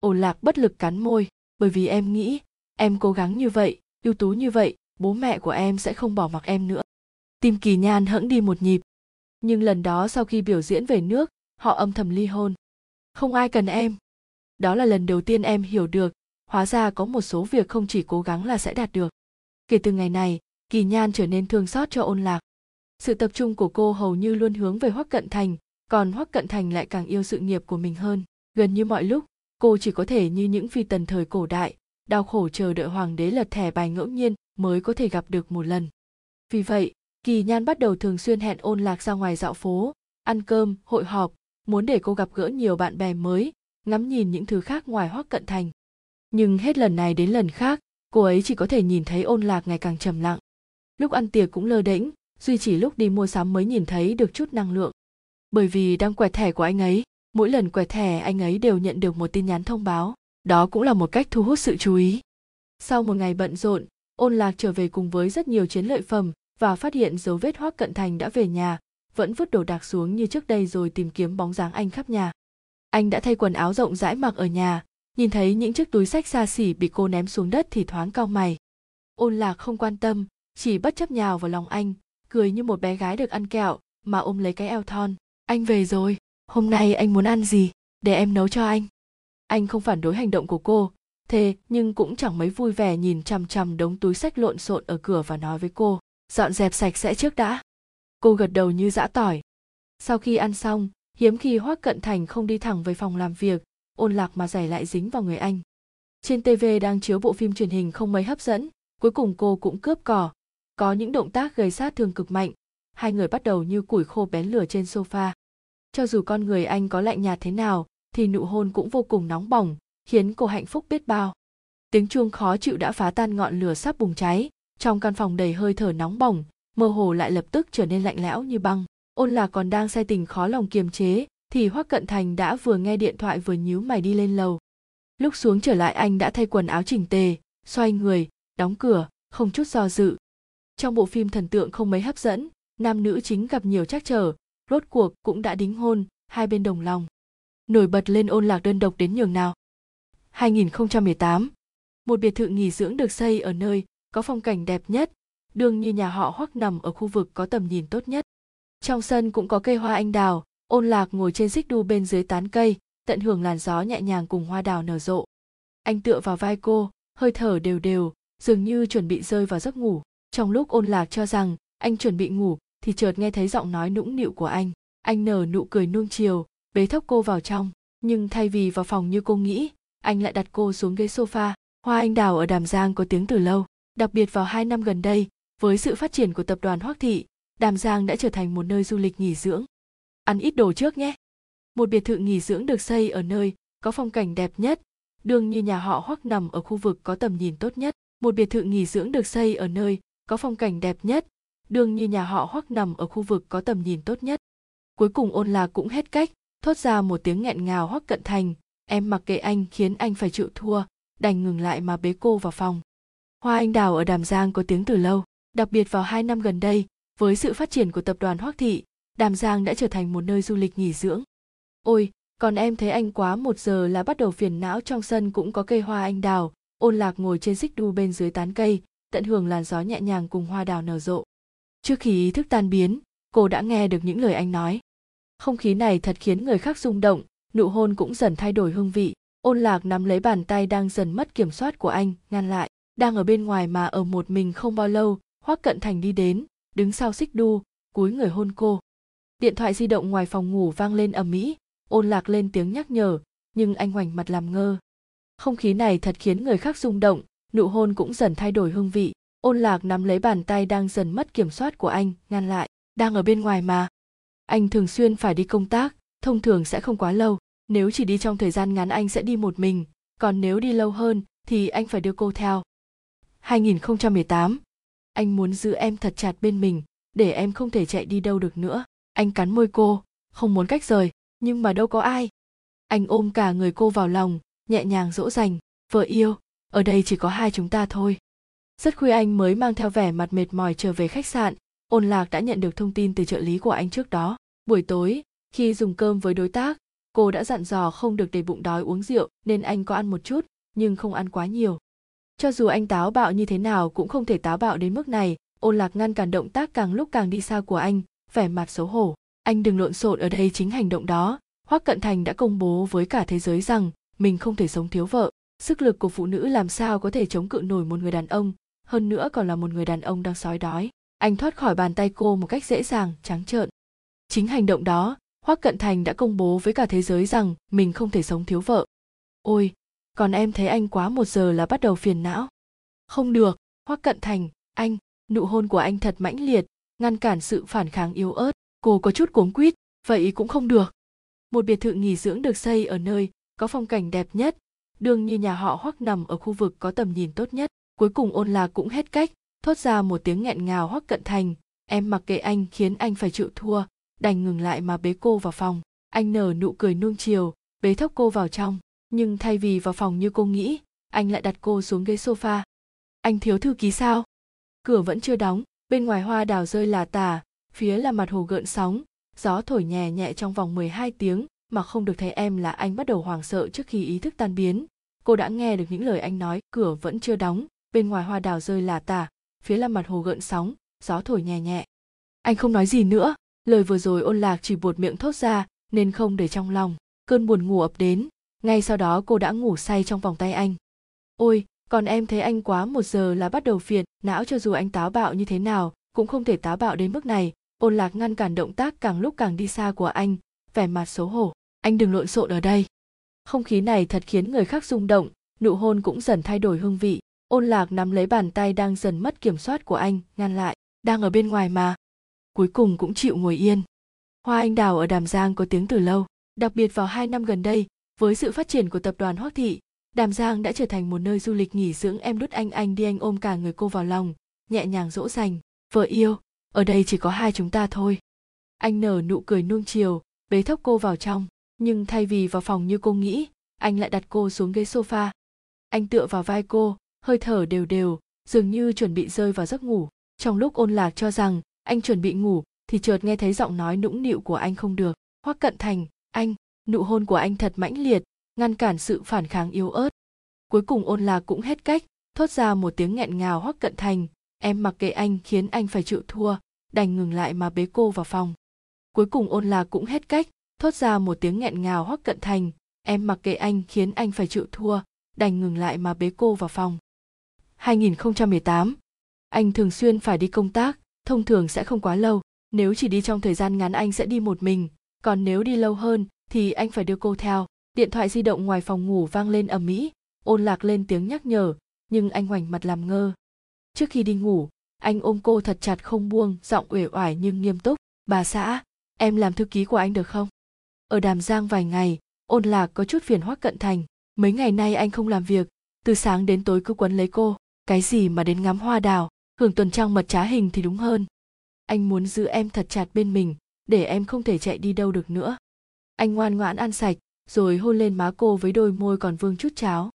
Ổ lạc bất lực cắn môi, bởi vì em nghĩ, em cố gắng như vậy, ưu tú như vậy, bố mẹ của em sẽ không bỏ mặc em nữa. Tim Kỳ Nhan hững đi một nhịp. Nhưng lần đó sau khi biểu diễn về nước, họ âm thầm ly hôn. Không ai cần em. Đó là lần đầu tiên em hiểu được, hóa ra có một số việc không chỉ cố gắng là sẽ đạt được. Kể từ ngày này, Kỳ Nhan trở nên thương xót cho ôn lạc. Sự tập trung của cô hầu như luôn hướng về Hoắc Cận Thành, còn Hoắc Cận Thành lại càng yêu sự nghiệp của mình hơn. Gần như mọi lúc, cô chỉ có thể như những phi tần thời cổ đại, đau khổ chờ đợi hoàng đế lật thẻ bài ngẫu nhiên mới có thể gặp được một lần. Vì vậy, Kỳ Nhan bắt đầu thường xuyên hẹn ôn lạc ra ngoài dạo phố, ăn cơm, hội họp, muốn để cô gặp gỡ nhiều bạn bè mới, ngắm nhìn những thứ khác ngoài Hoắc Cận Thành. Nhưng hết lần này đến lần khác, cô ấy chỉ có thể nhìn thấy ôn lạc ngày càng trầm lặng. Lúc ăn tiệc cũng lơ đễnh, duy chỉ lúc đi mua sắm mới nhìn thấy được chút năng lượng. Bởi vì đang quẹt thẻ của anh ấy, mỗi lần quẹt thẻ anh ấy đều nhận được một tin nhắn thông báo, đó cũng là một cách thu hút sự chú ý. Sau một ngày bận rộn, ôn lạc trở về cùng với rất nhiều chiến lợi phẩm và phát hiện dấu vết hoác cận thành đã về nhà, vẫn vứt đồ đạc xuống như trước đây rồi tìm kiếm bóng dáng anh khắp nhà. Anh đã thay quần áo rộng rãi mặc ở nhà, nhìn thấy những chiếc túi sách xa xỉ bị cô ném xuống đất thì thoáng cau mày. Ôn lạc không quan tâm, chỉ bất chấp nhào vào lòng anh, cười như một bé gái được ăn kẹo mà ôm lấy cái eo thon. Anh về rồi, hôm nay anh muốn ăn gì, để em nấu cho anh. Anh không phản đối hành động của cô, thế nhưng cũng chẳng mấy vui vẻ nhìn chằm chằm đống túi sách lộn xộn ở cửa và nói với cô, dọn dẹp sạch sẽ trước đã. Cô gật đầu như dã tỏi. Sau khi ăn xong, hiếm khi Hoác Cận Thành không đi thẳng về phòng làm việc, ôn lạc mà giày lại dính vào người anh. Trên TV đang chiếu bộ phim truyền hình không mấy hấp dẫn, cuối cùng cô cũng cướp cỏ. Có những động tác gây sát thương cực mạnh, hai người bắt đầu như củi khô bén lửa trên sofa. Cho dù con người anh có lạnh nhạt thế nào, thì nụ hôn cũng vô cùng nóng bỏng, khiến cô hạnh phúc biết bao. Tiếng chuông khó chịu đã phá tan ngọn lửa sắp bùng cháy, trong căn phòng đầy hơi thở nóng bỏng, mơ hồ lại lập tức trở nên lạnh lẽo như băng. Ôn là còn đang say tình khó lòng kiềm chế, thì Hoắc Cận Thành đã vừa nghe điện thoại vừa nhíu mày đi lên lầu. Lúc xuống trở lại anh đã thay quần áo chỉnh tề, xoay người, đóng cửa, không chút do dự. Trong bộ phim thần tượng không mấy hấp dẫn, nam nữ chính gặp nhiều trắc trở, rốt cuộc cũng đã đính hôn, hai bên đồng lòng. Nổi bật lên ôn lạc đơn độc đến nhường nào. 2018 Một biệt thự nghỉ dưỡng được xây ở nơi có phong cảnh đẹp nhất, đường như nhà họ Hoắc nằm ở khu vực có tầm nhìn tốt nhất. Trong sân cũng có cây hoa anh đào, ôn lạc ngồi trên xích đu bên dưới tán cây tận hưởng làn gió nhẹ nhàng cùng hoa đào nở rộ. Anh tựa vào vai cô hơi thở đều đều dường như chuẩn bị rơi vào giấc ngủ. Trong lúc ôn lạc cho rằng anh chuẩn bị ngủ thì chợt nghe thấy giọng nói nũng nịu của anh. Anh nở nụ cười nuông chiều bế thốc cô vào trong. Nhưng thay vì vào phòng như cô nghĩ anh lại đặt cô xuống ghế sofa hoa anh đào ở đàm giang có tiếng từ lâu đặc biệt vào hai năm gần đây với sự phát triển của tập đoàn hoác thị đàm giang đã trở thành một nơi du lịch nghỉ dưỡng ăn ít đồ trước nhé. Một biệt thự nghỉ dưỡng được xây ở nơi có phong cảnh đẹp nhất, đường như nhà họ Hoắc nằm ở khu vực có tầm nhìn tốt nhất. Một biệt thự nghỉ dưỡng được xây ở nơi có phong cảnh đẹp nhất, đường như nhà họ hoắc nằm ở khu vực có tầm nhìn tốt nhất cuối cùng ôn lạc cũng hết cách thốt ra một tiếng nghẹn ngào hoắc cận thành em mặc kệ anh khiến anh phải chịu thua đành ngừng lại mà bế cô vào phòng hoa anh đào ở đàm giang có tiếng từ lâu, đặc biệt vào hai năm gần đây, với sự phát triển của tập đoàn hoắc thị, đàm giang đã trở thành một nơi du lịch nghỉ dưỡng. Ôi, còn em thấy anh quá, một giờ là bắt đầu phiền não trong sân cũng có cây hoa anh đào, ôn lạc ngồi trên xích đu bên dưới tán cây, tận hưởng làn gió nhẹ nhàng cùng hoa đào nở rộ. Trước khi ý thức tan biến, cô đã nghe được những lời anh nói. Không khí này thật khiến người khác rung động, nụ hôn cũng dần thay đổi hương vị. Ôn lạc nắm lấy bàn tay đang dần mất kiểm soát của anh, ngăn lại đang ở bên ngoài mà ở một mình không bao lâu hoắc cận thành đi đến, đứng sau xích đu, cúi người hôn cô. Điện thoại di động ngoài phòng ngủ vang lên ầm ĩ, ôn lạc lên tiếng nhắc nhở, nhưng anh hoành mặt làm ngơ. Không khí này thật khiến người khác rung động, nụ hôn cũng dần thay đổi hương vị. Ôn lạc nắm lấy bàn tay đang dần mất kiểm soát của anh, ngăn lại, đang ở bên ngoài mà. Anh thường xuyên phải đi công tác, thông thường sẽ không quá lâu. Nếu chỉ đi trong thời gian ngắn anh sẽ đi một mình, còn nếu đi lâu hơn thì anh phải đưa cô theo. 2018 anh muốn giữ em thật chặt bên mình, để em không thể chạy đi đâu được nữa. Anh cắn môi cô, không muốn cách rời, nhưng mà đâu có ai. Anh ôm cả người cô vào lòng, nhẹ nhàng dỗ dành, vợ yêu, ở đây chỉ có hai chúng ta thôi. Rất khuya anh mới mang theo vẻ mặt mệt mỏi trở về khách sạn. Ôn lạc đã nhận được thông tin từ trợ lý của anh trước đó. Buổi tối, khi dùng cơm với đối tác, cô đã dặn dò không được để bụng đói uống rượu nên anh có ăn một chút, nhưng không ăn quá nhiều cho dù anh táo bạo như thế nào cũng không thể táo bạo đến mức này, ôn lạc ngăn cản động tác càng lúc càng đi xa của anh, vẻ mặt xấu hổ. Anh đừng lộn xộn ở đây chính hành động đó. Hoắc cận thành đã công bố với cả thế giới rằng mình không thể sống thiếu vợ. Sức lực của phụ nữ làm sao có thể chống cự nổi một người đàn ông? Hơn nữa còn là một người đàn ông đang sói đói. Anh thoát khỏi bàn tay cô một cách dễ dàng, trắng trợn. Chính hành động đó hoắc cận thành đã công bố với cả thế giới rằng mình không thể sống thiếu vợ. Ôi còn em thấy anh quá một giờ là bắt đầu phiền não. Không được hoắc cận thành, anh, nụ hôn của anh thật mãnh liệt, ngăn cản sự phản kháng yếu ớt, cô có chút cuống quýt, vậy cũng không được. Một biệt thự nghỉ dưỡng được xây ở nơi có phong cảnh đẹp nhất, đường như nhà họ hoắc nằm ở khu vực có tầm nhìn tốt nhất. Cuối cùng ôn lạc cũng hết cách, thốt ra một tiếng nghẹn ngào hoắc cận thành, em mặc kệ anh khiến anh phải chịu thua, đành ngừng lại mà bế cô vào phòng. Anh nở nụ cười nuông chiều, bế thốc cô vào trong nhưng thay vì vào phòng như cô nghĩ, anh lại đặt cô xuống ghế sofa. Anh thiếu thư ký sao? Cửa vẫn chưa đóng, bên ngoài hoa đào rơi là tả phía là mặt hồ gợn sóng. Gió thổi nhẹ nhẹ trong vòng 12 tiếng, mà không được thấy em là anh bắt đầu hoảng sợ trước khi ý thức tan biến. Cô đã nghe được những lời anh nói, cửa vẫn chưa đóng, bên ngoài hoa đào rơi là tả phía là mặt hồ gợn sóng, gió thổi nhẹ nhẹ. Anh không nói gì nữa, lời vừa rồi ôn lạc chỉ buột miệng thốt ra, nên không để trong lòng, cơn buồn ngủ ập đến ngay sau đó cô đã ngủ say trong vòng tay anh. Ôi, còn em thấy anh quá một giờ là bắt đầu phiền, não cho dù anh táo bạo như thế nào, cũng không thể táo bạo đến mức này. Ôn lạc ngăn cản động tác càng lúc càng đi xa của anh, vẻ mặt xấu hổ. Anh đừng lộn xộn ở đây. Không khí này thật khiến người khác rung động, nụ hôn cũng dần thay đổi hương vị. Ôn lạc nắm lấy bàn tay đang dần mất kiểm soát của anh, ngăn lại. Đang ở bên ngoài mà. Cuối cùng cũng chịu ngồi yên. Hoa anh đào ở đàm giang có tiếng từ lâu. Đặc biệt vào hai năm gần đây với sự phát triển của tập đoàn hoắc thị, đàm giang đã trở thành một nơi du lịch nghỉ dưỡng em đút anh anh đi anh ôm cả người cô vào lòng, nhẹ nhàng dỗ dành, vợ yêu, ở đây chỉ có hai chúng ta thôi. Anh nở nụ cười nuông chiều, bế thốc cô vào trong, nhưng thay vì vào phòng như cô nghĩ, anh lại đặt cô xuống ghế sofa. Anh tựa vào vai cô, hơi thở đều đều, dường như chuẩn bị rơi vào giấc ngủ. Trong lúc ôn lạc cho rằng anh chuẩn bị ngủ, thì chợt nghe thấy giọng nói nũng nịu của anh không được. Hoắc cận thành, anh nụ hôn của anh thật mãnh liệt, ngăn cản sự phản kháng yếu ớt. Cuối cùng ôn lạc cũng hết cách, thốt ra một tiếng nghẹn ngào hoắc cận thành, em mặc kệ anh khiến anh phải chịu thua, đành ngừng lại mà bế cô vào phòng. Cuối cùng ôn lạc cũng hết cách, thốt ra một tiếng nghẹn ngào hoắc cận thành, em mặc kệ anh khiến anh phải chịu thua, đành ngừng lại mà bế cô vào phòng. 2018 anh thường xuyên phải đi công tác, thông thường sẽ không quá lâu, nếu chỉ đi trong thời gian ngắn anh sẽ đi một mình, còn nếu đi lâu hơn thì anh phải đưa cô theo. Điện thoại di động ngoài phòng ngủ vang lên ầm ĩ, ôn lạc lên tiếng nhắc nhở, nhưng anh hoành mặt làm ngơ. Trước khi đi ngủ, anh ôm cô thật chặt không buông, giọng uể oải nhưng nghiêm túc. Bà xã, em làm thư ký của anh được không? Ở đàm giang vài ngày, ôn lạc có chút phiền hoắc cận thành. Mấy ngày nay anh không làm việc, từ sáng đến tối cứ quấn lấy cô. Cái gì mà đến ngắm hoa đào, hưởng tuần trăng mật trá hình thì đúng hơn. Anh muốn giữ em thật chặt bên mình, để em không thể chạy đi đâu được nữa anh ngoan ngoãn ăn sạch, rồi hôn lên má cô với đôi môi còn vương chút cháo.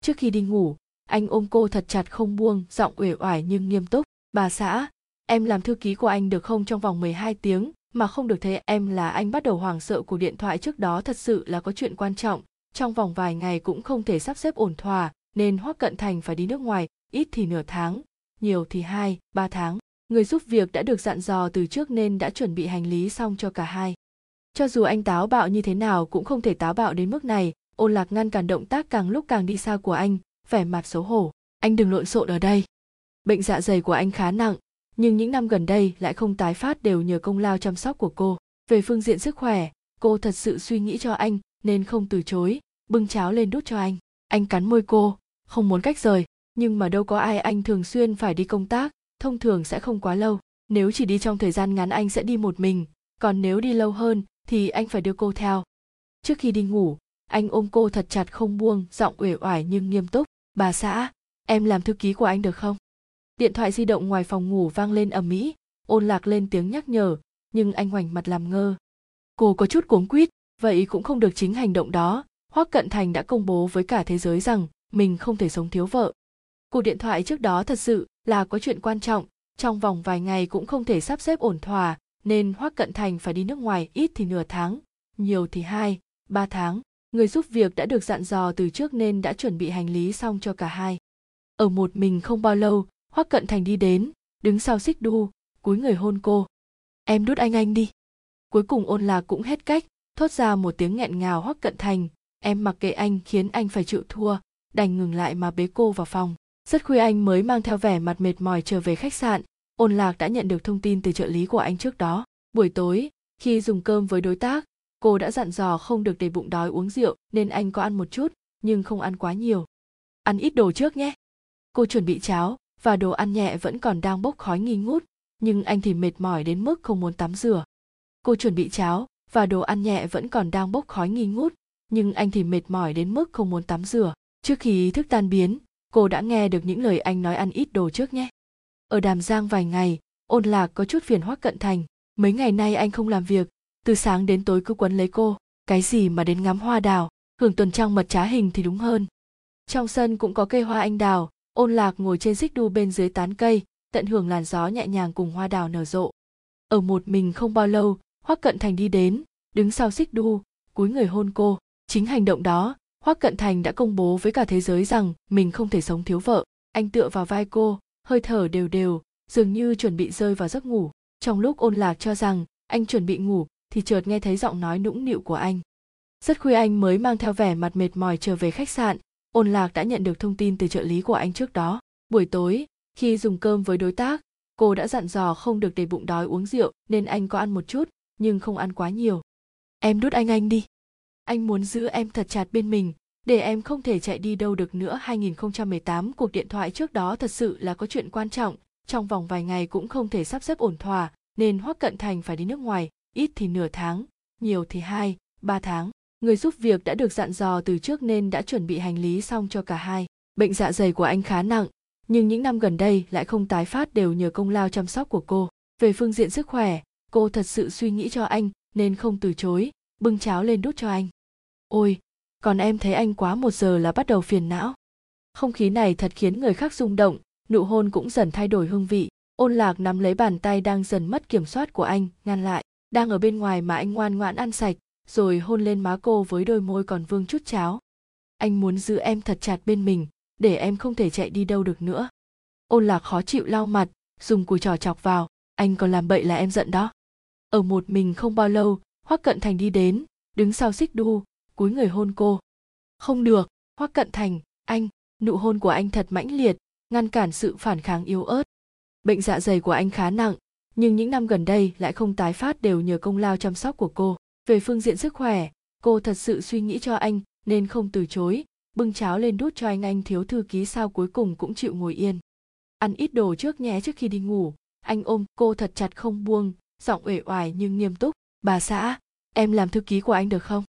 Trước khi đi ngủ, anh ôm cô thật chặt không buông, giọng uể oải nhưng nghiêm túc. Bà xã, em làm thư ký của anh được không trong vòng 12 tiếng? Mà không được thấy em là anh bắt đầu hoảng sợ cuộc điện thoại trước đó thật sự là có chuyện quan trọng. Trong vòng vài ngày cũng không thể sắp xếp ổn thỏa, nên hoắc cận thành phải đi nước ngoài, ít thì nửa tháng, nhiều thì hai, ba tháng. Người giúp việc đã được dặn dò từ trước nên đã chuẩn bị hành lý xong cho cả hai cho dù anh táo bạo như thế nào cũng không thể táo bạo đến mức này. Ôn lạc ngăn cản động tác càng lúc càng đi xa của anh, vẻ mặt xấu hổ. Anh đừng lộn xộn ở đây. Bệnh dạ dày của anh khá nặng, nhưng những năm gần đây lại không tái phát đều nhờ công lao chăm sóc của cô. Về phương diện sức khỏe, cô thật sự suy nghĩ cho anh, nên không từ chối, bưng cháo lên đút cho anh. Anh cắn môi cô, không muốn cách rời, nhưng mà đâu có ai anh thường xuyên phải đi công tác, thông thường sẽ không quá lâu. Nếu chỉ đi trong thời gian ngắn anh sẽ đi một mình, còn nếu đi lâu hơn thì anh phải đưa cô theo. Trước khi đi ngủ, anh ôm cô thật chặt không buông, giọng uể oải nhưng nghiêm túc. Bà xã, em làm thư ký của anh được không? Điện thoại di động ngoài phòng ngủ vang lên ầm ĩ, ôn lạc lên tiếng nhắc nhở, nhưng anh ngoảnh mặt làm ngơ. Cô có chút cuống quýt, vậy cũng không được chính hành động đó. Hoắc cận thành đã công bố với cả thế giới rằng mình không thể sống thiếu vợ. Cuộc điện thoại trước đó thật sự là có chuyện quan trọng, trong vòng vài ngày cũng không thể sắp xếp ổn thỏa nên hoắc cận thành phải đi nước ngoài ít thì nửa tháng, nhiều thì hai, ba tháng. Người giúp việc đã được dặn dò từ trước nên đã chuẩn bị hành lý xong cho cả hai. Ở một mình không bao lâu hoắc cận thành đi đến, đứng sau xích đu, cúi người hôn cô. Em đút anh anh đi. Cuối cùng ôn lạc cũng hết cách, thốt ra một tiếng nghẹn ngào hoắc cận thành. Em mặc kệ anh, khiến anh phải chịu thua. Đành ngừng lại mà bế cô vào phòng. Rất khuya anh mới mang theo vẻ mặt mệt mỏi trở về khách sạn ôn lạc đã nhận được thông tin từ trợ lý của anh trước đó. Buổi tối, khi dùng cơm với đối tác, cô đã dặn dò không được để bụng đói uống rượu nên anh có ăn một chút, nhưng không ăn quá nhiều. Ăn ít đồ trước nhé. Cô chuẩn bị cháo và đồ ăn nhẹ vẫn còn đang bốc khói nghi ngút, nhưng anh thì mệt mỏi đến mức không muốn tắm rửa. Cô chuẩn bị cháo và đồ ăn nhẹ vẫn còn đang bốc khói nghi ngút, nhưng anh thì mệt mỏi đến mức không muốn tắm rửa. Trước khi ý thức tan biến, cô đã nghe được những lời anh nói ăn ít đồ trước nhé ở đàm giang vài ngày, ôn lạc có chút phiền hoắc cận thành. Mấy ngày nay anh không làm việc, từ sáng đến tối cứ quấn lấy cô. Cái gì mà đến ngắm hoa đào, hưởng tuần trăng mật trá hình thì đúng hơn. Trong sân cũng có cây hoa anh đào, ôn lạc ngồi trên xích đu bên dưới tán cây, tận hưởng làn gió nhẹ nhàng cùng hoa đào nở rộ. Ở một mình không bao lâu, hoắc cận thành đi đến, đứng sau xích đu, cúi người hôn cô. Chính hành động đó, hoắc cận thành đã công bố với cả thế giới rằng mình không thể sống thiếu vợ. Anh tựa vào vai cô hơi thở đều đều, dường như chuẩn bị rơi vào giấc ngủ. Trong lúc ôn lạc cho rằng anh chuẩn bị ngủ, thì chợt nghe thấy giọng nói nũng nịu của anh. Rất khuya anh mới mang theo vẻ mặt mệt mỏi trở về khách sạn. Ôn lạc đã nhận được thông tin từ trợ lý của anh trước đó. Buổi tối, khi dùng cơm với đối tác, cô đã dặn dò không được để bụng đói uống rượu nên anh có ăn một chút, nhưng không ăn quá nhiều. Em đút anh anh đi. Anh muốn giữ em thật chặt bên mình để em không thể chạy đi đâu được nữa 2018 cuộc điện thoại trước đó thật sự là có chuyện quan trọng. Trong vòng vài ngày cũng không thể sắp xếp ổn thỏa, nên hoắc cận thành phải đi nước ngoài, ít thì nửa tháng, nhiều thì hai, ba tháng. Người giúp việc đã được dặn dò từ trước nên đã chuẩn bị hành lý xong cho cả hai. Bệnh dạ dày của anh khá nặng, nhưng những năm gần đây lại không tái phát đều nhờ công lao chăm sóc của cô. Về phương diện sức khỏe, cô thật sự suy nghĩ cho anh, nên không từ chối, bưng cháo lên đút cho anh. Ôi còn em thấy anh quá một giờ là bắt đầu phiền não. Không khí này thật khiến người khác rung động, nụ hôn cũng dần thay đổi hương vị. Ôn lạc nắm lấy bàn tay đang dần mất kiểm soát của anh, ngăn lại. Đang ở bên ngoài mà anh ngoan ngoãn ăn sạch, rồi hôn lên má cô với đôi môi còn vương chút cháo. Anh muốn giữ em thật chặt bên mình, để em không thể chạy đi đâu được nữa. Ôn lạc khó chịu lau mặt, dùng cùi trò chọc vào. Anh còn làm bậy là em giận đó. Ở một mình không bao lâu, hoắc cận thành đi đến, đứng sau xích đu cúi người hôn cô. Không được hoắc cận thành, anh, nụ hôn của anh thật mãnh liệt, ngăn cản sự phản kháng yếu ớt. Bệnh dạ dày của anh khá nặng, nhưng những năm gần đây lại không tái phát đều nhờ công lao chăm sóc của cô. Về phương diện sức khỏe, cô thật sự suy nghĩ cho anh, nên không từ chối, bưng cháo lên đút cho anh anh thiếu thư ký sao cuối cùng cũng chịu ngồi yên. Ăn ít đồ trước nhé trước khi đi ngủ, anh ôm cô thật chặt không buông, giọng uể oải nhưng nghiêm túc. Bà xã, em làm thư ký của anh được không?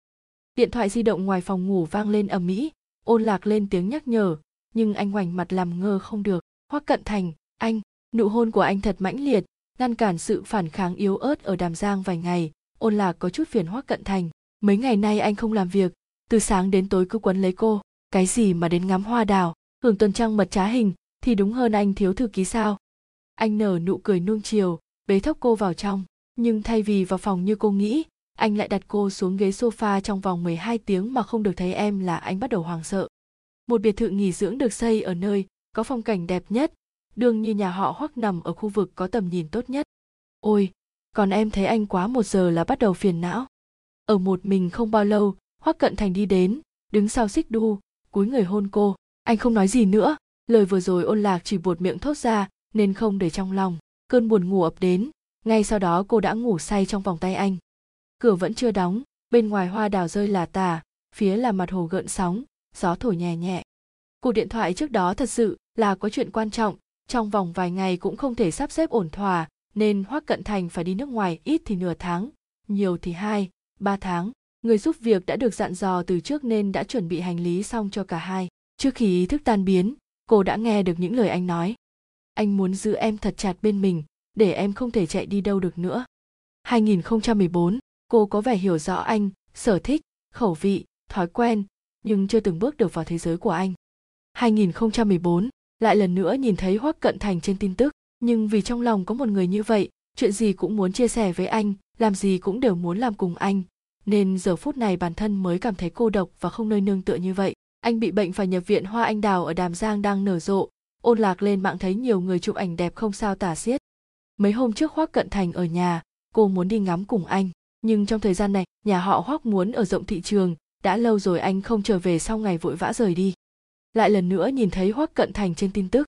Điện thoại di động ngoài phòng ngủ vang lên ầm ĩ, ôn lạc lên tiếng nhắc nhở, nhưng anh ngoảnh mặt làm ngơ không được. Hoắc cận thành, anh, nụ hôn của anh thật mãnh liệt, ngăn cản sự phản kháng yếu ớt ở đàm giang vài ngày. Ôn lạc có chút phiền hoắc cận thành, mấy ngày nay anh không làm việc, từ sáng đến tối cứ quấn lấy cô, cái gì mà đến ngắm hoa đào, hưởng tuần trăng mật trá hình, thì đúng hơn anh thiếu thư ký sao? Anh nở nụ cười nuông chiều, bế thốc cô vào trong, nhưng thay vì vào phòng như cô nghĩ anh lại đặt cô xuống ghế sofa trong vòng 12 tiếng mà không được thấy em là anh bắt đầu hoảng sợ. Một biệt thự nghỉ dưỡng được xây ở nơi có phong cảnh đẹp nhất, đương như nhà họ hoắc nằm ở khu vực có tầm nhìn tốt nhất. Ôi, còn em thấy anh quá một giờ là bắt đầu phiền não. Ở một mình không bao lâu, hoắc cận thành đi đến, đứng sau xích đu, cúi người hôn cô. Anh không nói gì nữa, lời vừa rồi ôn lạc chỉ buột miệng thốt ra nên không để trong lòng. Cơn buồn ngủ ập đến, ngay sau đó cô đã ngủ say trong vòng tay anh cửa vẫn chưa đóng, bên ngoài hoa đào rơi là tà, phía là mặt hồ gợn sóng, gió thổi nhẹ nhẹ. Cuộc điện thoại trước đó thật sự là có chuyện quan trọng, trong vòng vài ngày cũng không thể sắp xếp ổn thỏa, nên hoắc cận thành phải đi nước ngoài ít thì nửa tháng, nhiều thì hai, ba tháng. Người giúp việc đã được dặn dò từ trước nên đã chuẩn bị hành lý xong cho cả hai. Trước khi ý thức tan biến, cô đã nghe được những lời anh nói. Anh muốn giữ em thật chặt bên mình, để em không thể chạy đi đâu được nữa. 2014 cô có vẻ hiểu rõ anh, sở thích, khẩu vị, thói quen, nhưng chưa từng bước được vào thế giới của anh. 2014 lại lần nữa nhìn thấy hoắc cận thành trên tin tức. Nhưng vì trong lòng có một người như vậy, chuyện gì cũng muốn chia sẻ với anh, làm gì cũng đều muốn làm cùng anh. Nên giờ phút này bản thân mới cảm thấy cô độc và không nơi nương tựa như vậy. Anh bị bệnh phải nhập viện hoa anh đào ở đàm giang đang nở rộ. Ôn lạc lên mạng thấy nhiều người chụp ảnh đẹp không sao tả xiết. Mấy hôm trước hoắc cận thành ở nhà, cô muốn đi ngắm cùng anh nhưng trong thời gian này, nhà họ hoắc muốn ở rộng thị trường, đã lâu rồi anh không trở về sau ngày vội vã rời đi. Lại lần nữa nhìn thấy hoắc cận thành trên tin tức.